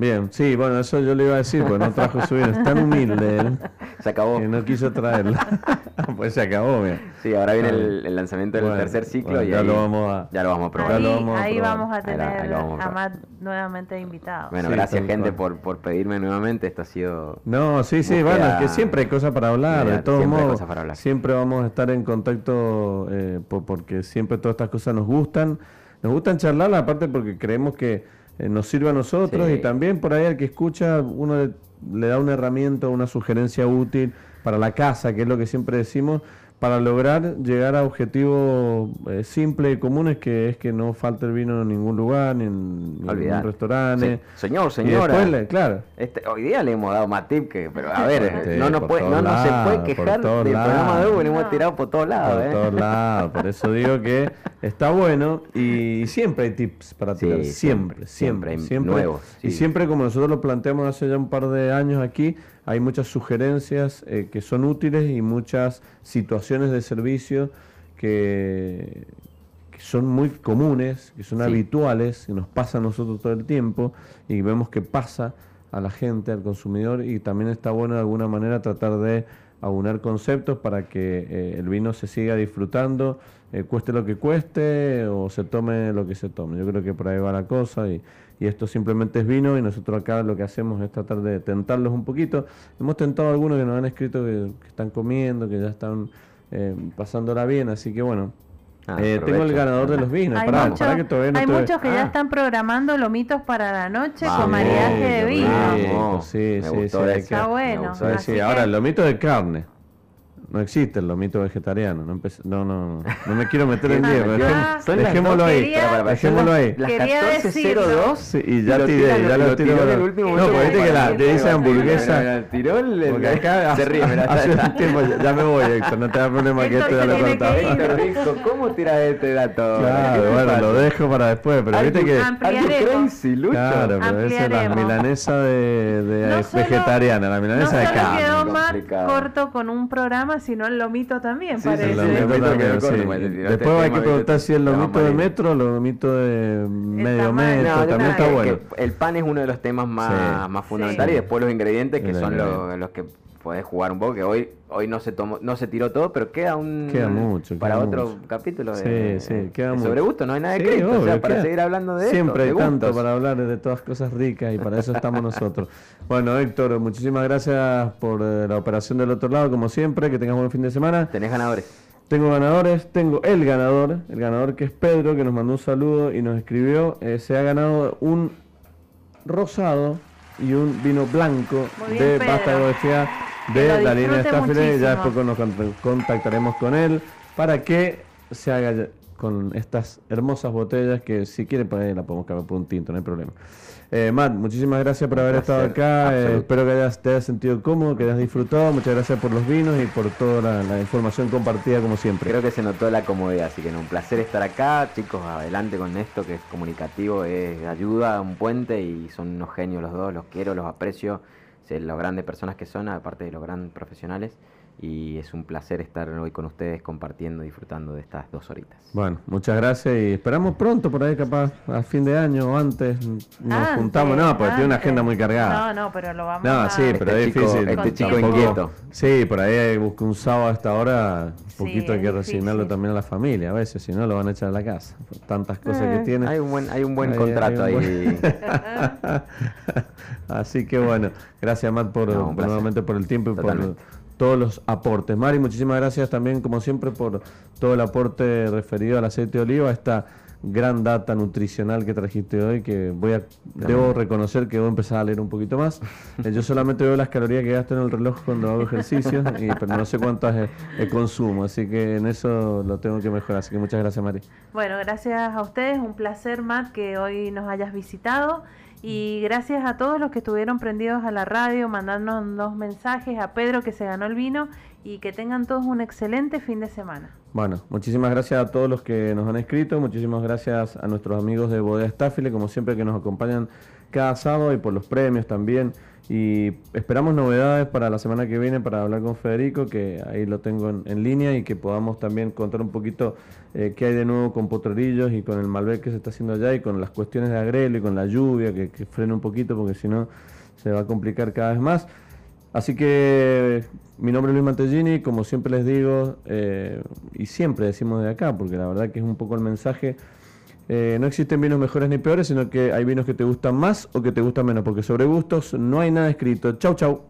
Bien, sí, bueno, eso yo le iba a decir, porque no trajo su vino. Es tan humilde él. Se acabó. Que no quiso traerlo. *laughs* pues se acabó, bien. Sí, ahora viene el, lanzamiento del tercer ciclo y ya, lo vamos a, ya lo vamos a probar. Ahí, vamos, a tener a, Matt nuevamente invitado. Bueno, gracias gente por, por pedirme nuevamente. Esto ha sido. No, sí, sí, bueno, es que siempre hay cosas para hablar. de todos modos, siempre vamos a estar en contacto eh, porque siempre todas estas cosas nos gustan. Nos gustan charlar, aparte porque creemos que eh, nos sirve a nosotros y también por ahí al que escucha uno le, da una herramienta, una sugerencia útil para la casa, que es lo que siempre decimos, para lograr llegar a objetivos eh, simples y comunes que es que no falte el vino en ningún lugar, ni en ningún restaurante. señor, señora. claro. Este, hoy día le hemos dado más tip que, pero a ver, este, no, no, puede, no, no, se puede quejar del programa de Hugo, le hemos tirado por todos lados. Por ¿eh? todos lados, por eso digo que está bueno y siempre hay tips para tirar, siempre, siempre, siempre. Nuevos, y siempre como nosotros lo planteamos hace ya un par de años aquí, hay muchas sugerencias eh, que son útiles y muchas situaciones de servicio que, son muy comunes, que son habituales, que nos pasa a nosotros todo el tiempo y vemos que pasa a la gente, al consumidor y también está bueno de alguna manera tratar de aunar conceptos para que eh, el vino se siga disfrutando, eh, cueste lo que cueste o se tome lo que se tome. Yo creo que por ahí va la cosa y, y esto simplemente es vino y nosotros acá lo que hacemos es tratar de tentarlos un poquito. Hemos tentado a algunos que nos han escrito que, están comiendo, que ya están eh, pasándola bien, así que bueno. Ah, eh, tengo el ganador de los vinos. Hay, hay muchos que ya ah. están programando lomitos para la noche con mariaje de vino. sí, sí, sí, Está bueno. ahora el lomito de carne. No existe el lomito vegetariano. No, no, no, no, me quiero meter en lío. dejémoslo ahí. dejémoslo ahí. Las 14.02 sí, y ya tiré, ya lo tiré. el último no, porque viste que la, te dice hamburguesa. tiró el. Porque acá *laughs* se ríe. Hace un tiempo, ya me voy, Héctor. No te da problema que esto ya lo contaba. ¿cómo tiras este dato? Claro, bueno, lo dejo para después. Pero viste que. Crazy, Lucho. Claro, pero esa es la milanesa de vegetariana, la milanesa de carne. quedó más corto con un programa sino el lomito también, parece. Después hay que preguntar si el lomito de metro o el lomito de medio metro, también está bueno. El pan es uno de los temas más, más fundamentales y después los ingredientes que son los, los que podés jugar un poco, que hoy hoy no se tomó, no se tiró todo, pero queda un queda mucho, para otro capítulo de, sí, sí, queda sobre gusto, no hay nada de o sea, para seguir hablando de Siempre hay tanto para hablar de todas cosas ricas y para eso estamos nosotros. *laughs* Bueno, Héctor, muchísimas gracias por eh, la operación del otro lado, como siempre, que tengas buen fin de semana. Tenés ganadores. Tengo ganadores, tengo el ganador, el ganador que es Pedro, que nos mandó un saludo y nos escribió, eh, se ha ganado un rosado y un vino blanco de Basta de de la línea Staffile. Ya después nos contactaremos con él para que se haga con estas hermosas botellas que si quiere por ahí la podemos cambiar por un tinto, no hay problema. Eh, Matt, muchísimas gracias por haber estado acá. Eh, espero que hayas, te hayas sentido cómodo, que hayas disfrutado. Muchas gracias por los vinos y por toda la, información compartida como siempre. Creo que se notó la comodidad, así que no, un placer estar acá. Chicos, adelante con esto que es comunicativo, es ayuda, un puente y son unos genios los dos, los quiero, los aprecio las grandes personas que son, aparte de los grandes profesionales. Y es un placer estar hoy con ustedes compartiendo, disfrutando de estas dos horitas. Bueno, muchas gracias y esperamos pronto por ahí, capaz a fin de año o antes nos juntamos. No, porque tiene una agenda muy cargada. No, no, pero lo vamos no, sí, pero es este difícil. este chico inquieto. Sí, por ahí busco un sábado a esta hora. Un poquito hay que resignarlo también a la familia a veces, si no lo van a echar a la casa. Tantas cosas que eh, tiene. Hay un buen, hay un buen contrato ahí. *laughs* Así que bueno, gracias Matt por, nuevamente por el tiempo y por todos los aportes. Mari, muchísimas gracias también, como siempre, por todo el aporte referido al aceite de oliva, esta gran data nutricional que trajiste hoy, que voy a, debo reconocer que voy a empezar a leer un poquito más. *laughs* Eh, yo solamente veo las calorías que gasto en el reloj cuando hago ejercicio, y, pero no sé cuántas es consumo, así que en eso lo tengo que mejorar. Así que muchas gracias, Mari. Bueno, gracias a ustedes, un placer, Matt, que hoy nos hayas visitado. Y gracias a todos los que estuvieron prendidos a la radio, mandándonos dos mensajes, a Pedro que se ganó el vino y que tengan todos un excelente fin de semana. Bueno, muchísimas gracias a todos los que nos han escrito, muchísimas gracias a nuestros amigos de Bodega Staffile, como siempre que nos acompañan cada sábado y por los premios también. Y esperamos novedades para la semana que viene para hablar con Federico, que ahí lo tengo en, línea y que podamos también contar un poquito eh, qué hay de nuevo con Potrerillos y con el Malbec que se está haciendo allá y con las cuestiones de agrelo y con la lluvia, que, que frene un poquito porque si no se va a complicar cada vez más. Así que mi nombre es Luis Mantellini, como siempre les digo, eh, y siempre decimos de acá, porque la verdad que es un poco el mensaje eh, no existen vinos mejores ni peores, sino que hay vinos que te gustan más o que te gustan menos, porque sobre gustos no hay nada escrito. Chau, chau.